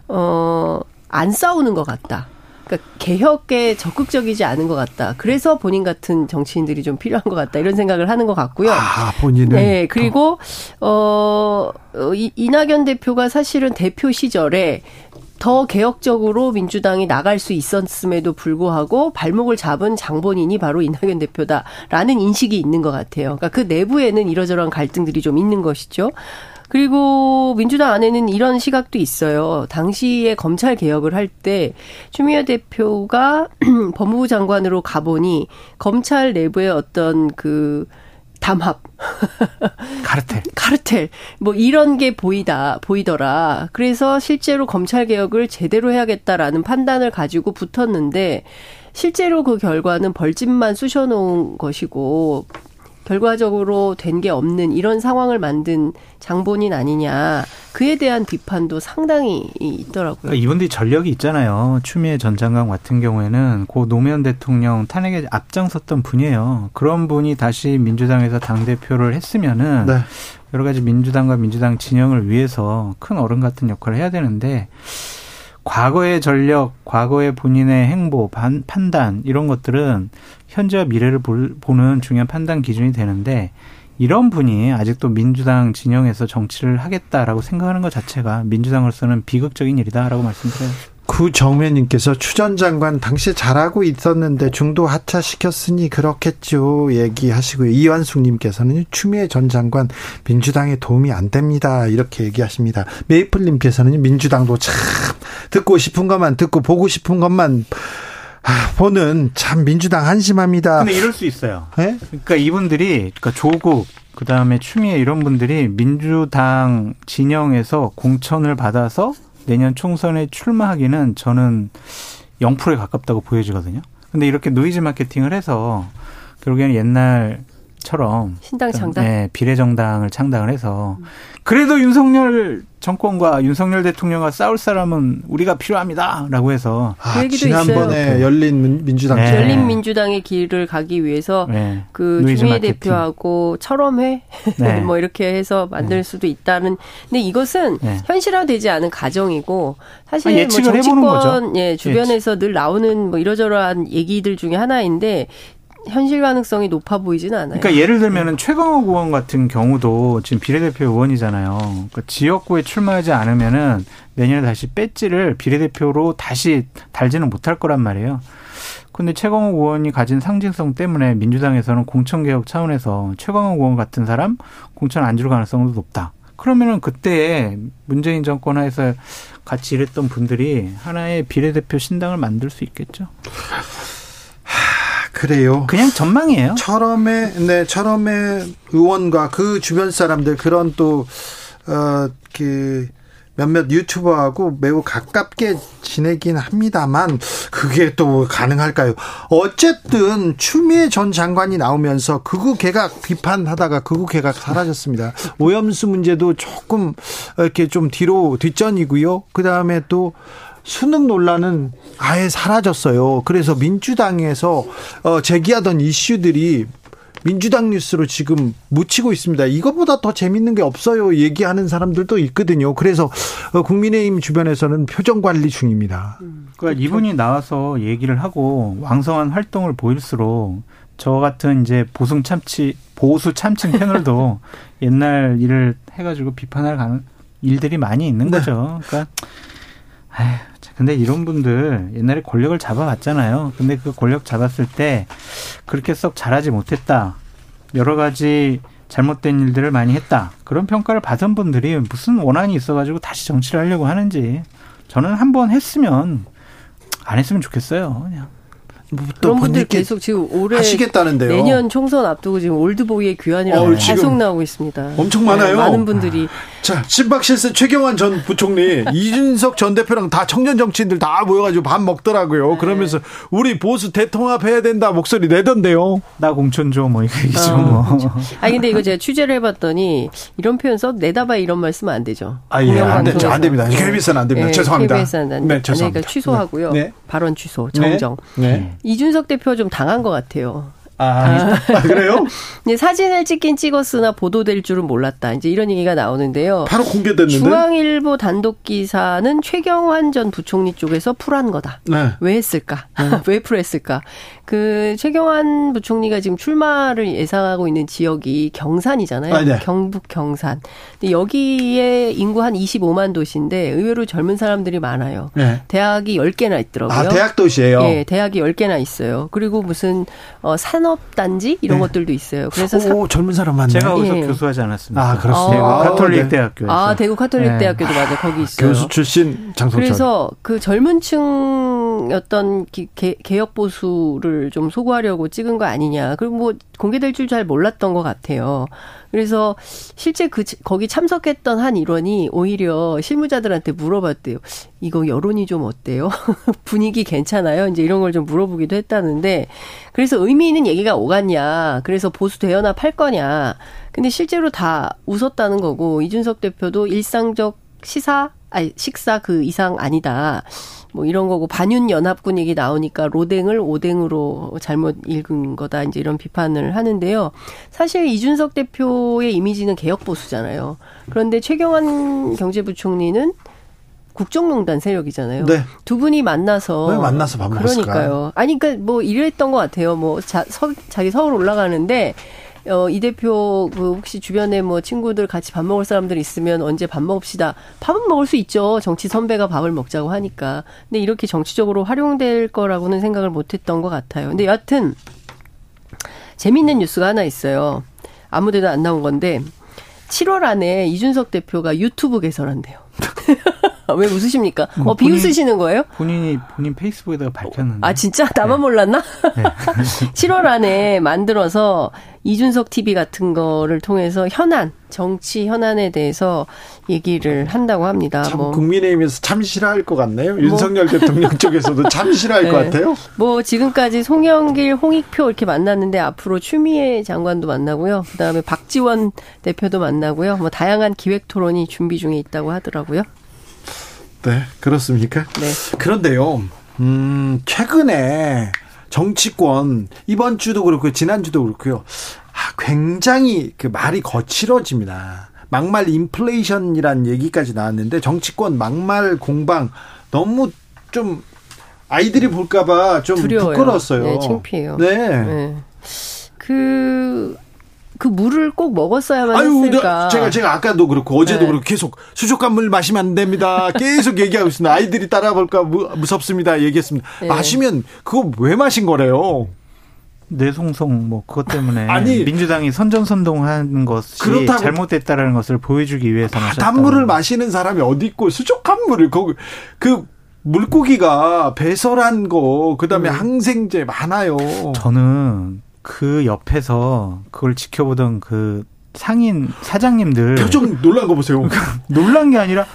어, 안 싸우는 것 같다. 그러니까 개혁에 적극적이지 않은 것 같다. 그래서 본인 같은 정치인들이 좀 필요한 것 같다. 이런 생각을 하는 것 같고요. 아, 본인은. 네. 그리고, 어, 이, 이낙연 대표가 사실은 대표 시절에 더 개혁적으로 민주당이 나갈 수 있었음에도 불구하고 발목을 잡은 장본인이 바로 이낙연 대표다라는 인식이 있는 것 같아요. 그러니까 그 내부에는 이러저러한 갈등들이 좀 있는 것이죠. 그리고 민주당 안에는 이런 시각도 있어요. 당시에 검찰 개혁을 할 때 추미애 대표가 법무부 장관으로 가보니 검찰 내부의 어떤 그 담합. 카르텔. 카르텔. 뭐 이런 게 보이다, 보이더라. 그래서 실제로 검찰 개혁을 제대로 해야겠다라는 판단을 가지고 붙었는데 실제로 그 결과는 벌집만 쑤셔놓은 것이고 결과적으로 된 게 없는 이런 상황을 만든 장본인 아니냐. 그에 대한 비판도 상당히 있더라고요. 그러니까 이분들이 전력이 있잖아요. 추미애 전 장관 같은 경우에는 고 노무현 대통령 탄핵에 앞장섰던 분이에요. 그런 분이 다시 민주당에서 당 대표를 했으면은 네. 여러 가지 민주당과 민주당 진영을 위해서 큰 어른 같은 역할을 해야 되는데 과거의 전력, 과거의 본인의 행보, 반, 판단 이런 것들은 현재와 미래를 볼, 보는 중요한 판단 기준이 되는데 이런 분이 아직도 민주당 진영에서 정치를 하겠다라고 생각하는 것 자체가 민주당으로서는 비극적인 일이다라고 말씀드려요. 구정면님께서 추전 장관 당시 잘하고 있었는데 중도 하차시켰으니 그렇겠죠 얘기하시고요. 이완숙님께서는 추미애 전 장관 민주당에 도움이 안 됩니다 이렇게 얘기하십니다. 메이플님께서는 민주당도 참 듣고 싶은 것만 듣고 보고 싶은 것만 아, 보는 참 민주당 한심합니다. 근데 이럴 수 있어요. 네? 그러니까 이분들이 그러니까 조국 그다음에 추미애 이런 분들이 민주당 진영에서 공천을 받아서 내년 총선에 출마하기는 저는 0%에 가깝다고 보여지거든요. 근데 이렇게 노이즈 마케팅을 해서 결국에는 옛날 처럼 신당 창당, 네, 비례정당을 창당을 해서 그래도 윤석열 정권과 윤석열 대통령과 싸울 사람은 우리가 필요합니다라고 해서 아, 그 지난번에 있어요. 열린 민주당 네. 열린 민주당의 길을 가기 위해서 네. 그 주미애 대표하고 철험회 네. 뭐 이렇게 해서 만들 네. 수도 있다는 근데 이것은 네. 현실화되지 않은 가정이고 사실 아, 뭐 정치권 예 주변에서 예측. 늘 나오는 뭐 이러저러한 얘기들 중에 하나인데 현실 가능성이 높아 보이지는 않아요. 그러니까 예를 들면은 최강욱 의원 같은 경우도 지금 비례대표 의원이잖아요. 그러니까 지역구에 출마하지 않으면은 내년에 다시 배지를 비례대표로 다시 달지는 못할 거란 말이에요. 근데 최강욱 의원이 가진 상징성 때문에 민주당에서는 공천 개혁 차원에서 최강욱 의원 같은 사람 공천 안 줄 가능성도 높다. 그러면은 그때 문재인 정권 하에서 같이 일했던 분들이 하나의 비례대표 신당을 만들 수 있겠죠. 그래요. 그냥 전망이에요. 철험의 네, 철험의 의원과 그 주변 사람들 그런 또 어 그 몇몇 유튜버하고 매우 가깝게 지내긴 합니다만 그게 또 가능할까요? 어쨌든 추미애 전 장관이 나오면서 극우 개각 비판하다가 극우 개각 사라졌습니다. 오염수 문제도 조금 이렇게 좀 뒤로 뒷전이고요. 그 다음에 또 수능 논란은 아예 사라졌어요. 그래서 민주당에서 어, 제기하던 이슈들이 민주당 뉴스로 지금 묻히고 있습니다. 이것보다 더 재밌는 게 없어요. 얘기하는 사람들도 있거든요. 그래서 어, 국민의힘 주변에서는 표정 관리 중입니다. 그러니까 이분이 나와서 얘기를 하고 왕성한 활동을 보일수록 저 같은 이제 보승 참치 보수 참칭 패널도 옛날 일을 해가지고 비판할 가능 일들이 많이 있는 네. 거죠. 그러니까 아휴, 근데 이런 분들 옛날에 권력을 잡아왔잖아요. 근데 그 권력 잡았을 때 그렇게 썩 잘하지 못했다. 여러 가지 잘못된 일들을 많이 했다. 그런 평가를 받은 분들이 무슨 원한이 있어가지고 다시 정치를 하려고 하는지 저는 한 번 했으면 안 했으면 좋겠어요. 그냥. 그런 분들 계속 지금 올해 하시겠다는데요. 내년 총선 앞두고 지금 올드보이의 귀환이라고 어, 계속 나오고 있습니다. 엄청 많아요. 네, 많은 분들이. 자, 신박실세 최경환 전 부총리, 이준석 전 대표랑 다 청년 정치인들 다 모여가지고 밥 먹더라고요. 네. 그러면서 우리 보수 대통합 해야 된다 목소리 내던데요. 나 공천 줘뭐 이거죠. 어. 뭐. 아 근데 이거 제가 취재를 해봤더니 이런 표현 써 내다봐 이런 말씀은 안 되죠. 아 예, 안 되죠. 안 됩니다. KBS는 안 됩니다. 네, 죄송합니다. KBS는 안 네, 죄송합니다. 그러니까 취소하고요. 네. 발언 취소, 정정. 네. 이준석 대표 좀 당한 것 같아요. 아, 아 그래요? 네, 사진을 찍긴 찍었으나 보도될 줄은 몰랐다. 이제 이런 얘기가 나오는데요. 바로 공개됐는데. 중앙일보 단독 기사는 최경환 전 부총리 쪽에서 풀한 거다. 네. 왜 했을까? 네. 왜 풀했을까? 그 최경환 부총리가 지금 출마를 예상하고 있는 지역이 경산이잖아요. 아, 네. 경북 경산. 근데 여기에 인구 한 25만 도시인데 의외로 젊은 사람들이 많아요. 네. 대학이 10개나 있더라고요. 아, 대학 도시예요. 예, 대학이 10개나 있어요. 그리고 무슨 어 산업 단지 이런 네. 것들도 있어요. 그래서 오, 젊은 사람 많네. 제가 거기서 예. 교수하지 않았습니까? 아, 그렇습니다. 대구 아, 카톨릭 네. 대학교에서. 아, 대구 카톨릭 네. 대학교도 맞아요. 거기 있어요. 교수 출신 장성철. 그래서 그 젊은 층 어떤 개혁 보수를 좀 소구하려고 찍은 거 아니냐. 그리고 뭐 공개될 줄 잘 몰랐던 것 같아요. 그래서 실제 그 거기 참석했던 한 일원이 오히려 실무자들한테 물어봤대요. 이거 여론이 좀 어때요? 분위기 괜찮아요? 이제 이런 걸 좀 물어보기도 했다는데 그래서 의미 있는 얘기가 오갔냐? 그래서 보수 대연합 할 거냐? 근데 실제로 다 웃었다는 거고 이준석 대표도 일상적 시사 아니 식사 그 이상 아니다. 뭐 이런 거고 반윤 연합군 얘기 나오니까 로댕을 오댕으로 잘못 읽은 거다 이제 이런 비판을 하는데요. 사실 이준석 대표의 이미지는 개혁 보수잖아요. 그런데 최경환 경제부총리는 국정농단 세력이잖아요. 네. 두 분이 만나서 왜 만나서 밥 먹었을까? 그러니까요. 아니 그러니까 뭐 이랬던 것 같아요. 뭐 자, 서, 자기 서울 올라가는데 어, 이 대표 그 혹시 주변에 뭐 친구들 같이 밥 먹을 사람들 있으면 언제 밥 먹읍시다. 밥은 먹을 수 있죠. 정치 선배가 밥을 먹자고 하니까. 근데 이렇게 정치적으로 활용될 거라고는 생각을 못 했던 것 같아요. 근데 여하튼 재밌는 뉴스가 하나 있어요. 아무 데도 안 나온 건데 7월 안에 이준석 대표가 유튜브 개설한대요. 왜 웃으십니까? 어, 비웃으시는 거예요? 본인이 본인 페이스북에다가 밝혔는데. 아, 진짜? 나만 네. 몰랐나? 네. 7월 안에 만들어서 이준석 TV 같은 거를 통해서 현안, 정치 현안에 대해서 얘기를 한다고 합니다. 참 뭐. 국민의힘에서 참 싫어할 것 같네요. 뭐. 윤석열 대통령 쪽에서도 참 싫어할 네. 것 같아요. 뭐 지금까지 송영길, 홍익표 이렇게 만났는데 앞으로 추미애 장관도 만나고요. 그다음에 박지원 대표도 만나고요. 뭐 다양한 기획 토론이 준비 중에 있다고 하더라고요. 네, 그렇습니까? 네. 그런데요, 음, 최근에 정치권 이번 주도 그렇고 지난주도 그렇고요. 아, 굉장히 그 말이 거칠어집니다. 막말 인플레이션이란 얘기까지 나왔는데 정치권 막말 공방 너무 좀 아이들이 볼까봐 좀 두려워요. 부끄러웠어요. 네, 창피해요. 네. 네. 그 그 물을 꼭 먹었어야만 아유, 했을까. 제가 제가 아까도 그렇고 어제도 네. 그렇고 계속 수족관 물 마시면 안 됩니다. 계속 얘기하고 있습니다. 아이들이 따라볼까 무섭습니다. 얘기했습니다. 네. 마시면 그거 왜 마신 거래요? 뇌송송 뭐 그것 때문에 아니 민주당이 선전선동하는 것이 그렇다고, 잘못됐다라는 것을 보여주기 위해서 마셨다. 바닷물을 마시는 사람이 어디 있고 수족관 물을 거기 그 물고기가 배설한 거 그다음에 음. 항생제 많아요. 저는 그 옆에서 그걸 지켜보던 그 상인 사장님들 표정 놀란 거 보세요. 놀란 게 아니라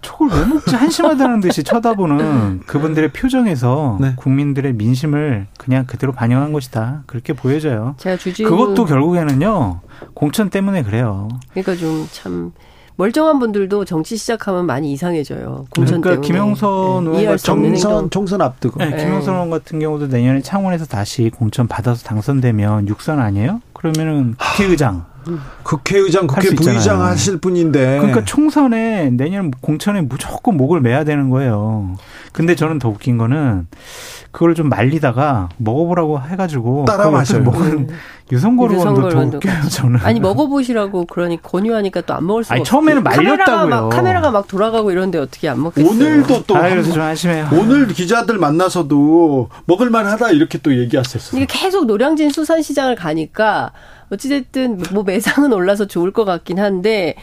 저걸 왜 먹지 한심하다는 듯이 쳐다보는 그분들의 표정에서 네. 국민들의 민심을 그냥 그대로 반영한 것이다. 그렇게 보여져요. 제가 주진 그것도 결국에는요 공천 때문에 그래요. 그러니까 좀참 멀쩡한 분들도 정치 시작하면 많이 이상해져요. 공천 그러니까 때문에. 김영선 네. 의원 정선 총선 앞두고. 네, 김영선 의원 같은 경우도 내년에 창원에서 다시 공천 받아서 당선되면 육선 아니에요? 그러면은 국회의장. 국회의장, 국회 부의장 하실 분인데. 그러니까 총선에 내년 공천에 무조건 목을 매야 되는 거예요. 근데 저는 더 웃긴 거는 그걸 좀 말리다가 먹어보라고 해가지고 따라 마셔요. 먹은 유성걸 의원도 더 웃겨요 저는. 아니 먹어보시라고 그러니 권유하니까 또 안 먹을 수가 아니 처음에는 말렸다고요. 카메라가 막, 카메라가 막 돌아가고 이러는데 어떻게 안 먹겠어요. 오늘도 또 아, 그래서 좀 안심해요. 오늘 기자들 만나서도 먹을만하다 이렇게 또 얘기하셨어요. 이게 계속 노량진 수산시장을 가니까 어찌됐든 뭐 매상은 올라서 좋을 것 같긴 한데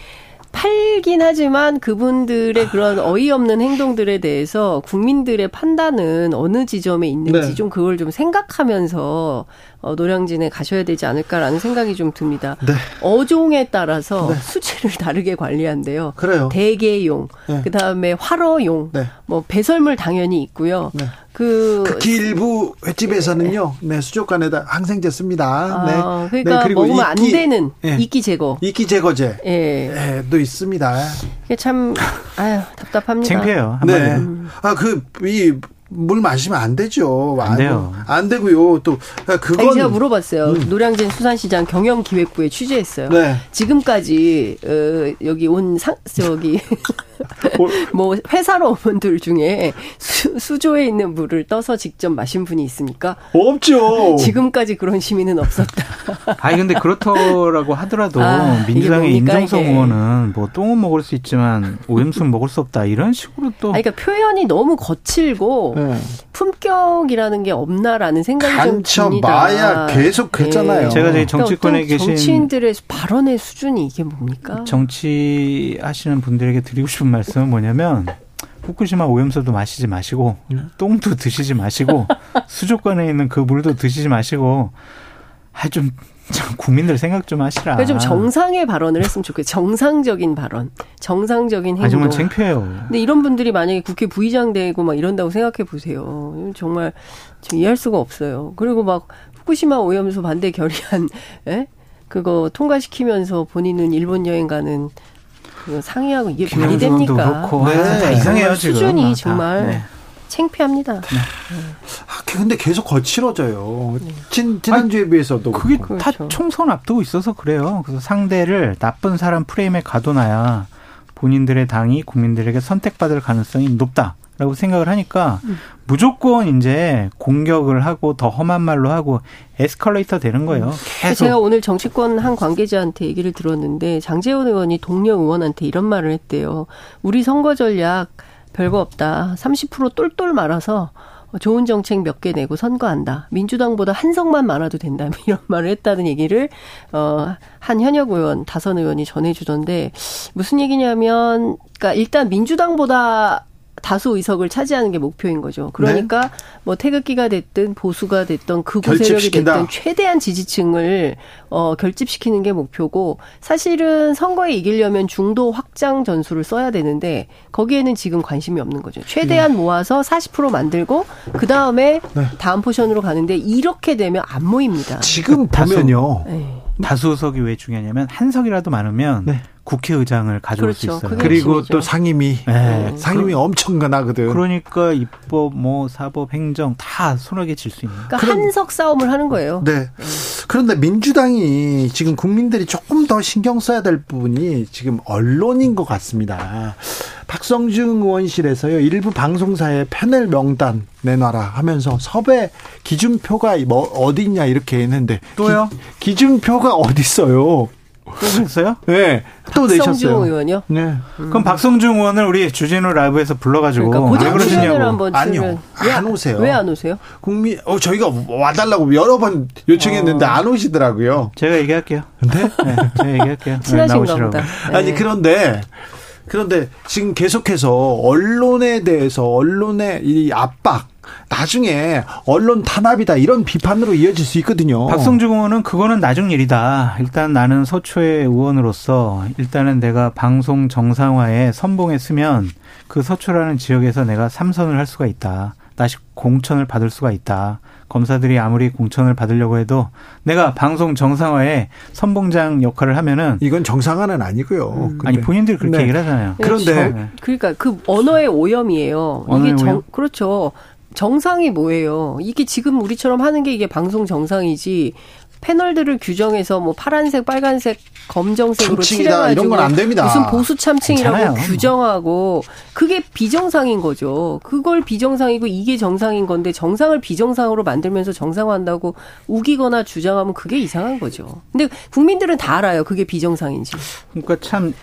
팔긴 하지만 그분들의 그런 어이없는 행동들에 대해서 국민들의 판단은 어느 지점에 있는지 네. 좀 그걸 좀 생각하면서 어, 노량진에 가셔야 되지 않을까라는 생각이 좀 듭니다. 네. 어종에 따라서 네. 수치를 다르게 관리한대요. 그래요. 대게용, 네. 그 다음에 활어용, 네. 뭐 배설물 당연히 있고요. 네. 그 극히 일부 횟집에서는요, 네 수족관에다 항생제 씁니다. 아, 네. 그러니까 네, 그리고 먹으면 이끼, 안 되는 네. 이끼 제거, 이끼 제거제, 예, 네, 도 있습니다. 이게 참 아유 답답합니다. 창피해요. 네, 음. 아그 이 물 마시면 안 되죠. 안 돼요. 안 되고요. 또 그건 아니, 제가 물어봤어요. 음. 노량진 수산시장 경영기획부에 취재했어요. 네. 지금까지 어, 여기 온 상 저기 뭐 회사로 온 분들 중에 수, 조에 있는 물을 떠서 직접 마신 분이 있습니까? 없죠. 지금까지 그런 시민은 없었다. 아니 근데 그렇더라고 하더라도 아, 민주당의 임정성 의원은 뭐 똥은 먹을 수 있지만 오염수는 먹을 수 없다 이런 식으로 또. 아니, 그러니까 표현이 너무 거칠고 네. 품격이라는 게 없나라는 생각이 좀 듭니다. 마야 계속 했잖아요. 네. 제가 저희 정치권에 그러니까 계신 정치인들의 발언의 수준이 이게 뭡니까? 정치하시는 분들에게 드리고 싶은 말씀은 뭐냐면 후쿠시마 오염수도 마시지 마시고 똥도 드시지 마시고 수족관에 있는 그 물도 드시지 마시고 아좀 국민들 생각 좀 하시라. 그러니까 좀 정상의 발언을 했으면 좋겠어요. 정상적인 발언, 정상적인 행동. 아, 정말 창피해요. 근데 이런 분들이 만약에 국회 부의장 되고 막 이런다고 생각해 보세요. 정말 이해할 수가 없어요. 그리고 막 후쿠시마 오염수 반대 결의안, 에? 그거 통과시키면서 본인은 일본 여행 가는 그 상의하고 이게 말이 됩니까? 그렇고 네. 다 이상해요 지금. 수준이 정말 네. 창피합니다. 네. 아, 근데 계속 거칠어져요. 네. 진, 지난주에 아니, 비해서도. 그게 그렇고. 다 그렇죠. 총선 앞두고 있어서 그래요. 그래서 상대를 나쁜 사람 프레임에 가둬놔야 본인들의 당이 국민들에게 선택받을 가능성이 높다. 라고 생각을 하니까 음. 무조건 이제 공격을 하고 더 험한 말로 하고 에스컬레이터 되는 거예요. 음. 계속. 제가 오늘 정치권 한 관계자한테 얘기를 들었는데 장재원 의원이 동료 의원한테 이런 말을 했대요. 우리 선거 전략 별거 없다. 30% 똘똘 말아서 좋은 정책 몇 개 내고 선거한다. 민주당보다 한 석만 많아도 된다. 이런 말을 했다는 얘기를 어한 현역 의원, 다선 의원이 전해주던데 무슨 얘기냐면, 그러니까 일단 민주당보다 다수 의석을 차지하는 게 목표인 거죠. 그러니까 네. 뭐 태극기가 됐든 보수가 됐든 극우 세력이 됐든 최대한 지지층을 어 결집시키는 게 목표고 사실은 선거에 이기려면 중도 확장 전술을 써야 되는데 거기에는 지금 관심이 없는 거죠. 최대한 네. 모아서 40% 만들고 그 다음에 네. 다음 포션으로 가는데 이렇게 되면 안 모입니다. 지금 보면요. 네. 다수석이 왜 중요하냐면 한 석이라도 많으면 네. 국회의장을 가져올 그렇죠. 수 있어요. 그리고 또 상임위, 네. 상임위 엄청나거든. 그러니까 입법, 뭐 사법, 행정 다 손아귀 칠수 있는. 그러니까 한석 싸움을 하는 거예요. 네. 그런데 민주당이 지금 국민들이 조금 더 신경 써야 될 부분이 지금 언론인 것 같습니다. 박성중 의원실에서요 일부 방송사에 패널 명단 내놔라 하면서 섭외 기준표가 뭐 어디 있냐 이렇게 했는데 또요? 기, 준표가 어디 있어요? 또 했어요? 네. 또 내셨어요. 의원이요? 네. 음. 그럼 박성중 의원을 우리 주진우 라이브에서 불러가지고 그러니까 왜 그러시냐고. 아니요. 안 오세요. 왜 안 오세요? 국민, 어, 저희가 와달라고 여러 번 요청했는데 어. 안 오시더라고요. 제가 얘기할게요. 네? 네 제가 얘기할게요. 네, 보다. 네. 아니, 그런데 그런데 지금 계속해서 언론에 대해서 언론의 이 압박 나중에 언론 탄압이다 이런 비판으로 이어질 수 있거든요. 박성중 의원은 그거는 나중 일이다. 일단 나는 서초의 의원으로서 일단은 내가 방송 정상화에 선봉했으면 그 서초라는 지역에서 내가 삼선을 할 수가 있다. 다시 공천을 받을 수가 있다. 검사들이 아무리 공천을 받으려고 해도 내가 방송 정상화에 선봉장 역할을 하면은 이건 정상화는 아니고요. 음. 아니 본인들 그렇게 네. 얘기를 하잖아요. 그런데 그렇죠. 그러니까 그 언어의 오염이에요. 언어의 이게 정, 오염? 그렇죠. 정상이 뭐예요? 이게 지금 우리처럼 하는 게 이게 방송 정상이지 패널들을 규정해서 뭐 파란색, 빨간색, 검정색으로 칠해가지고 이런 건 안 됩니다. 무슨 보수 참칭이라고 괜찮아요. 규정하고 그게 비정상인 거죠. 그걸 비정상이고 이게 정상인 건데 정상을 비정상으로 만들면서 정상화한다고 우기거나 주장하면 그게 이상한 거죠. 근데 국민들은 다 알아요. 그게 비정상인지. 그러니까 참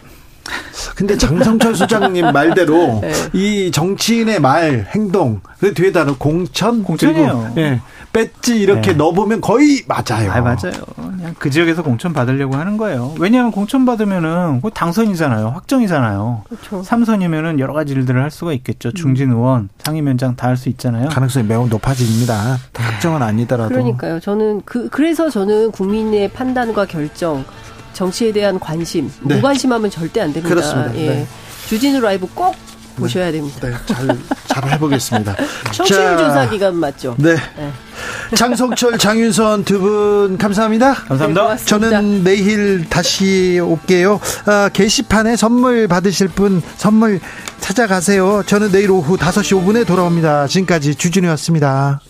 근데 장성철 소장님 말대로 네. 이 정치인의 말, 행동, 그 뒤에다가 공천, 공천이에요. 예, 배지 이렇게 네. 넣어보면 거의 맞아요. 아, 맞아요. 그냥 그 지역에서 공천 받으려고 하는 거예요. 왜냐하면 공천 받으면은 그 당선이잖아요. 확정이잖아요. 그렇죠. 3선이면은 여러 가지 일들을 할 수가 있겠죠. 중진 의원, 상임위원장 다 할 수 있잖아요. 가능성이 매우 높아집니다. 확정은 아니더라도. 그러니까요. 저는 그 그래서 저는 국민의 판단과 결정 정치에 대한 관심, 네. 무관심하면 절대 안 됩니다. 그렇습니다. 예. 네. 주진우 라이브 꼭 네. 보셔야 됩니다. 네, 잘, 잘 해보겠습니다. 청취율 조사 기간 맞죠? 네. 네. 장성철, 장윤선 두 분 감사합니다. 감사합니다. 네, 저는 내일 다시 올게요. 아, 게시판에 선물 받으실 분 선물 찾아가세요. 저는 내일 오후 5시 5분에 돌아옵니다. 지금까지 주진우였습니다.